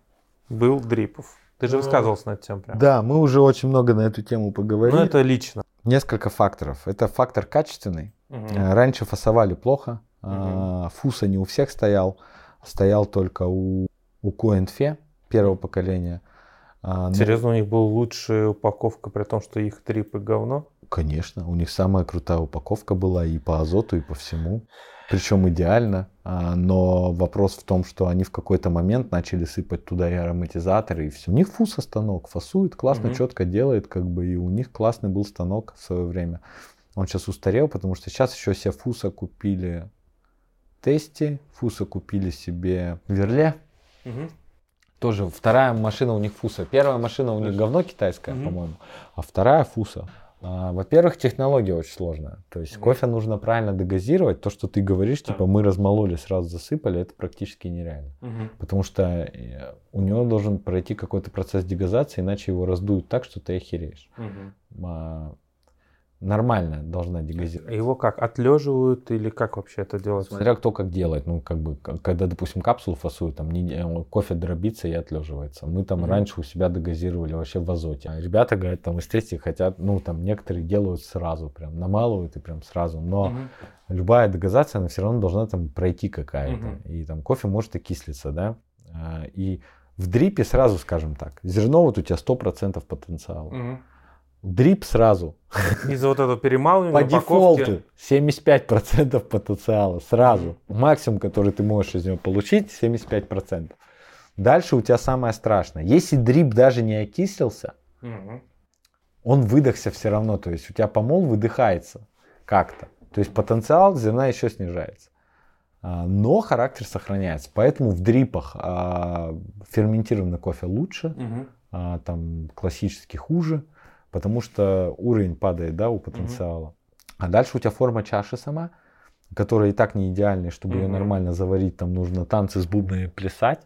был Дрипов? Ты же высказывался на эту тему прям. Да, мы уже очень много на эту тему поговорили. Ну, это лично. Несколько факторов. Это фактор качественный. Э, Раньше фасовали плохо. а, Фуса не у всех стоял. Стоял только у, у Коэнфе первого поколения. А, но- Серьезно, у них была лучшая упаковка, при том, что их трипы говно? Конечно, у них самая крутая упаковка была и по азоту, и по всему. Причем идеально. А, Но вопрос в том, что они в какой-то момент начали сыпать туда и ароматизаторы, и все. У них фуса станок, фасует, классно, Мгм. четко делает, как бы, и у них классный был станок в свое время. Он сейчас устарел, потому что сейчас еще все фуса купили тесте, фуса купили себе верле. Тоже вторая машина у них фуса. Первая машина у них говно китайская, Мгм. по-моему, а вторая фуса. А, Во-первых, технология очень сложная. То есть Мгм. кофе нужно правильно дегазировать. То, что ты говоришь, типа мы размололи, сразу засыпали, это практически нереально. Потому что э, у него должен пройти какой-то процесс дегазации, иначе его раздуют так, что ты охереешь. А, Нормально должна дегазировать. Его как, отлеживают или как вообще это делается? Смотря кто как делает. Ну, как бы, когда, допустим, капсулу фасуют, там не- кофе дробится и отлеживается. Мы там Мгм. раньше у себя дегазировали вообще в азоте. А ребята, говорят, там из тести хотят, ну, там некоторые делают сразу, прям намалывают и прям сразу. Но Мгм. любая дегазация, она все равно должна там пройти какая-то. Мгм. И там кофе может окислиться, да. А, И в дрипе сразу, скажем так, зерно вот у тебя 100% потенциала. Мгм. Дрип сразу. Из-за вот этого перемалывания По упаковки- дефолту 75% потенциала сразу. Максимум, который ты можешь из него получить, 75%. Дальше у тебя самое страшное. Если дрип даже не окислился, он выдохся все равно. То есть у тебя помол выдыхается как-то. То есть потенциал зерна еще снижается. А, Но характер сохраняется. Поэтому в дрипах а, ферментированный кофе лучше, а, там классический хуже, потому что уровень падает, да, у потенциала. А дальше у тебя форма чаши сама. которая и так не идеальная, чтобы ее Мгм. нормально заварить, там нужно танцы с бубнами плясать.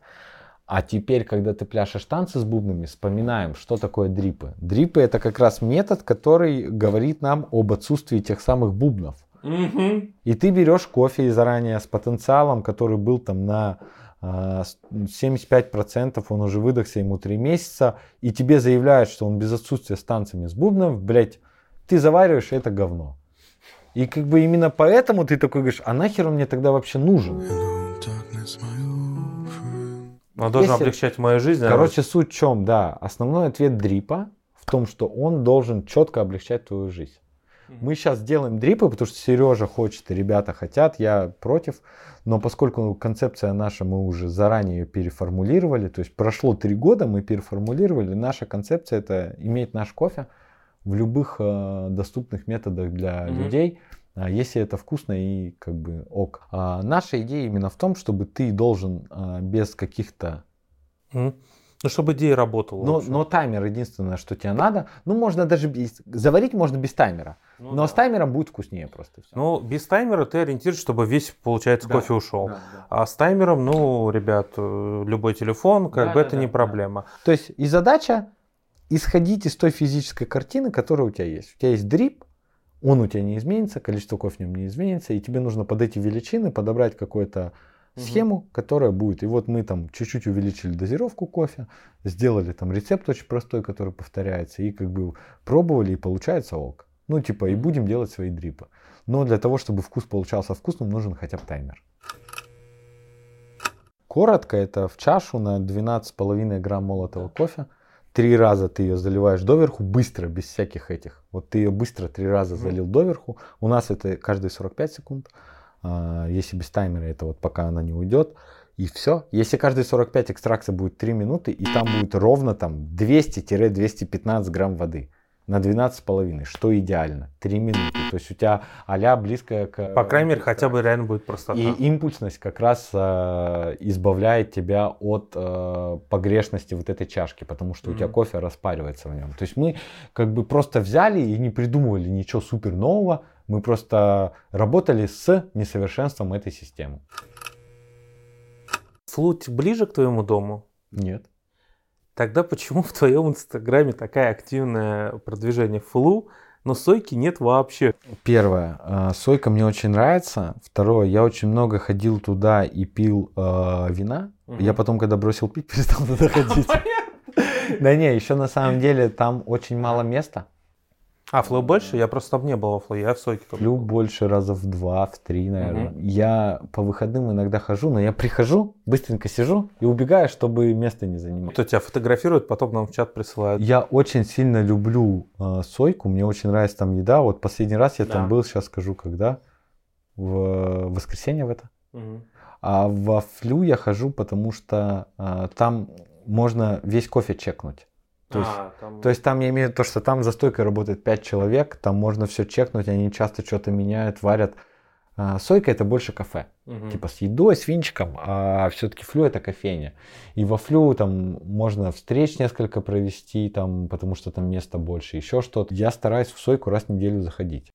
А теперь, когда ты пляшешь танцы с бубнами, вспоминаем, что такое дрипы. Дрипы это как раз метод, который говорит нам об отсутствии тех самых бубнов. Мгм. И ты берешь кофе заранее с потенциалом, который был там на 75%, он уже выдохся, ему 3 месяца, и тебе заявляют, что он без отсутствия с танцами с бубном, блять, ты завариваешь это говно. И как бы именно поэтому ты такой говоришь, а нахер он мне тогда вообще нужен? Он должен Если- облегчать мою жизнь. а Короче, суть в чем, да, основной ответ дрипа в том, что он должен четко облегчать твою жизнь. Мы сейчас делаем дрипы, потому что Сережа хочет, ребята хотят, я против. Но поскольку концепция наша, мы уже заранее ее переформулировали, то есть прошло три года, мы переформулировали, наша концепция это иметь наш кофе в любых э, доступных методах для Мгм. людей, а, если это вкусно и как бы ок. А наша идея именно в том, чтобы ты должен а, без каких-то Мгм. Ну, чтобы идея работала. но, но таймер единственное, что тебе надо. Ну, можно даже без, заварить можно без таймера. Ну но да. с таймером будет вкуснее просто. всё. Ну, без таймера ты ориентируешь, чтобы весь, получается, Да, кофе ушел. Да, да. А с таймером, ну, ребят, э, любой телефон, как Да, бы да, это да, не да. проблема. То есть и задача исходить из той физической картины, которая у тебя есть. У тебя есть дрип, он у тебя не изменится, количество кофе в нем не изменится, и тебе нужно под эти величины подобрать какую-то Мгм. Схему, которая будет. И вот мы там чуть-чуть увеличили дозировку кофе, сделали там рецепт очень простой, который повторяется, и как бы пробовали, и получается ок. Ну, типа, и будем делать свои дрипы. Но для того, чтобы вкус получался вкусным, нужен хотя бы таймер. Коротко, это в чашу на 12,5 грамм молотого кофе. Три раза ты ее заливаешь доверху, быстро, без всяких этих. Вот ты ее быстро три раза залил доверху. У нас это каждые 45 секунд. А, Если без таймера, это вот пока она не уйдет. И все. Если каждые 45 экстракция будет 3 минуты, и там будет ровно там 200-215 грамм воды на 12,5, что идеально. 3 минуты. То есть у тебя а близкая к... По крайней мере, хотя бы реально будет простота. И импульсность как раз э, избавляет тебя от э, погрешности вот этой чашки, потому что у тебя кофе распаривается в нем. То есть мы как бы просто взяли и не придумывали ничего супер нового, мы просто работали с несовершенством этой системы. Flow ближе к твоему дому? Нет. Тогда почему в твоем инстаграме такое активное продвижение Flow, но сойки нет вообще? Первое, э, сойка мне очень нравится. Второе, я очень много ходил туда и пил э, вина. Мгм. Я потом, когда бросил пить, *laughs* перестал туда ходить. *laughs* Да не, еще на самом деле там очень мало места. А, Flow больше? Я просто там не был во Flow, я в сойке был. больше раза в два, в три, наверное. Мгм. Я по выходным иногда хожу, но я прихожу, быстренько сижу и убегаю, чтобы место не занимать. Кто тебя фотографирует, потом нам в чат присылают. Я очень сильно люблю э, сойку, мне очень нравится там еда. Вот последний раз я Да. там был, сейчас скажу, когда. В воскресенье в это. Мгм. А во флю я хожу, потому что э, там можно весь кофе чекнуть. То есть, А, там- то есть там я имею в виду, то, что там за стойкой работает 5 человек, там можно все чекнуть, они часто что-то меняют, варят. А, Сойка это больше кафе, Мгм. типа с едой, с винчиком, а все-таки флю это кофейня. И во флю там можно встреч несколько провести, там, потому что там места больше, еще что-то. Я стараюсь в сойку раз в неделю заходить.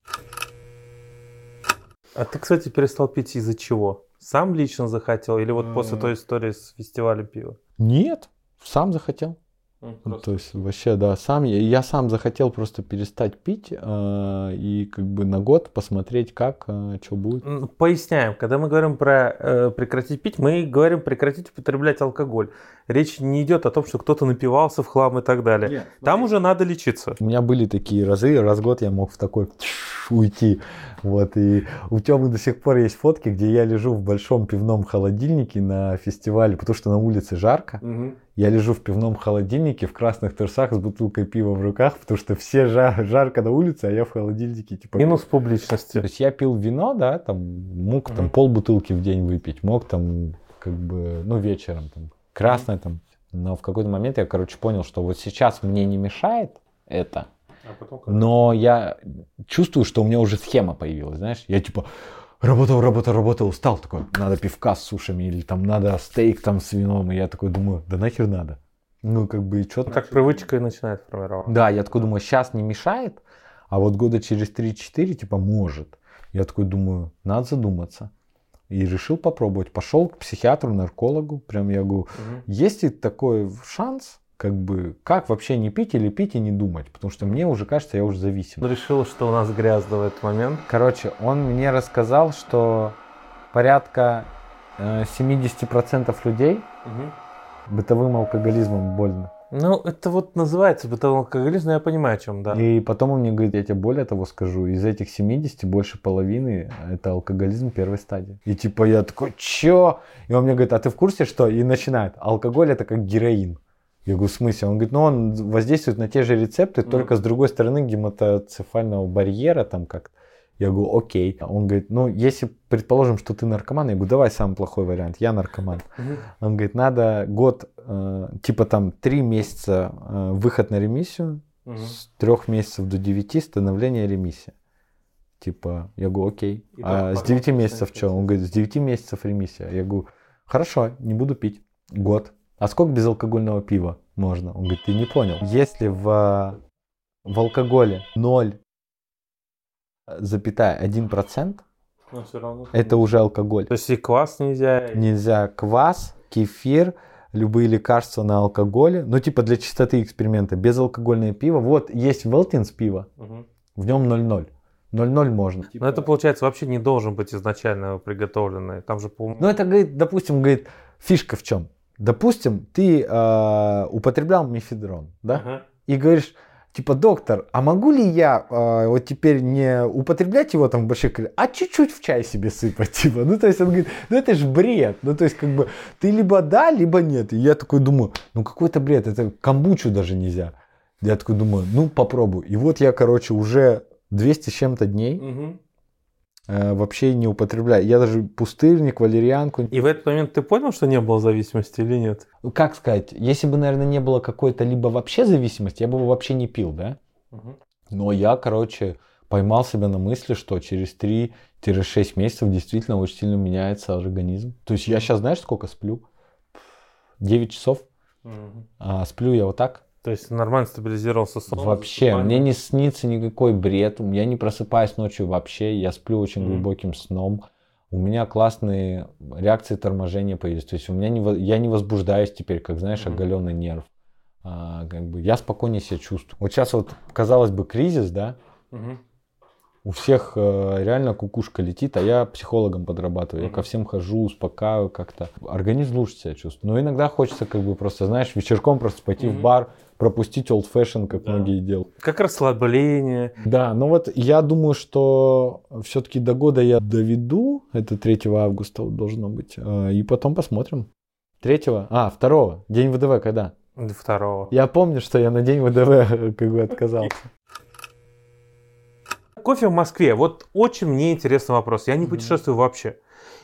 А ты, кстати, перестал пить из-за чего? Сам лично захотел? Или вот после М. той истории с фестивалем пива? Нет, сам захотел. М, Ну, просто. То есть вообще, да, сам я, я сам захотел просто перестать пить э, и как бы на год посмотреть, как, что будет. Поясняем, когда мы говорим про э, прекратить пить, мы говорим прекратить употреблять алкоголь. Речь не идет о том, что кто-то напивался в хлам и так далее. Там уже надо лечиться. У меня были такие разы, раз в год я мог в такой уйти. Вот, и у Тёмы до сих пор есть фотки, где я лежу в большом пивном холодильнике на фестивале, потому что на улице жарко. Я лежу в пивном холодильнике в красных трусах с бутылкой пива в руках, потому что все жа- жарко на улице, а я в холодильнике типа... Минус То публичности. есть я пил вино, да, там мог там Мгм. пол бутылки в день выпить, мог там как бы, ну вечером там красное там. Но в какой-то момент я, короче, понял, что вот сейчас мне не мешает это, но я чувствую, что у меня уже схема появилась, знаешь, я типа работал, работал, работал, устал такой, надо пивка с сушами или там надо стейк там с вином, и я такой думаю, да нахер надо. Ну как бы и что Так привычка и начинает формироваться. да, я такой думаю, сейчас не мешает, а вот года через 3-4, типа, может. Я такой думаю, надо задуматься. И решил попробовать. Пошел к психиатру, наркологу. Прям я говорю, есть ли такой шанс, как бы, как вообще не пить или пить и не думать? Потому что мне уже кажется, я уже зависим. Он решил, что у нас грязно в этот момент. Короче, он мне рассказал, что порядка э, 70% людей бытовым алкоголизмом больно. Ну, это вот называется бытовой алкоголизм, но я понимаю, о чем, да. И потом он мне говорит, я тебе более того скажу, из этих 70 больше половины это алкоголизм первой стадии. И типа я такой, чё? И он мне говорит, а ты в курсе, что? И начинает, алкоголь это как героин. Я говорю, в смысле? Он говорит, ну он воздействует на те же рецепты, только с другой стороны гематоцефального барьера там как-то. Я говорю, окей. Он говорит, ну, если предположим, что ты наркоман, я говорю, давай самый плохой вариант, я наркоман. Он говорит, надо год, э, типа там три месяца э, выход на ремиссию, с трех месяцев до девяти становление ремиссии. Типа, я говорю, окей. И А с 9 месяцев что? Он говорит, с 9 месяцев ремиссия. Я говорю, хорошо, не буду пить. Год. А сколько безалкогольного пива можно? Он говорит, ты не понял. Если в, в алкоголе 0,1%, Но все равно. это уже алкоголь. То есть и квас нельзя. Нельзя квас, кефир, любые лекарства на алкоголе. Ну, типа для чистоты эксперимента. Безалкогольное пиво. Вот есть Велтинс пиво, Мгм. в нем 0,0. 0,0 можно. Но это, получается, вообще не должен быть изначально приготовленный. Там же, по Ну, это, говорит, допустим, говорит, фишка в чем? Допустим, ты э, употреблял мифедрон, да? Ага. И говоришь, типа, доктор, а могу ли я э, вот теперь не употреблять его там в больших количествах, а чуть-чуть в чай себе сыпать, *laughs* типа? Ну, то есть он говорит, ну, это же бред. Ну, то есть, как бы, ты либо да, либо нет. И я такой думаю, ну, какой-то бред, это камбучу даже нельзя. Я такой думаю, ну, попробую. И вот я, короче, уже 200 с чем-то дней Мгм. Э, вообще не употребляю. Я даже пустырник, валерьянку. И в этот момент ты понял, что не было зависимости или нет? Как сказать, если бы, наверное, не было какой-то либо вообще зависимости, я бы вообще не пил, да? Но я, короче, поймал себя на мысли, что через 3-6 месяцев действительно очень сильно меняется организм. То есть я сейчас, знаешь, сколько сплю? 9 часов. Мгм. А сплю я вот так. То есть нормально стабилизировался сон? вообще, засыпание? мне не снится никакой бред. Я не просыпаюсь ночью вообще. Я сплю очень Мгм. глубоким сном. У меня классные реакции торможения появились. То есть у меня не, я не возбуждаюсь теперь, как, знаешь, Мгм. оголенный нерв. А, как бы я спокойнее себя чувствую. Вот сейчас вот, казалось бы, кризис, да, Мгм. у всех э, реально кукушка летит, а я психологом подрабатываю. Я Мгм. ко всем хожу, успокаиваю как-то. Организм лучше себя чувствует. Но иногда хочется как бы просто, знаешь, вечерком просто пойти в Мгм. бар, пропустить old fashion, как Да. многие делают. Как расслабление. Да, ну вот я думаю, что все-таки до года я доведу, это 3 августа должно быть, э, и потом посмотрим. 3, а, 2, день ВДВ когда? До второго. Я помню, что я на день ВДВ *laughs* как бы отказался. Кофе в Москве. Вот очень мне интересный вопрос. Я не путешествую вообще.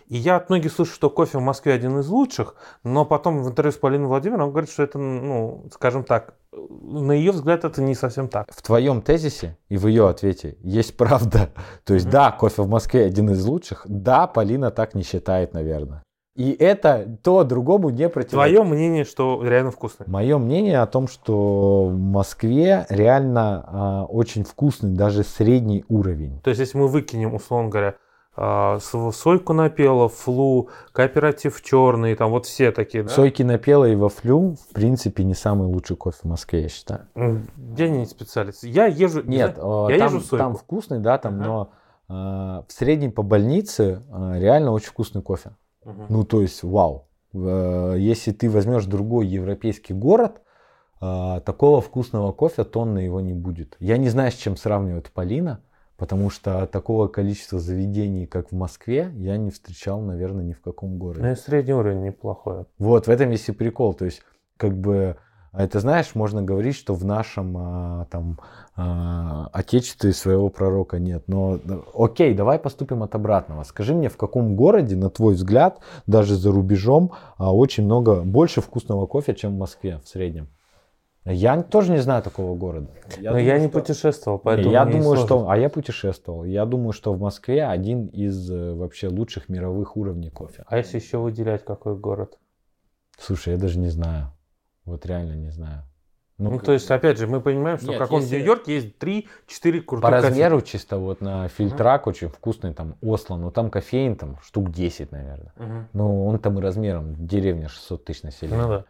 И я от многих слышу, что кофе в Москве один из лучших, но потом в интервью с Полиной Владимировной говорит, что это, ну, скажем так, на ее взгляд, это не совсем так. В твоем тезисе и в ее ответе есть правда. *laughs* То есть, Мгм. да, кофе в Москве один из лучших. Да, Полина так не считает, наверное. И это то другому не противоречит. Твое мнение, что реально вкусно. Мое мнение о том, что в Москве реально а, очень вкусный даже средний уровень. То есть, если мы выкинем, условно говоря, а, с- сойку напела, флу, кооператив черный, там вот все такие, да? Сойки напела и вафлю, в принципе, не самый лучший кофе в Москве, я считаю. Я не специалист. Я езжу... не Нет, знаю, э, я там, езжу там вкусный, да, там, Ага. но э, в среднем по больнице э, реально очень вкусный кофе. Мгм. Ну, то есть, вау. Э, Если ты возьмешь другой европейский город, э, такого вкусного кофе тонны его не будет. Я не знаю, с чем сравнивает Полина, потому что такого количества заведений, как в Москве, я не встречал, наверное, ни в каком городе. Ну и средний уровень неплохой. Вот, в этом весь и прикол. То есть, как бы, а это знаешь, можно говорить, что в нашем а, там а, отечестве своего пророка нет. Но окей, давай поступим от обратного. Скажи мне, в каком городе, на твой взгляд, даже за рубежом, а, очень много, больше вкусного кофе, чем в Москве в среднем? Я тоже не знаю такого города. Но я не путешествовал, поэтому я мне думаю, сложно. что... А я путешествовал. Я думаю, что в Москве один из э, вообще лучших мировых уровней кофе. А если еще выделять какой город? Слушай, я даже не знаю. Вот реально не знаю. Ну, то есть, опять же, мы понимаем, что Нет, в каком если- Нью-Йорке есть 3-4 крутых По размеру чисто вот на фильтрак очень вкусный, там Осло, но там кофеин там штук 10, наверное. Мгм. Ну, он там и размером, деревня 600 тысяч населения. Ну да.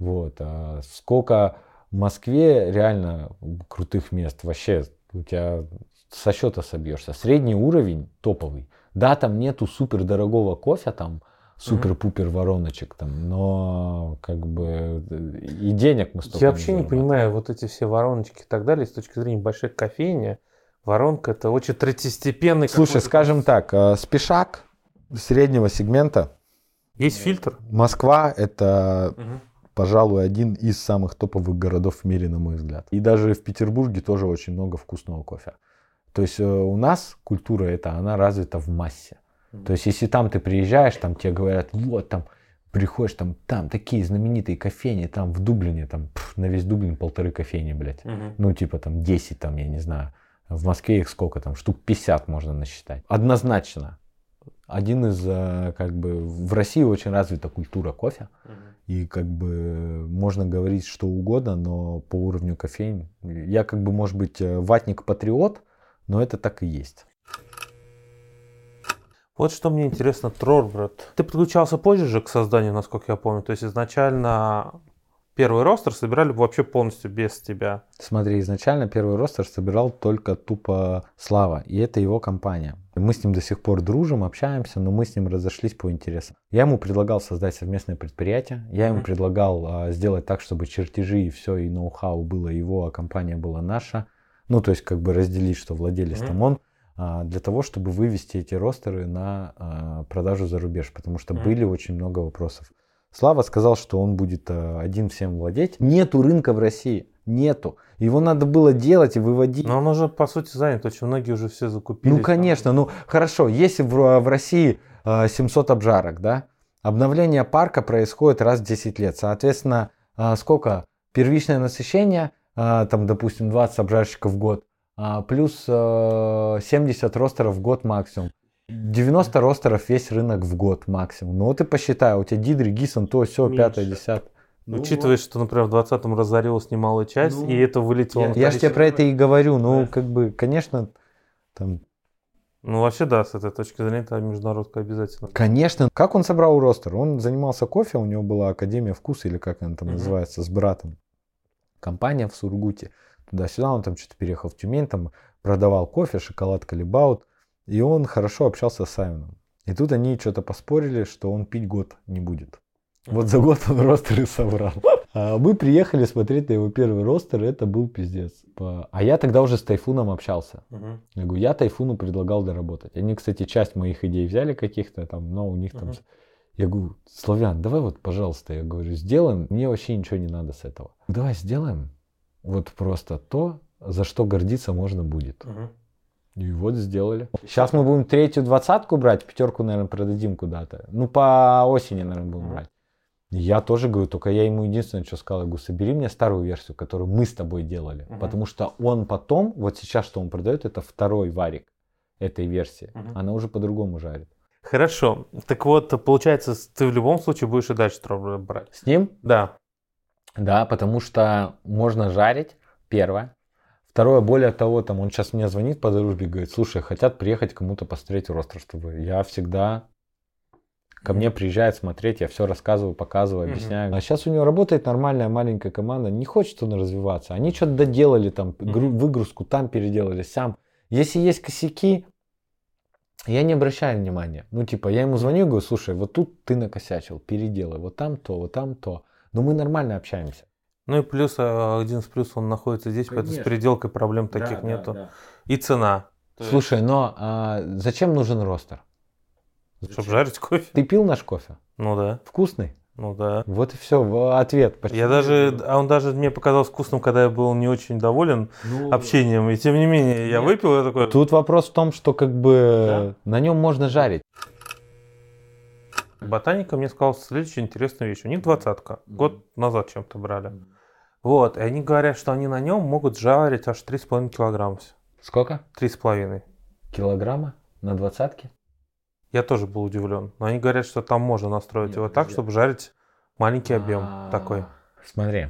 Вот. А сколько в Москве реально крутых мест вообще у тебя со счета собьешься. Средний уровень топовый. Да, там нету супер дорогого кофе, там супер-пупер вороночек, там, но как бы и денег мы столько Я вообще не понимаю вот эти все вороночки и так далее с точки зрения больших кофейни. Воронка это очень третьестепенный. Слушай, скажем так, э, спешак среднего сегмента. Есть фильтр. Москва это, пожалуй, один из самых топовых городов в мире, на мой взгляд. И даже в Петербурге тоже очень много вкусного кофе. То есть э, у нас культура эта, она развита в массе. То есть если там ты приезжаешь, там тебе говорят, вот там приходишь, там, там такие знаменитые кофейни, там в Дублине, там пф, на весь Дублин полторы кофейни, блядь. Ну, типа там 10, там, я не знаю. В Москве их сколько там? Штук 50 можно насчитать. Однозначно. Один из, э, как бы, в России очень развита культура кофе. И как бы можно говорить что угодно, но по уровню кофеин. Я как бы, может быть, э, ватник-патриот, но это так и есть. Вот что мне интересно, Трорбрат. Ты подключался позже же к созданию, насколько я помню. То есть изначально первый ростер собирали вообще полностью без тебя. Смотри, изначально первый ростер собирал только тупо Слава, и это его компания. Мы с ним до сих пор дружим, общаемся, но мы с ним разошлись по интересам. Я ему предлагал создать совместное предприятие, я ему предлагал а, сделать так, чтобы чертежи и все, и ноу-хау было его, а компания была наша. Ну, то есть как бы разделить, что владелец там он, а, для того, чтобы вывести эти ростеры на а, продажу за рубеж, потому что Мгм. были очень много вопросов. Слава сказал, что он будет а, один всем владеть. Нету рынка в России. Нету. Его надо было делать и выводить. Но он уже, по сути, занят. Очень многие уже все закупили. ну, конечно. Ну, хорошо. Если в, в России а, 700 обжарок, да, обновление парка происходит раз в 10 лет. Соответственно, сколько? Первичное насыщение, там, допустим, 20 обжарщиков в год, а, плюс а, 70 ростеров в год максимум. 90 ростеров весь рынок в год максимум. Ну вот и посчитай, у тебя Дидри, Гисон, то, все, пятое, десятое. Ну, Учитывая, что, например, в 20-м разорилась немалая часть, Ну, и это вылетело Я, на я же тебе про это и говорю. Ну, Да. как бы, конечно, там, Ну, вообще, да, с этой точки зрения, это международка обязательно. конечно. Как он собрал ростер? Он занимался кофе, у него была Академия вкуса, или как она там Мгм. называется, с братом. Компания в Сургуте. Туда-сюда он там что-то переехал в Тюмень, там продавал кофе, шоколад Калибаут. И он хорошо общался с Саймоном. И тут они что-то поспорили, что он пить год не будет. Вот за год он ростер и собрал. А мы приехали смотреть на его первый ростер, это был пиздец. А я тогда уже с Тайфуном общался. Я говорю, я Тайфуну предлагал доработать. Они, кстати, часть моих идей взяли каких-то там, но у них там... Я говорю, Славян, давай вот, пожалуйста, я говорю, сделаем, мне вообще ничего не надо с этого. Давай сделаем вот просто то, за что гордиться можно будет. Мгм. И вот сделали. Сейчас мы будем третью двадцатку брать, пятерку, наверное, продадим куда-то. Ну, по осени, наверное, будем брать. Я тоже говорю, только я ему единственное, что сказал, я говорю, собери мне старую версию, которую мы с тобой делали. Мгм. Потому что он потом, вот сейчас, что он продает, это второй варик этой версии. Мгм. Она уже по-другому жарит. Хорошо. Так вот, получается, ты в любом случае будешь и дальше брать. С ним Да. Да, потому что можно жарить, первое. Второе, более того, там он сейчас мне звонит по дружбе, говорит, слушай, хотят приехать кому-то построить ростер, чтобы я всегда ко мне приезжает смотреть, я все рассказываю, показываю, объясняю. А сейчас у него работает нормальная маленькая команда, не хочет он развиваться. Они что-то доделали там, Мгм. выгрузку там переделали, сам. Если есть косяки, я не обращаю внимания. Ну, типа, я ему звоню и говорю, слушай, вот тут ты накосячил, переделай, вот там то, вот там то. Но мы нормально общаемся. Ну и плюс, а, один из плюсов, он находится здесь, поэтому с Конечно. переделкой проблем таких нету. И цена. Слушай, но а, зачем нужен ростер? Чтобы жарить кофе? Ты пил наш кофе? Ну да, Вкусный? ну да. Вот и все, ответ. Почему? Я даже, а он даже мне показался вкусным, когда я был не очень доволен Ну, общением. И тем не менее, я Нет. выпил, я такой, Тут вопрос в том, что как бы на нем можно жарить. Ботаника мне сказал следующую интересную вещь. У них двадцатка. Год назад чем-то брали. Вот, и они говорят, что они на нем могут жарить аж 3,5 килограмма. Сколько? 3,5. Килограмма на двадцатке? Я тоже был удивлен. Но они говорят, что там можно настроить Нет, его так, чтобы жарить маленький объем А, такой. Смотри,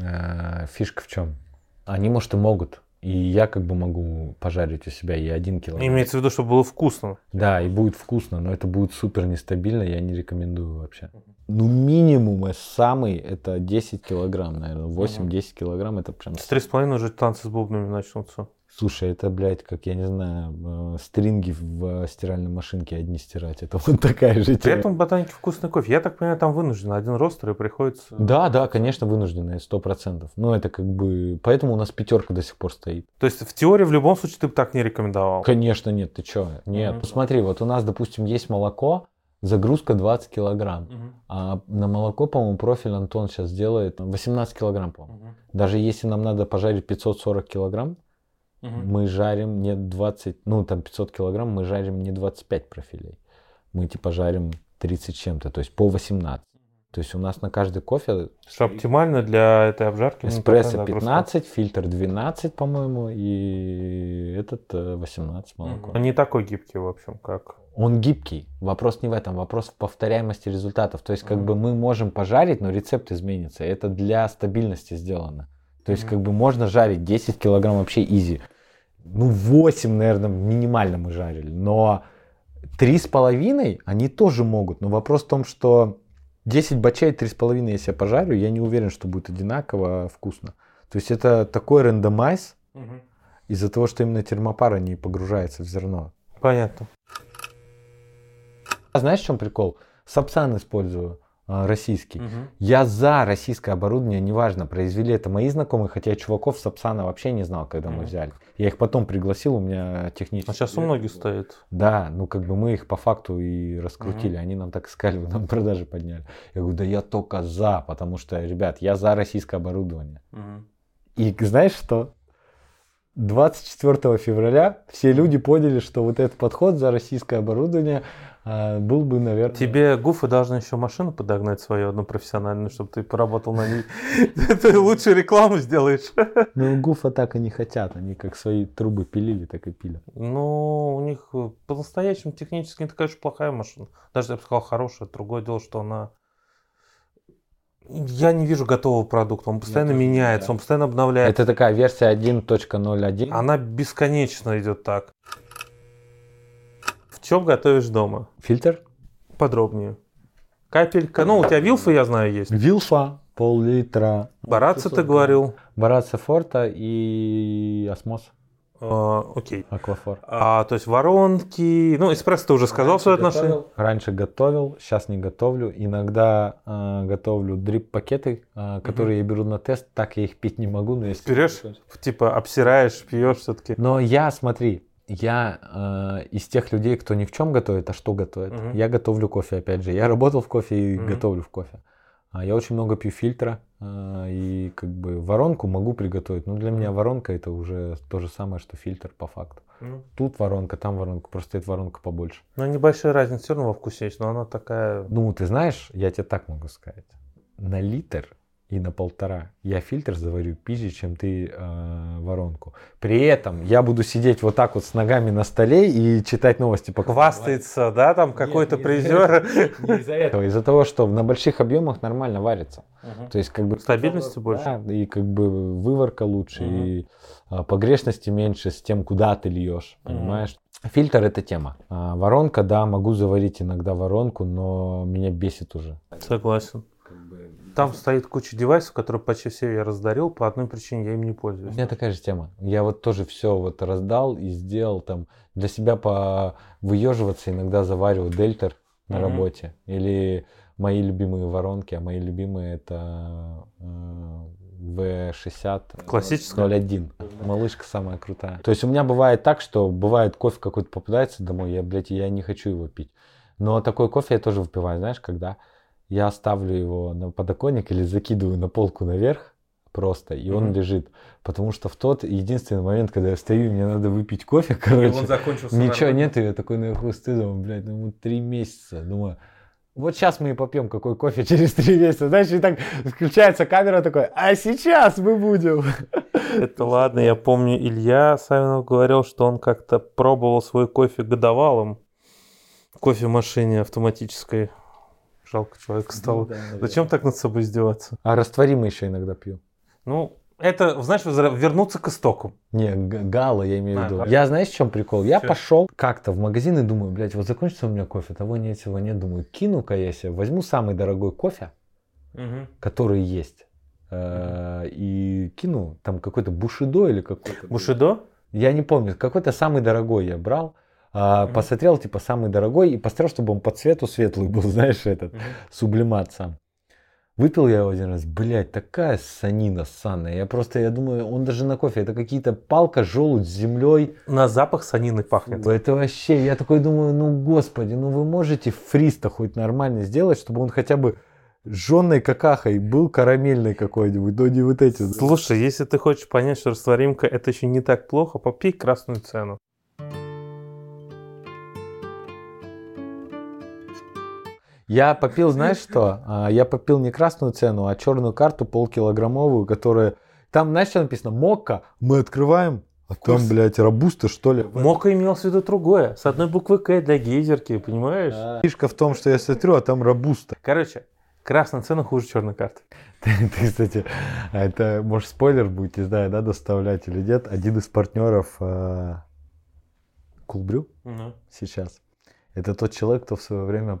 Э, Фишка в чем? Они, может, и могут. И я как бы могу пожарить у себя и один килограмм. Имеется в виду, чтобы было вкусно. Да, и будет вкусно, но это будет супер нестабильно, я не рекомендую вообще. Ну, минимум э, самый, это 10 килограмм, наверное, 8-10 килограмм, это прям... С три с половиной уже танцы с бубнами начнутся. Слушай, это, блядь, как, я не знаю, э, стринги в э, стиральной машинке одни стирать, это вот такая же При тема. этом ботаники вкусный кофе. Я так понимаю, там вынужден. Один ростер и приходится... Да, да, конечно, вынужденные, сто процентов. Но это как бы... Поэтому у нас пятерка до сих пор стоит. То есть в теории в любом случае ты бы так не рекомендовал. Конечно, нет, ты чё? Нет, Мгм. ну смотри, вот у нас, допустим, есть молоко, загрузка 20 килограмм. Мгм. А на молоко, по-моему, профиль Антон сейчас делает 18 килограмм, по-моему. Мгм. Даже если нам надо пожарить 540 килограмм, Мгм. мы жарим не 20, ну там 500 килограмм, мы жарим не 25 профилей. Мы типа жарим 30 с чем-то, то есть по 18. То есть у нас на каждый кофе Что оптимально для этой обжарки? ну, эспрессо такая загрузка. 15, фильтр 12, по-моему, и этот э, 18 молоко. Он не такой гибкий, в общем, как... Он гибкий. Вопрос не в этом, вопрос в повторяемости результатов. То есть, как Мгм. бы мы можем пожарить, но рецепт изменится. Это для стабильности сделано. То есть, Мгм. как бы можно жарить 10 килограмм вообще изи. Ну, 8, наверное, минимально мы жарили. Но три с половиной они тоже могут. Но вопрос в том, что 10 бачей, три с половиной, если я пожарю, я не уверен, что будет одинаково вкусно. То есть это такой рандомайз из-за того, что именно термопара не погружается в зерно. Понятно. А знаешь, в чем прикол? Сапсан использую а, российский. Мгм. Я за российское оборудование, неважно, произвели это мои знакомые, хотя я чуваков Сапсана вообще не знал, когда мы взяли. Я их потом пригласил, у меня технически. А сейчас у многих стоит. Да, ну как бы мы их по факту и раскрутили, они нам так и сказали, вы *laughs* нам продажи подняли. Я говорю, да я только за, потому что, ребят, я за российское оборудование. И знаешь что? 24 февраля все люди поняли, что вот этот подход за российское оборудование был бы, наверное... Тебе гуфы должны еще машину подогнать свою одну профессиональную, чтобы ты поработал на ней. *laughs* Ты лучше рекламу сделаешь. Ну, гуфа так и не хотят, они как свои трубы пилили, так и пилят. Ну, у них по-настоящему технически не такая уж плохая машина. Даже я бы сказал, хорошая. Другое дело, что она... Я не вижу готового продукта. Он постоянно тоже не, меняется, да. он постоянно обновляется. Это такая версия 1.01. Она бесконечно идет так. Чем готовишь дома? Фильтр? Подробнее. Капелька. Ну, у тебя вилфа, я знаю, есть. Вилфа, пол-литра. Бараца ты говорил. Бараца Форта и Осмос. А, Окей. Аквафор. А, то есть воронки. Ну, эспрессо ты уже сказал свое отношение. Раньше готовил, сейчас не готовлю. Иногда э, готовлю дрип-пакеты, э, которые я беру на тест. Так я их пить не могу. Но если... Берешь, типа, обсираешь, пьешь все-таки. Но я, смотри, я э, из тех людей, кто ни в чем готовит, а что готовит. Мгм. Я готовлю кофе, опять же. Я работал в кофе и Мгм. готовлю в кофе. А я очень много пью фильтра. э, и как бы воронку могу приготовить. Но для меня воронка это уже то же самое, что фильтр по факту. Ну, Тут воронка, там воронка. Просто эта воронка побольше. Ну, небольшая разница все равно во вкусе есть, но она такая... Ну, ты знаешь, я тебе так могу сказать. На литр и на полтора я фильтр заварю пизже, чем ты э, воронку. При этом я буду сидеть вот так вот с ногами на столе и читать новости по Хвастается, да, там какой-то призер. *laughs* Не из-за этого, из-за того, что на больших объемах нормально варится. То есть как бы Стабильности больше. Да, и как бы выварка лучше, и а, погрешности меньше с тем, куда ты льешь, понимаешь? Фильтр это тема. А, воронка, да, могу заварить иногда воронку, но меня бесит уже. Согласен. Там стоит куча девайсов, которые почти все я раздарил, по одной причине я им не У пользуюсь. меня такая же тема. Я вот тоже все вот раздал и сделал там для себя по выеживаться иногда завариваю дельтер на Мгм. работе или мои любимые воронки, а мои любимые это э, V60 Классическая? 01. Малышка самая крутая. То есть у меня бывает так, что бывает кофе какой-то попадается домой, я, блядь, я не хочу его пить. Но такой кофе я тоже выпиваю, знаешь, когда я ставлю его на подоконник или закидываю на полку наверх просто, и он Мгм. лежит. Потому что в тот единственный момент, когда я встаю, и мне надо выпить кофе, короче, закончился. ничего нет, и я такой наверху стою, думаю, блядь, ну ему три месяца. Думаю, вот сейчас мы и попьем какой кофе через три месяца. Знаешь, и так включается камера такой, а сейчас мы будем. Это ладно, я помню, Илья Савинов говорил, что он как-то пробовал свой кофе годовалым в кофемашине автоматической. Жалко человека стало. Ну да, наверное. Зачем так над собой издеваться? А растворимый еще иногда пью. Ну, это, знаешь, вернуться к истокам. Не, гала я имею в виду. гала. Я знаешь, в чем прикол? Я Чё? пошел как-то в магазин и думаю, блядь, вот закончится у меня кофе, того нет, всего нет. Думаю, кину-ка я себе, возьму самый дорогой кофе, который есть. э, И кину там какой-то бушидо или какой-то. Бушидо? Я не помню, какой-то самый дорогой я брал. А, Мгм. Посмотрел, типа, самый дорогой, и посмотрел, чтобы он по цвету светлый был, *laughs* знаешь, этот Мгм. сублимат сам. Выпил я его один раз, блядь, такая санина ссаная. Я просто, я думаю, он даже на кофе, это какие-то палка, желудь с землей. На запах санины пахнет. Это вообще, я такой думаю, ну господи, ну вы можете фриз-то хоть нормально сделать, чтобы он хотя бы жженой какахой был карамельный какой-нибудь, но не вот эти. Слушай, если ты хочешь понять, что растворимка это еще не так плохо, попей красную цену. Я попил, знаешь что? А, Я попил не красную цену, а черную карту полкилограммовую, которая... Там, знаешь, что написано? Мокка, мы открываем, а там, Вкус. блядь, робуста, что ли? Мока имел в виду другое. С одной буквы К для гейзерки, понимаешь? А. Фишка в том, что я смотрю, а там робуста. Короче, красная цена хуже черной карты. *laughs* Ты, ты, кстати, а это, может, спойлер будет, не знаю, да, доставлять или нет. Один из партнеров а, Кулбрю сейчас. Это тот человек, кто в свое время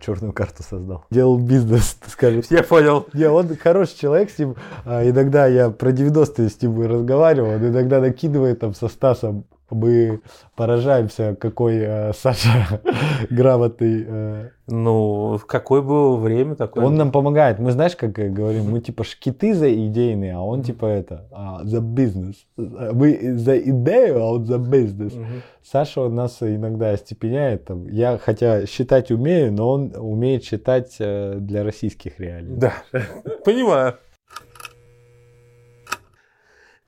черную карту создал. Делал бизнес, так скажем. Я понял. Не, он хороший человек, с ним а, иногда я про 90-е с ним разговаривал, он иногда накидывает там со Стасом, мы поражаемся, какой а, Саша *laughs* грамотный. э. Ну, какое было время такое? Он нам помогает, мы знаешь, как э, говорим, мы типа шкиты за идейные, а он типа это, а, за бизнес. Мы за идею, а он за бизнес. Саша у нас иногда остепеняет. Там. Я хотя считать умею, но он умеет считать э, для российских реалий. Да, *laughs* понимаю.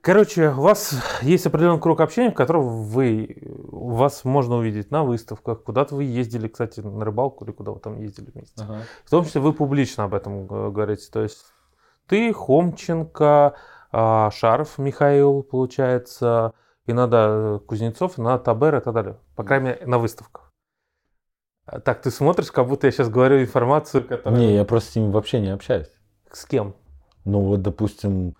Короче, у вас есть определенный круг общения, в котором вы, вас можно увидеть на выставках, куда-то вы ездили, кстати, на рыбалку или куда вы там ездили вместе. Ага. В том числе вы публично об этом говорите. То есть ты, Хомченко, а, Шаров Михаил, получается, иногда Кузнецов, иногда Табер и так далее. По крайней мере, на выставках. А, Так, ты смотришь, как будто я сейчас говорю информацию, которая... Не, я просто с ними вообще не общаюсь. С кем? Ну вот, допустим,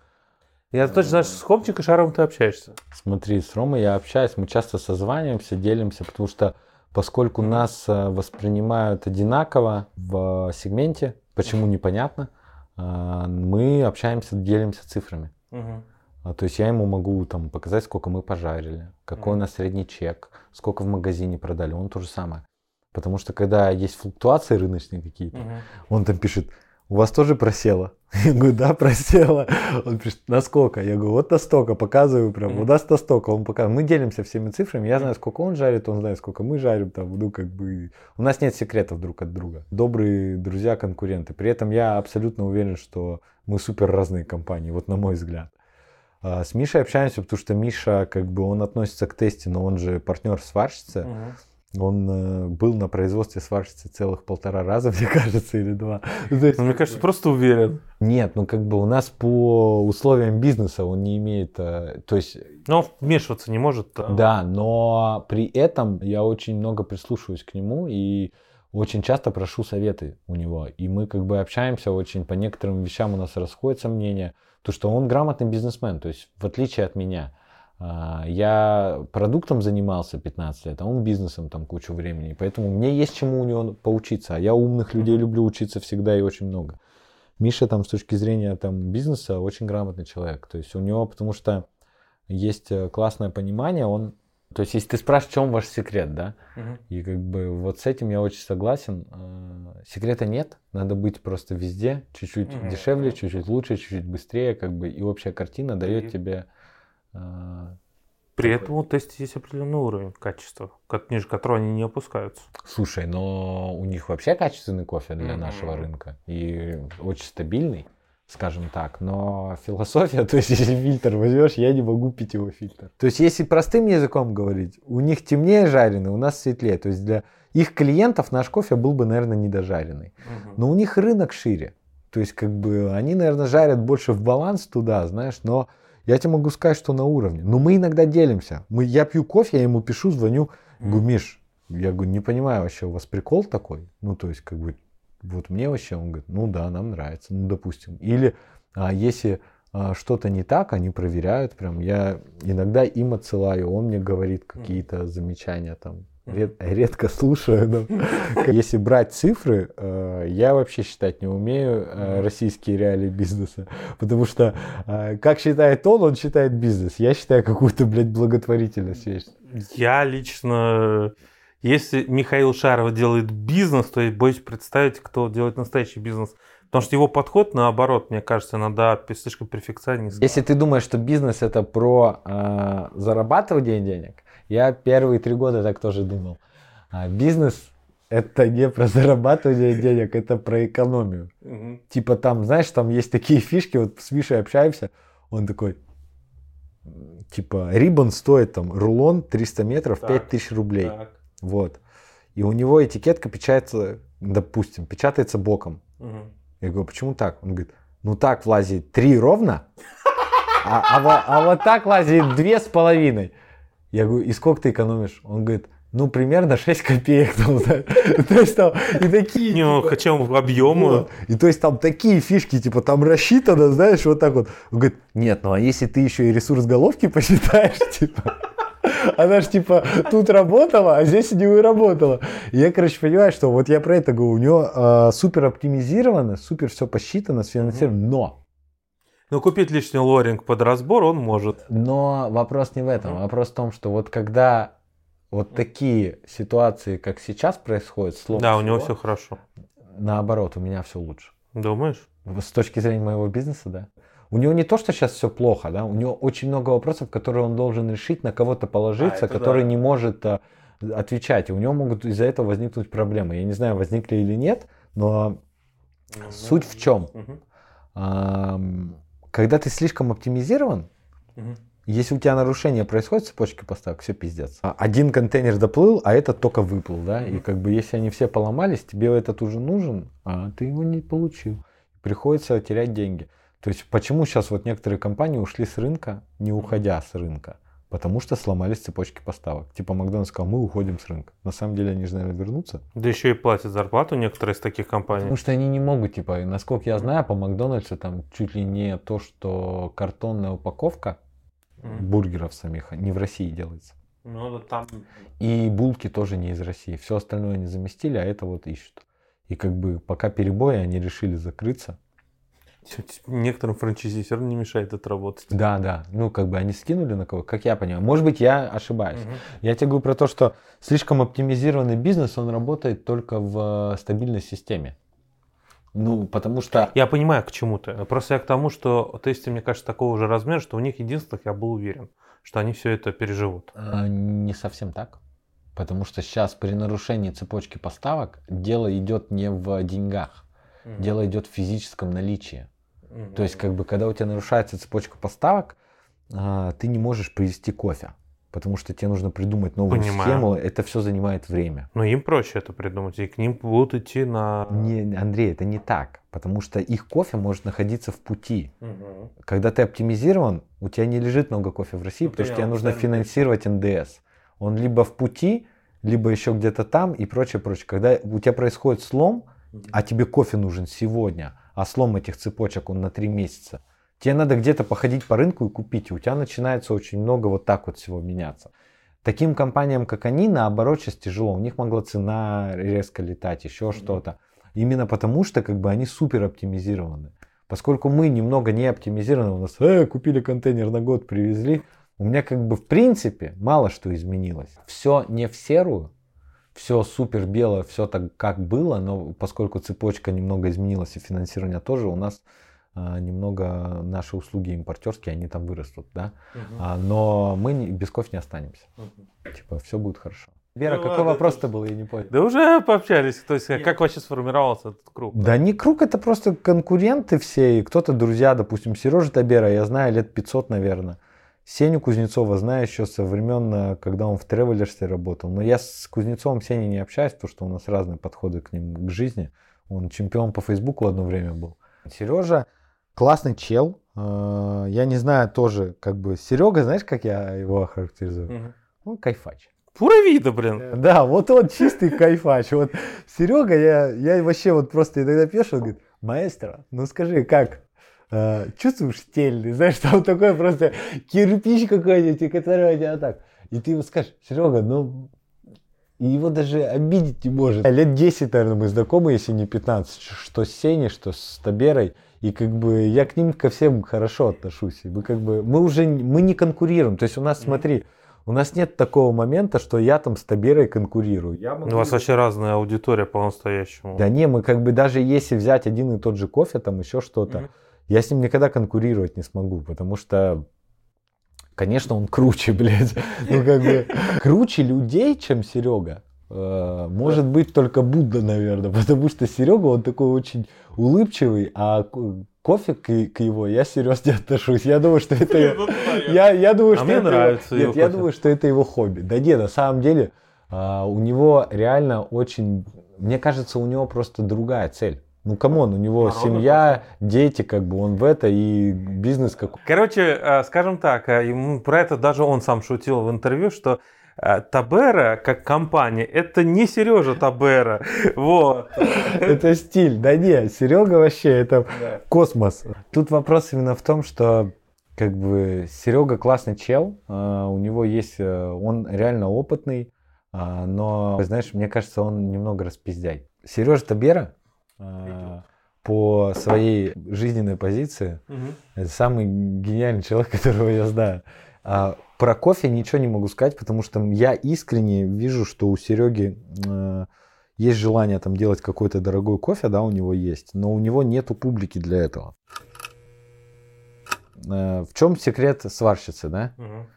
Я точно знаю, что с Хомченко и Шаровым ты общаешься. смотри, с Ромой я общаюсь, мы часто созваниваемся, делимся, потому что поскольку нас э, воспринимают одинаково в сегменте, почему непонятно, а, мы общаемся, делимся цифрами. А, То есть я ему могу там показать, сколько мы пожарили, какой у Мгм. нас средний чек, сколько в магазине продали, он то же самое. Потому что когда есть флуктуации рыночные какие-то, он там пишет, у вас тоже просело? *laughs* Я говорю, да, просело. Он пишет, насколько? Я говорю, вот настолько, показываю прям, у нас настолько. Он показывает. Мы делимся всеми цифрами, я знаю, сколько он жарит, он знает, сколько мы жарим. Там, ну, как бы, у нас нет секретов друг от друга. Добрые друзья, конкуренты. При этом я абсолютно уверен, что мы супер разные компании, вот на мой взгляд. А С Мишей общаемся, потому что Миша, как бы, он относится к тесте, но он же партнер сварщицы. Он э, был на производстве сварщицы целых полтора раза, *laughs* мне кажется, или два. Ну, есть- Ну, мне кажется, просто уверен. Нет, ну как бы у нас по условиям бизнеса он не имеет, э, то есть, Но вмешиваться не может. а. да, но при этом я очень много прислушиваюсь к нему и очень часто прошу советы у него. И мы как бы общаемся очень, по некоторым вещам у нас расходятся мнения, то что он грамотный бизнесмен, то есть в отличие от меня. А, Я продуктом занимался 15 лет, а он бизнесом там кучу времени. Поэтому мне есть чему у него поучиться. А я умных людей люблю учиться всегда и очень много. Миша там с точки зрения там бизнеса очень грамотный человек. То есть у него, потому что есть э, классное понимание, он, то есть если ты спрашиваешь, в чем ваш секрет, да, Мгм. и как бы вот с этим я очень согласен. Э, Секрета нет, надо быть просто везде, чуть-чуть Мгм. дешевле, чуть-чуть лучше, чуть-чуть быстрее, как бы и общая картина дает И- тебе э, При этом у теста есть определенный уровень качества, ниже которого они не опускаются. Слушай, но у них вообще качественный кофе для Мгм. нашего рынка и очень стабильный, скажем так. Но философия, *laughs* то есть если фильтр возьмешь, я не могу пить его фильтр. То есть если простым языком говорить, у них темнее жареный, у нас светлее. То есть для их клиентов наш кофе был бы, наверное, недожаренный. Но у них рынок шире. То есть, как бы, они, наверное, жарят больше в баланс туда, знаешь, но я тебе могу сказать, что на уровне. Но мы иногда делимся. Мы, я пью кофе, я ему пишу, звоню, говорю, Миш, я говорю, не понимаю вообще, у вас прикол такой? Ну, то есть, как бы, вот мне вообще, он говорит, ну да, нам нравится, ну допустим. Или а, если а, что-то не так, они проверяют прям. Я иногда им отсылаю, он мне говорит какие-то замечания там. Ред, редко слушаю, но *laughs* если брать цифры, э, я вообще считать не умею э, российские реалии бизнеса, потому что э, как считает он, он считает бизнес. Я считаю какую-то, блядь, благотворительность. Я лично, если Михаил Шаров делает бизнес, то я боюсь представить, кто делает настоящий бизнес. Потому что его подход, наоборот, мне кажется, иногда слишком перфекционист. Если ты думаешь, что бизнес это про э, зарабатывание денег, я первые три года так тоже думал. А бизнес это не про зарабатывание денег, это про экономию. Мгм. Типа там, знаешь, там есть такие фишки, вот с Мишей общаемся, он такой, типа, рибон стоит там, рулон 300 метров, Так, 5000 рублей. Так. Вот. И у него этикетка печатается, допустим, печатается боком. Мгм. Я говорю, почему так? Он говорит, ну так влазит три ровно, а, а а вот так две с половиной. Я говорю, и сколько ты экономишь? Он говорит, ну примерно 6 копеек. Там, да. *laughs* То есть там и такие... Не, ну, типа, хотя в объему. И то есть там такие фишки, типа там рассчитано, знаешь, вот так вот. Он говорит, нет, ну а если ты еще и ресурс головки посчитаешь, *laughs* типа, она же типа тут работала, а здесь не работала. И я, короче, понимаю, что вот я про это говорю, у него э, супер оптимизировано, супер все посчитано, сфинансировано, но Но купить лишний лоринг под разбор он может. Но вопрос не в этом. Вопрос в том, что вот когда вот такие ситуации, как сейчас происходят, слом Да, у него все хорошо. наоборот, у меня все лучше. Думаешь? С точки зрения моего бизнеса, да. У него не то, что сейчас все плохо, да, у него очень много вопросов, которые он должен решить, на кого-то положиться, А, который да. не может а, отвечать. И у него могут из-за этого возникнуть проблемы. Я не знаю, возникли или нет, но суть в чем? Мгм. Ам, Когда ты слишком оптимизирован, Мгм. Если у тебя нарушение происходит в цепочке поставок, все пиздец. А Один контейнер доплыл, а этот только выплыл, да? И как бы если они все поломались, тебе этот уже нужен, а ты его не получил. Приходится терять деньги. То есть почему сейчас вот некоторые компании ушли с рынка, не уходя с рынка? Потому что сломались цепочки поставок. Типа Макдональдс сказал, мы уходим с рынка. На самом деле они же, наверное, вернутся. Да еще и платят зарплату некоторые из таких компаний. Потому что они не могут, типа, насколько я знаю, по Макдональдсу там чуть ли не то, что картонная упаковка Мгм. бургеров самих не в России делается. Ну, да там... И булки тоже не из России. Все остальное они заместили, а это вот ищут. И как бы пока перебои, они решили закрыться. Некоторым франчайзи равно не мешает это работать. Да, да. Ну, как бы они скинули на кого, как я понимаю. Может быть, я ошибаюсь. Мгм. Я тебе говорю про то, что слишком оптимизированный бизнес, он работает только в э, стабильной системе. Ну, потому что... Я понимаю, к чему ты. Просто я к тому, что тесты, мне кажется, такого же размера, что у них единственных я был уверен, что они все это переживут. э, Не совсем так. Потому что сейчас при нарушении цепочки поставок дело идет не в деньгах. Дело идет в физическом наличии. То есть, как бы, когда у тебя нарушается цепочка поставок, а, ты не можешь привезти кофе. Потому что тебе нужно придумать новую Понимаю. схему. Это все занимает время. Но им проще это придумать, и к ним будут идти на... Не, Андрей, это не так. Потому что их кофе может находиться в пути. Мгм. Когда ты оптимизирован, у тебя не лежит много кофе в России, Ну, потому что тебе нужно финансировать НДС. Он либо в пути, либо еще где-то там и прочее, прочее. Когда у тебя происходит слом, а тебе кофе нужен сегодня, а слом этих цепочек он на три месяца, тебе надо где-то походить по рынку и купить, и у тебя начинается очень много вот так вот всего меняться. Таким компаниям, как они, наоборот, сейчас тяжело. У них могла цена резко летать, еще что-то. Именно потому, что как бы они супер оптимизированы. Поскольку мы немного не оптимизированы, у нас э, купили контейнер на год, привезли, у меня как бы в принципе мало что изменилось. Все не в серую, все супер белое, все так как было, но поскольку цепочка немного изменилась и финансирование тоже, у нас а, немного наши услуги импортерские, они там вырастут, да. А, но мы не- без кофе не останемся. Типа, все будет хорошо. Вера, Ну какой вопрос-то был, я не понял. Да уже пообщались, то есть как вообще сформировался этот круг? Да не круг, это просто конкуренты все, и кто-то друзья, допустим, Сережа Табера, я знаю лет 500, наверное. Сеню Кузнецова знаю еще со времен, э, когда он в Тревелерсе работал. Но я с Кузнецовым Сеней не общаюсь, потому что у нас разные подходы к ним, к жизни. Он чемпион по Фейсбуку одно время был. Сережа классный чел. Э, Я не знаю тоже, как бы, Серега, знаешь, как я его охарактеризую? Мгм. Он кайфач. Пура вида, блин. Да, вот он чистый кайфач. Вот Серега, я, я вообще вот просто иногда пишу, он говорит, маэстро, ну скажи, как? Э, чувствуешь стельный, знаешь, *laughs* там такой просто кирпич какой-нибудь, и который у тебя так. И ты ему скажешь, Серега, ну, и его даже обидеть не может. Лет 10, наверное, мы знакомы, если не 15, что с Сеней, что с Таберой. И как бы я к ним ко всем хорошо отношусь. И мы как бы, мы уже, мы не конкурируем. То есть у нас, смотри, у нас нет такого момента, что я там с Таберой конкурирую. Я могу- У вас вообще разная аудитория по-настоящему. Да не, мы как бы даже если взять один и тот же кофе, там еще что-то, Мгм. Я с ним никогда конкурировать не смогу, потому что, конечно, он круче, *laughs* блядь. Ну, как бы, круче людей, чем Серега. э, Может быть только Будда, наверное, *laughs* потому что Серега, он такой очень улыбчивый, а ко- кофе к, к его я серьезно не отношусь. Я думаю, что это... *laughs* Я, я думаю, А что мне это его- нравится Нет, его я кофе. думаю, что это его хобби. Да нет, на самом деле, а, у него реально очень... Мне кажется, у него просто другая цель. Ну, come on, у него Народный семья, дети, как бы он в это, и бизнес как... Короче, э, скажем так, э, про это даже он сам шутил в интервью, что э, Табера как компания, это не Сережа Табера. *laughs* Вот. *laughs* Это стиль. Да нет, Серега вообще, это космос. Тут вопрос именно в том, что как бы Серега классный чел, у него есть, он реально опытный, а, но, знаешь, мне кажется, он немного распиздяй. Сережа Табера а, по своей жизненной позиции это самый гениальный человек, *laughs* которого я знаю. А, про кофе ничего не могу сказать, потому что я искренне вижу, что у Сереги э, есть желание там делать какой-то дорогой кофе, да, у него есть, но у него нету публики для этого. Э, в чем секрет сварщицы, да? Мгм.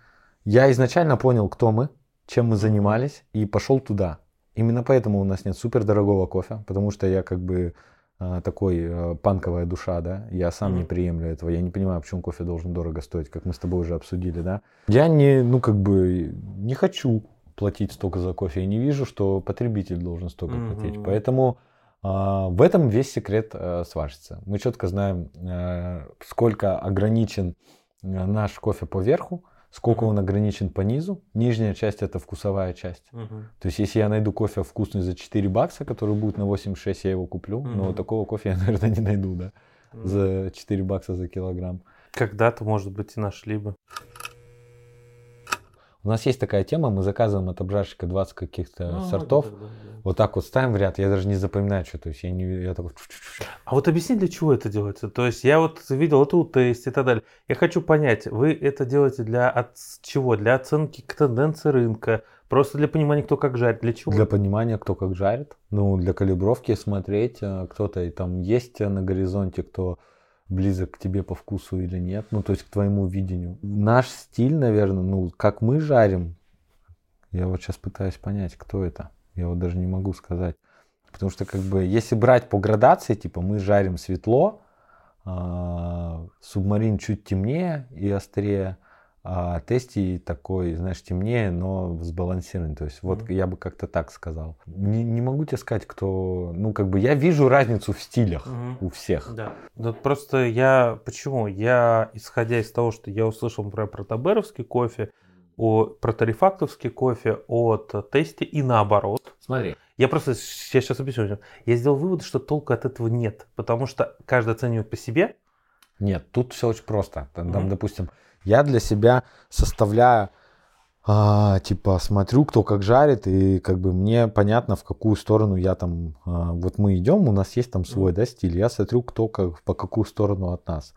Я изначально понял, кто мы, чем мы занимались, и пошел туда. Именно поэтому у нас нет супер дорогого кофе, потому что я как бы э, такой э, панковая душа, да, я сам не Мгм. приемлю этого, я не понимаю, почему кофе должен дорого стоить, как мы с тобой уже обсудили, да. Я не, ну как бы, не хочу платить столько за кофе, и не вижу, что потребитель должен столько платить, Мгм. поэтому а, в этом весь секрет э, сварщицы. Мы четко знаем, э, сколько ограничен э, наш кофе по верху, сколько он ограничен по низу. Нижняя часть это вкусовая часть. Мгм. То есть, если я найду кофе вкусный за 4 бакса, который будет на 86, я его куплю. Но Мгм. такого кофе я, *laughs* наверное, не найду, да. За 4 бакса за килограмм. Когда-то, может быть, и нашли бы. У нас есть такая тема, мы заказываем от обжарщика 20 каких-то А, сортов. да, да, да. Вот так вот ставим в ряд, я даже не запоминаю, что. То есть, я, не, я такой... А вот объясни, для чего это делается. То есть я вот видел это у тест и так далее. Я хочу понять, вы это делаете для от чего? Для оценки к тенденции рынка? Просто для понимания, кто как жарит? Для чего? Для понимания, кто как жарит. Ну, для калибровки смотреть, э, кто-то там есть на горизонте, кто близок к тебе по вкусу или нет. Ну, то есть к твоему видению. Наш стиль, наверное, ну, как мы жарим, я вот сейчас пытаюсь понять, кто это. Я вот даже не могу сказать. Потому что, как бы, если брать по градации, типа, мы жарим светло, а, субмарин чуть темнее и острее, а тести такой, знаешь, темнее, но сбалансированный. То есть вот Мгм. я бы как-то так сказал. Не, не могу тебе сказать, кто... Ну, как бы я вижу разницу в стилях Мгм. у всех. Да. Вот просто я... Почему? Я, исходя из того, что я услышал про протаберовский кофе, о, про тарифактовский кофе от тесте и наоборот. Смотри. Я просто, я сейчас объясню. Я сделал вывод, что толку от этого нет. Потому что каждый оценивает по себе. Нет, тут все очень просто. Там, Мгм. допустим, я для себя составляю, а, типа, смотрю, кто как жарит, и как бы мне понятно, в какую сторону я там, а, вот мы идем, у нас есть там свой, да, стиль, я смотрю, кто как, по какую сторону от нас.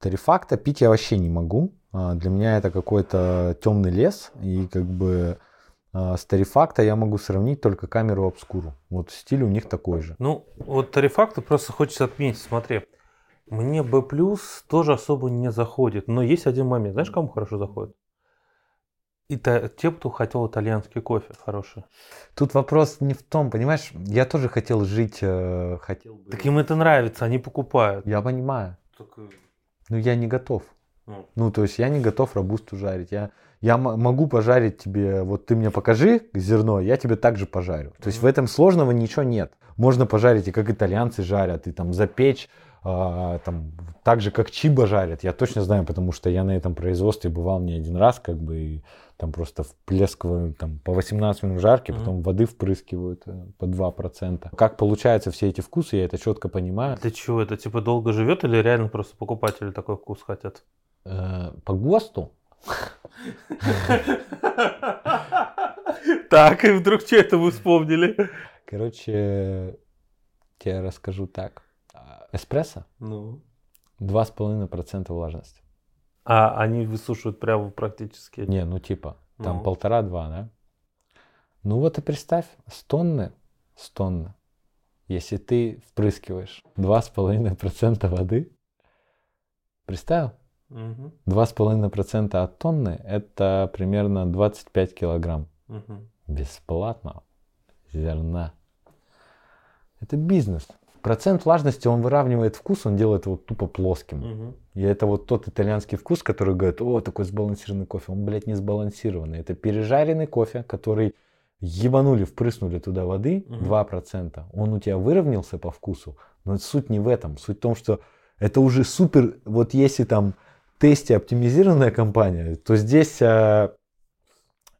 Тарифакта пить я вообще не могу, А, для меня это какой-то темный лес, и как бы а, с тарифакта я могу сравнить только камеру обскуру. Вот стиль у них такой же. Ну, вот тарифакты просто хочется отметить. Смотри, мне B+, тоже особо не заходит. Но есть один момент. Знаешь, кому хорошо заходит? Это те, кто хотел итальянский кофе хороший. Тут вопрос не в том, понимаешь, я тоже хотел жить, э, хотел бы... Так им это нравится, они покупают. Я понимаю, э, но я не готов. ну, Ну, то есть я не готов рабусту жарить. Я, я могу пожарить тебе, вот ты мне покажи зерно, я тебе также пожарю. То есть в этом сложного ничего нет. Можно пожарить и как итальянцы жарят, и там запечь а, там, так же, как чиба жарят, я точно знаю, потому что я на этом производстве бывал не один раз, как бы, и там просто вплескиваю там, по 18 минут жарки, потом воды впрыскивают э, по 2%. Как получаются все эти вкусы, я это четко понимаю. Для чего это? Типа долго живет или реально просто покупатели такой вкус хотят? Э, По ГОСТу Так, и вдруг что это вы вспомнили? Короче, тебе расскажу так. Эспрессо Ну. 2,5% влажности. А они высушивают прямо практически. Не, ну типа, там Ну. полтора-два, да? Ну вот и представь, с тонны, с тонны, если ты впрыскиваешь 2,5% воды, представил? Мгм, 2,5% от тонны это примерно 25 килограмм мгм. бесплатного зерна. Это бизнес. Процент влажности он выравнивает вкус, он делает его тупо плоским. Мгм. И это вот тот итальянский вкус, который говорит, о, такой сбалансированный кофе. Он, блядь, не сбалансированный. Это пережаренный кофе, который ебанули, впрыснули туда воды, Мгм. 2%. Он у тебя выровнялся по вкусу. Но суть не в этом. Суть в том, что это уже супер, вот если там тесте оптимизированная компания, то здесь а,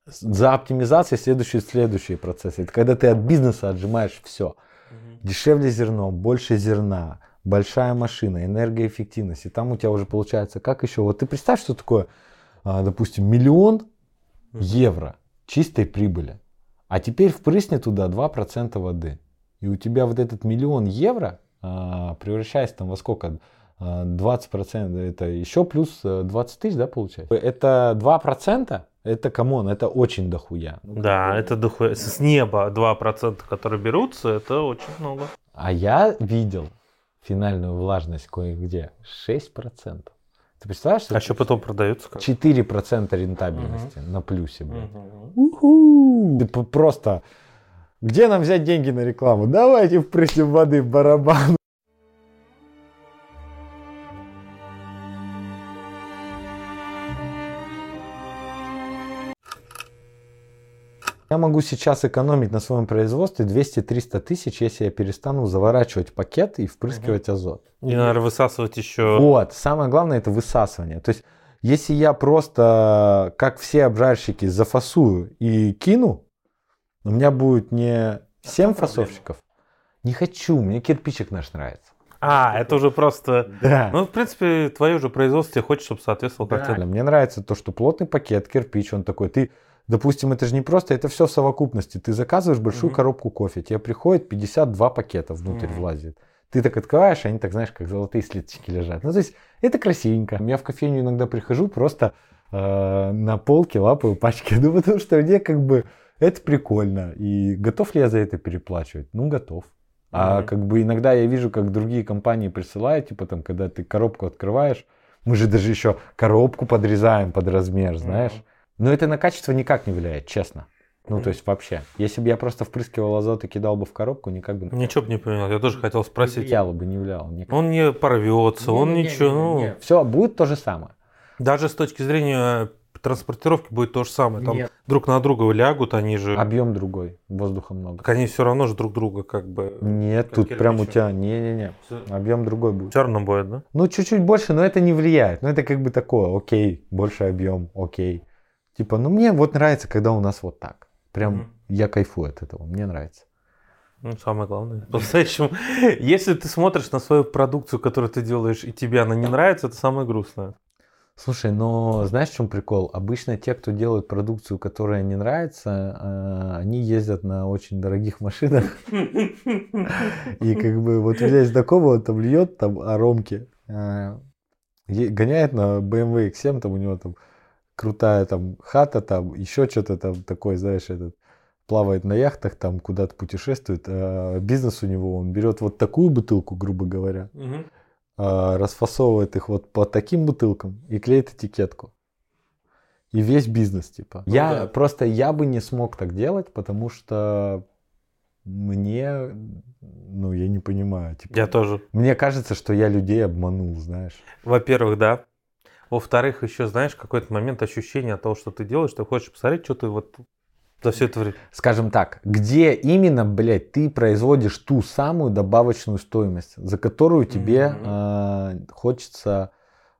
за оптимизацией следующие следующие процессы. Это когда ты от бизнеса отжимаешь все. Дешевле зерно, больше зерна, большая машина, энергоэффективность. И там у тебя уже получается, как еще? Вот ты представь, что такое, а, допустим, миллион евро чистой прибыли. А теперь впрысни туда 2% воды. И у тебя вот этот миллион евро а, превращается там во сколько? А, 20% это еще плюс э, 20 тысяч, да, получается? Это 2%, это come on, это очень дохуя. Ну, Да, это дохуя. С неба 2%, которые берутся, это очень много. А я видел финальную влажность кое-где 6%. Ты представляешь, что А что потом продается? как? 4% рентабельности на плюсе, блядь. Уху! Ты просто... Где нам взять деньги на рекламу? Давайте впрыснем воды в барабан. Я могу сейчас экономить на своем производстве 200-300 тысяч, если я перестану заворачивать пакет и впрыскивать азот. И, наверное, высасывать еще. Вот, самое главное это высасывание. То есть, если я просто, как все обжарщики, зафасую и кину, у меня будет не 7 фасовщиков. Не хочу, мне кирпичик наш нравится. А, это уже просто... *laughs* Да. Ну, в принципе, твое же производство тебе хочет, чтобы соответствовало картине. Мне нравится то, что плотный пакет, кирпич, он такой. Ты, допустим, это же не просто, это все в совокупности. Ты заказываешь большую Мгм. коробку кофе, тебе приходит 52 пакета внутрь Мгм. влазит. Ты так открываешь, они так, знаешь, как золотые слиточки лежат. Ну, то есть, это красивенько. Я в кофейню иногда прихожу, просто э, на полке лапаю пачки. *laughs* Ну, потому что мне как бы это прикольно. И готов ли я за это переплачивать? Ну, готов. А Мгм. как бы иногда я вижу, как другие компании присылают, типа там, когда ты коробку открываешь, мы же даже еще коробку подрезаем под размер, знаешь. Но это на качество никак не влияет, честно. Ну, то есть вообще. Если бы я просто впрыскивал азот и кидал бы в коробку, никак бы Ничего бы не поменял. Я тоже хотел не спросить. влияло бы, не влияло. никак. Он не порвется, он ничего. ну, Все, будет то же самое. Даже с точки зрения транспортировки будет то же самое. Там Нет. друг на друга лягут, они же... Объем другой, воздуха много. Так они все равно же друг друга как бы... Нет, Как тут прям у тебя, не-не-не, объем другой будет. Черным будет, да? Ну, чуть-чуть больше, но это не влияет. Ну, это как бы такое, окей, больше объем, окей. Типа, ну, мне вот нравится, когда у нас вот так. Прям Мгм. я кайфую от этого, мне нравится. Ну, самое главное. *laughs* По-настоящему, если ты смотришь на свою продукцию, которую ты делаешь, и тебе она не нравится, это самое грустное. Слушай, но знаешь, в чем прикол? Обычно те, кто делают продукцию, которая не нравится, э, они ездят на очень дорогих *laughs* машинах. И как бы вот у меня есть знакомый, он там льет там аромки, э, е- гоняет на BMW X7, там у него там крутая там хата, там еще что-то там такое, знаешь, этот плавает на яхтах, там куда-то путешествует. а бизнес у него, он берет вот такую бутылку, грубо говоря, Мгм. а, расфасовывает их вот по таким бутылкам и клеит этикетку. И весь бизнес, типа. Ну я да. просто, я бы не смог так делать, потому что мне, ну, я не понимаю. Типа, Я тоже. Мне кажется, что я людей обманул, знаешь. Во-первых, да. Во-вторых, еще, знаешь, какой-то момент ощущения того, что ты делаешь, ты хочешь посмотреть, что ты вот За все это время. Скажем так, где именно, блядь, ты производишь ту самую добавочную стоимость, за которую тебе э, хочется...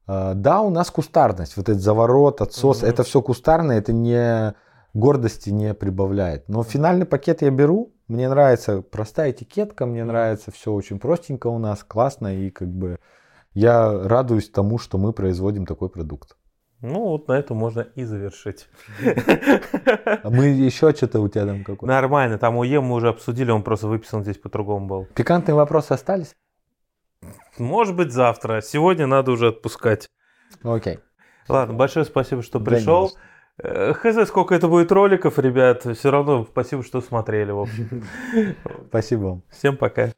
э, да, у нас кустарность, вот этот заворот, отсос, Мгм. это все кустарное, это не гордости не прибавляет. Но финальный пакет я беру, мне нравится простая этикетка, мне нравится все очень простенько у нас, классно, и как бы я радуюсь тому, что мы производим такой продукт. Ну, вот на этом можно и завершить. А мы еще что-то у тебя там какое Нормально, там УЕ мы уже обсудили, он просто выписан здесь по-другому был. Пикантные вопросы остались? Может быть, завтра. Сегодня надо уже отпускать. Окей. Ладно, большое спасибо, что Да пришел. что. Э, Хз, сколько это будет роликов, ребят. Все равно спасибо, что смотрели, в общем. Спасибо вам. Всем пока.